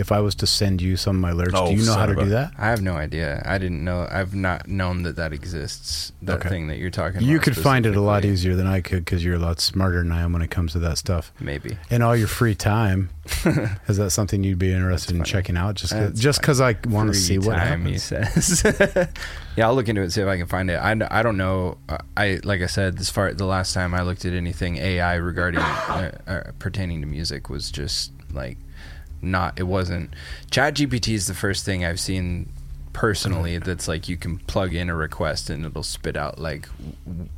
if I was to send you some of my lyrics, Oh, do you know how to do that? I have no idea. I didn't know. I've not known that that exists. That Okay. thing that you're talking. About. You could find it a lot easier than I could because you're a lot smarter than I am when it comes to that stuff. Maybe. In all your free time, [LAUGHS] is that something you'd be interested in checking out? Just 'cause- That's just because I want to see what time, he happens. says. [LAUGHS] yeah, I'll look into it see if I can find it. I, I don't know. Uh, I like I said, as far the last time I looked at anything AI regarding uh, uh, pertaining to music was just like not. It wasn't. Chat GPT is the first thing I've seen personally that's like you can plug in a request and it'll spit out like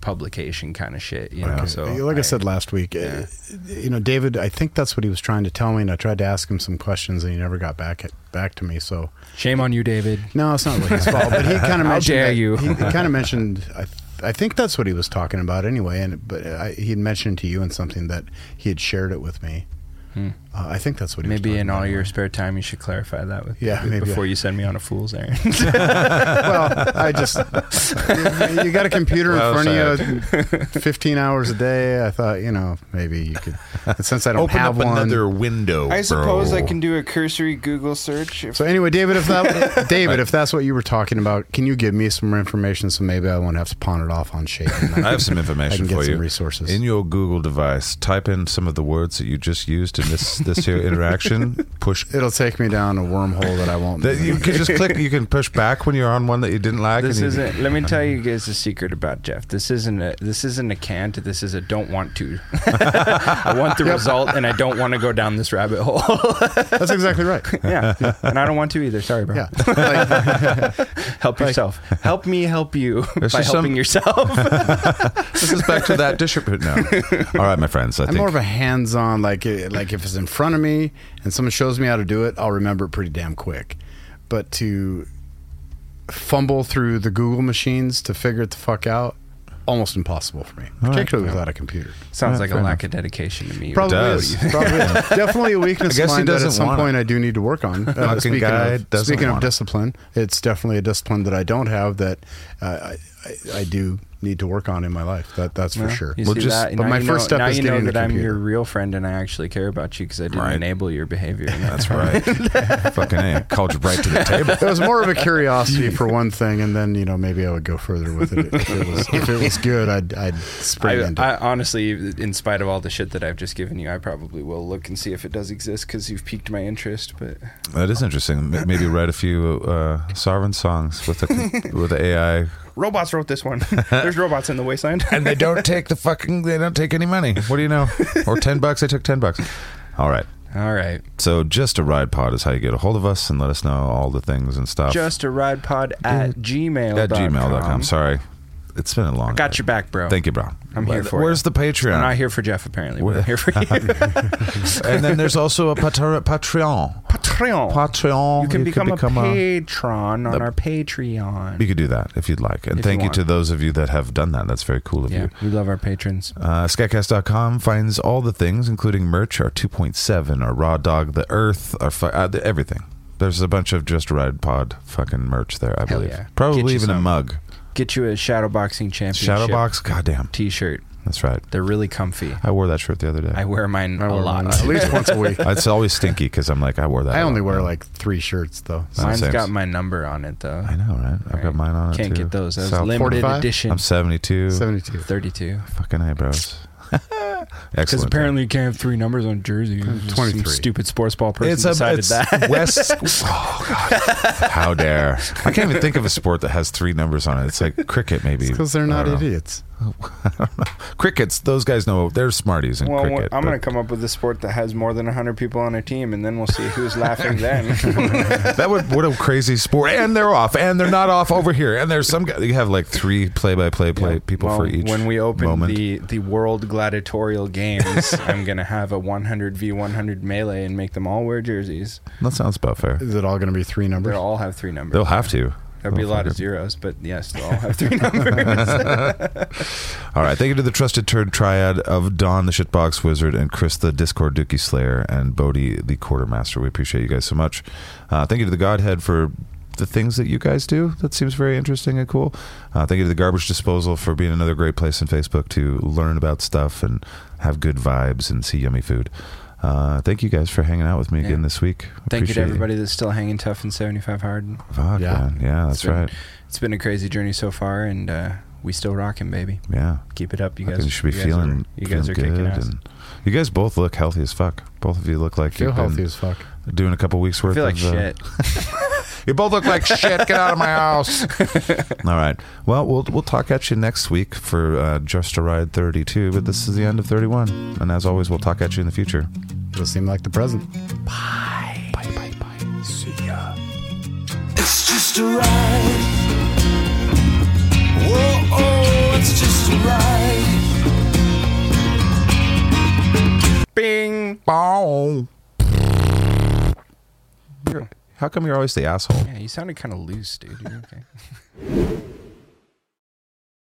publication kind of shit. You know, Okay. so like I, said last week, yeah. uh, you know, David, I think that's what he was trying to tell me, and I tried to ask him some questions, and he never got back back to me. So shame on you, David. no, it's not really his fault. But he kind of [LAUGHS] How mentioned dare that- you. He, he kind of mentioned. I, I think that's what he was talking about anyway. And but I, he had mentioned to you and something that he had shared it with me. Hmm. Uh, I think that's what he Maybe in all about your spare time, you should clarify that with Yeah, maybe before I- you send me on a fool's errand. [LAUGHS] well, I just you, you got a computer in Well front of you, [LAUGHS] fifteen hours a day. I thought you know maybe you could. and since I don't Open have up one, another window. I suppose bro. I can do a cursory Google search. If So anyway, David, if that [LAUGHS] David, if that's what you were talking about, can you give me some more information so maybe I won't have to pawn it off on Shaiden? I have some I information can get for some you. resources. In your Google device, type in some of the words that you just used in this this here interaction. Push. [LAUGHS] It'll take me down a wormhole that I won't. That you can just click. You can push back when you're on one that you didn't like. this and isn't. Let me [LAUGHS] tell you guys a secret about Jeff. This isn't a. This isn't a can't. This is a don't want to. [LAUGHS] I want the result, and I don't want to go down this rabbit hole. That's exactly right. yeah, and I don't want to either. Sorry, bro. Yeah. Like, Help yourself. Help me help you There's by helping some- yourself. This is back to that distribution now. All right, my friends. I I'm think more of a hands-on. Like, uh, like if it's in front of me and someone shows me how to do it, I'll remember it pretty damn quick. But to fumble through the Google machines to figure it the fuck out, almost impossible for me, right. particularly without a computer. Sounds Yeah, like a fair lack of dedication to me. Probably does. is. Probably is. [LAUGHS] Definitely a weakness I of guess mine that at some point it. I do need to work on. [LAUGHS] Uh, speaking guy of, speaking of want it. discipline, it's definitely a discipline that I don't have that uh, I, I, I do need to work on in my life. That that's for sure. You Well, just- that? but Now my you first know, step now is you know getting the that I'm your real friend and I actually care about you because I didn't Right. enable your behavior. that That's right. [LAUGHS] Fucking a. Called you right to the table. It was more of a curiosity for [LAUGHS] one thing, and then you know maybe I would go further with it. If it was, if it was good, I'd I'd spring I, into I honestly, in spite of all the shit that I've just given you, I probably will look and see if it does exist because you've piqued my interest. But That is interesting. Maybe write a few uh, sovereign songs with the with the AI. Robots wrote this one. [LAUGHS] There's robots in the wasteland. [LAUGHS] And they don't [LAUGHS] take the fucking. They don't take any money. What do you know? Or ten bucks. They took ten bucks. All right. all right, So just a ride pod is how you get a hold of us and let us know all the things and stuff. just a ride pod at gmail at gmail.com. Sorry, it's been a long. Time. Got your back, bro. Thank you, bro. I'm here for it. Where's you. the Patreon? I'm not here for Jeff apparently, We're here for you. [LAUGHS] and then there's also a Patre- Patreon. Patreon. Patreon. You can become, become a patron on the- our Patreon. You could do that if you'd like. And If thank you you, to those of you that have done that. That's very cool of yeah, you. we love our patrons. Uh, Skatcast.com finds all the things, including merch, our 2.7, our Raw Dog, the Earth, our fu- uh, everything. There's a bunch of Just a Ride Pod fucking merch there, I Hell believe. yeah. Probably you even a mug. Get you a shadowboxing championship Shadowbox? Goddamn. T-shirt. That's right. They're really comfy. I wore that shirt the other day. I wear mine I a wear lot. mine at least [LAUGHS] once a week. it's always stinky because I'm like, I wore that. I a only wear like three shirts though. Same. Mine's Same. got my number on it though. I know, right? I've got mine on it Can't get those. That's South- limited 45? edition. I'm 72. Seventy-two. 32. Fucking eyebrows. [LAUGHS] Because apparently you can't have three numbers on jerseys. Some 23. stupid sports ball person it's a decided it's that. West. [LAUGHS] Oh God! How dare! I can't even think of a sport that has three numbers on it. It's like cricket, maybe. Because they're not idiots. [LAUGHS] Crickets. Those guys know they're smarties in Well, cricket. I'm going to come up with a sport that has more than 100 people on a team, and then we'll see who's laughing then. that would what a crazy sport. And they're off, and they're not off over here. And there's some guy. You have like three play-by-play play people well, for each. when we open moment. the, the World Gladiatorial Games, [LAUGHS] I'm going to have a 100 v 100 melee and make them all wear jerseys. that sounds about fair. Is it all going to be three numbers? They'll all have three numbers. They'll have to. There'll be a lot of zeros, but yes, they'll all have three [LAUGHS] numbers. All right. Thank you to the trusted turd triad of Don, the shitbox wizard, and Chris, the Discord Dookie Slayer, and Bodhi, the quartermaster. We appreciate you guys so much. Uh, thank you to the Godhead for the things that you guys do. That seems very interesting and cool. Uh, thank you to the Garbage Disposal for being another great place on Facebook to learn about stuff and have good vibes and see yummy food. Uh, thank you guys for hanging out with me Yeah. again this week. Thank you to everybody that's still hanging tough in 75 hard. Fuck, Yeah. man. Yeah, that's It's been- right. It's been a crazy journey so far, and uh, we still rocking, baby. Yeah. Keep it up, you I guys. you should be you guys feeling, are, you guys are feeling kicking good ass. and you guys both look healthy as fuck. Both of you look like Feel you've been healthy as fuck. Doing a couple weeks I worth feel like of uh, shit. [LAUGHS] You both look like shit. Get out of my house. [LAUGHS] All right. Well, we'll we'll talk at you next week for uh, Just a Ride 32. But this is the end of 31, and as always, we'll talk at you in the future. It'll seem like the present. Bye bye bye. Bye. See ya. It's just a ride. Whoa, oh, it's just a ride. Bing. Bow. How come you're always the asshole? Yeah, you sounded kind of loose, dude. You're okay. [LAUGHS]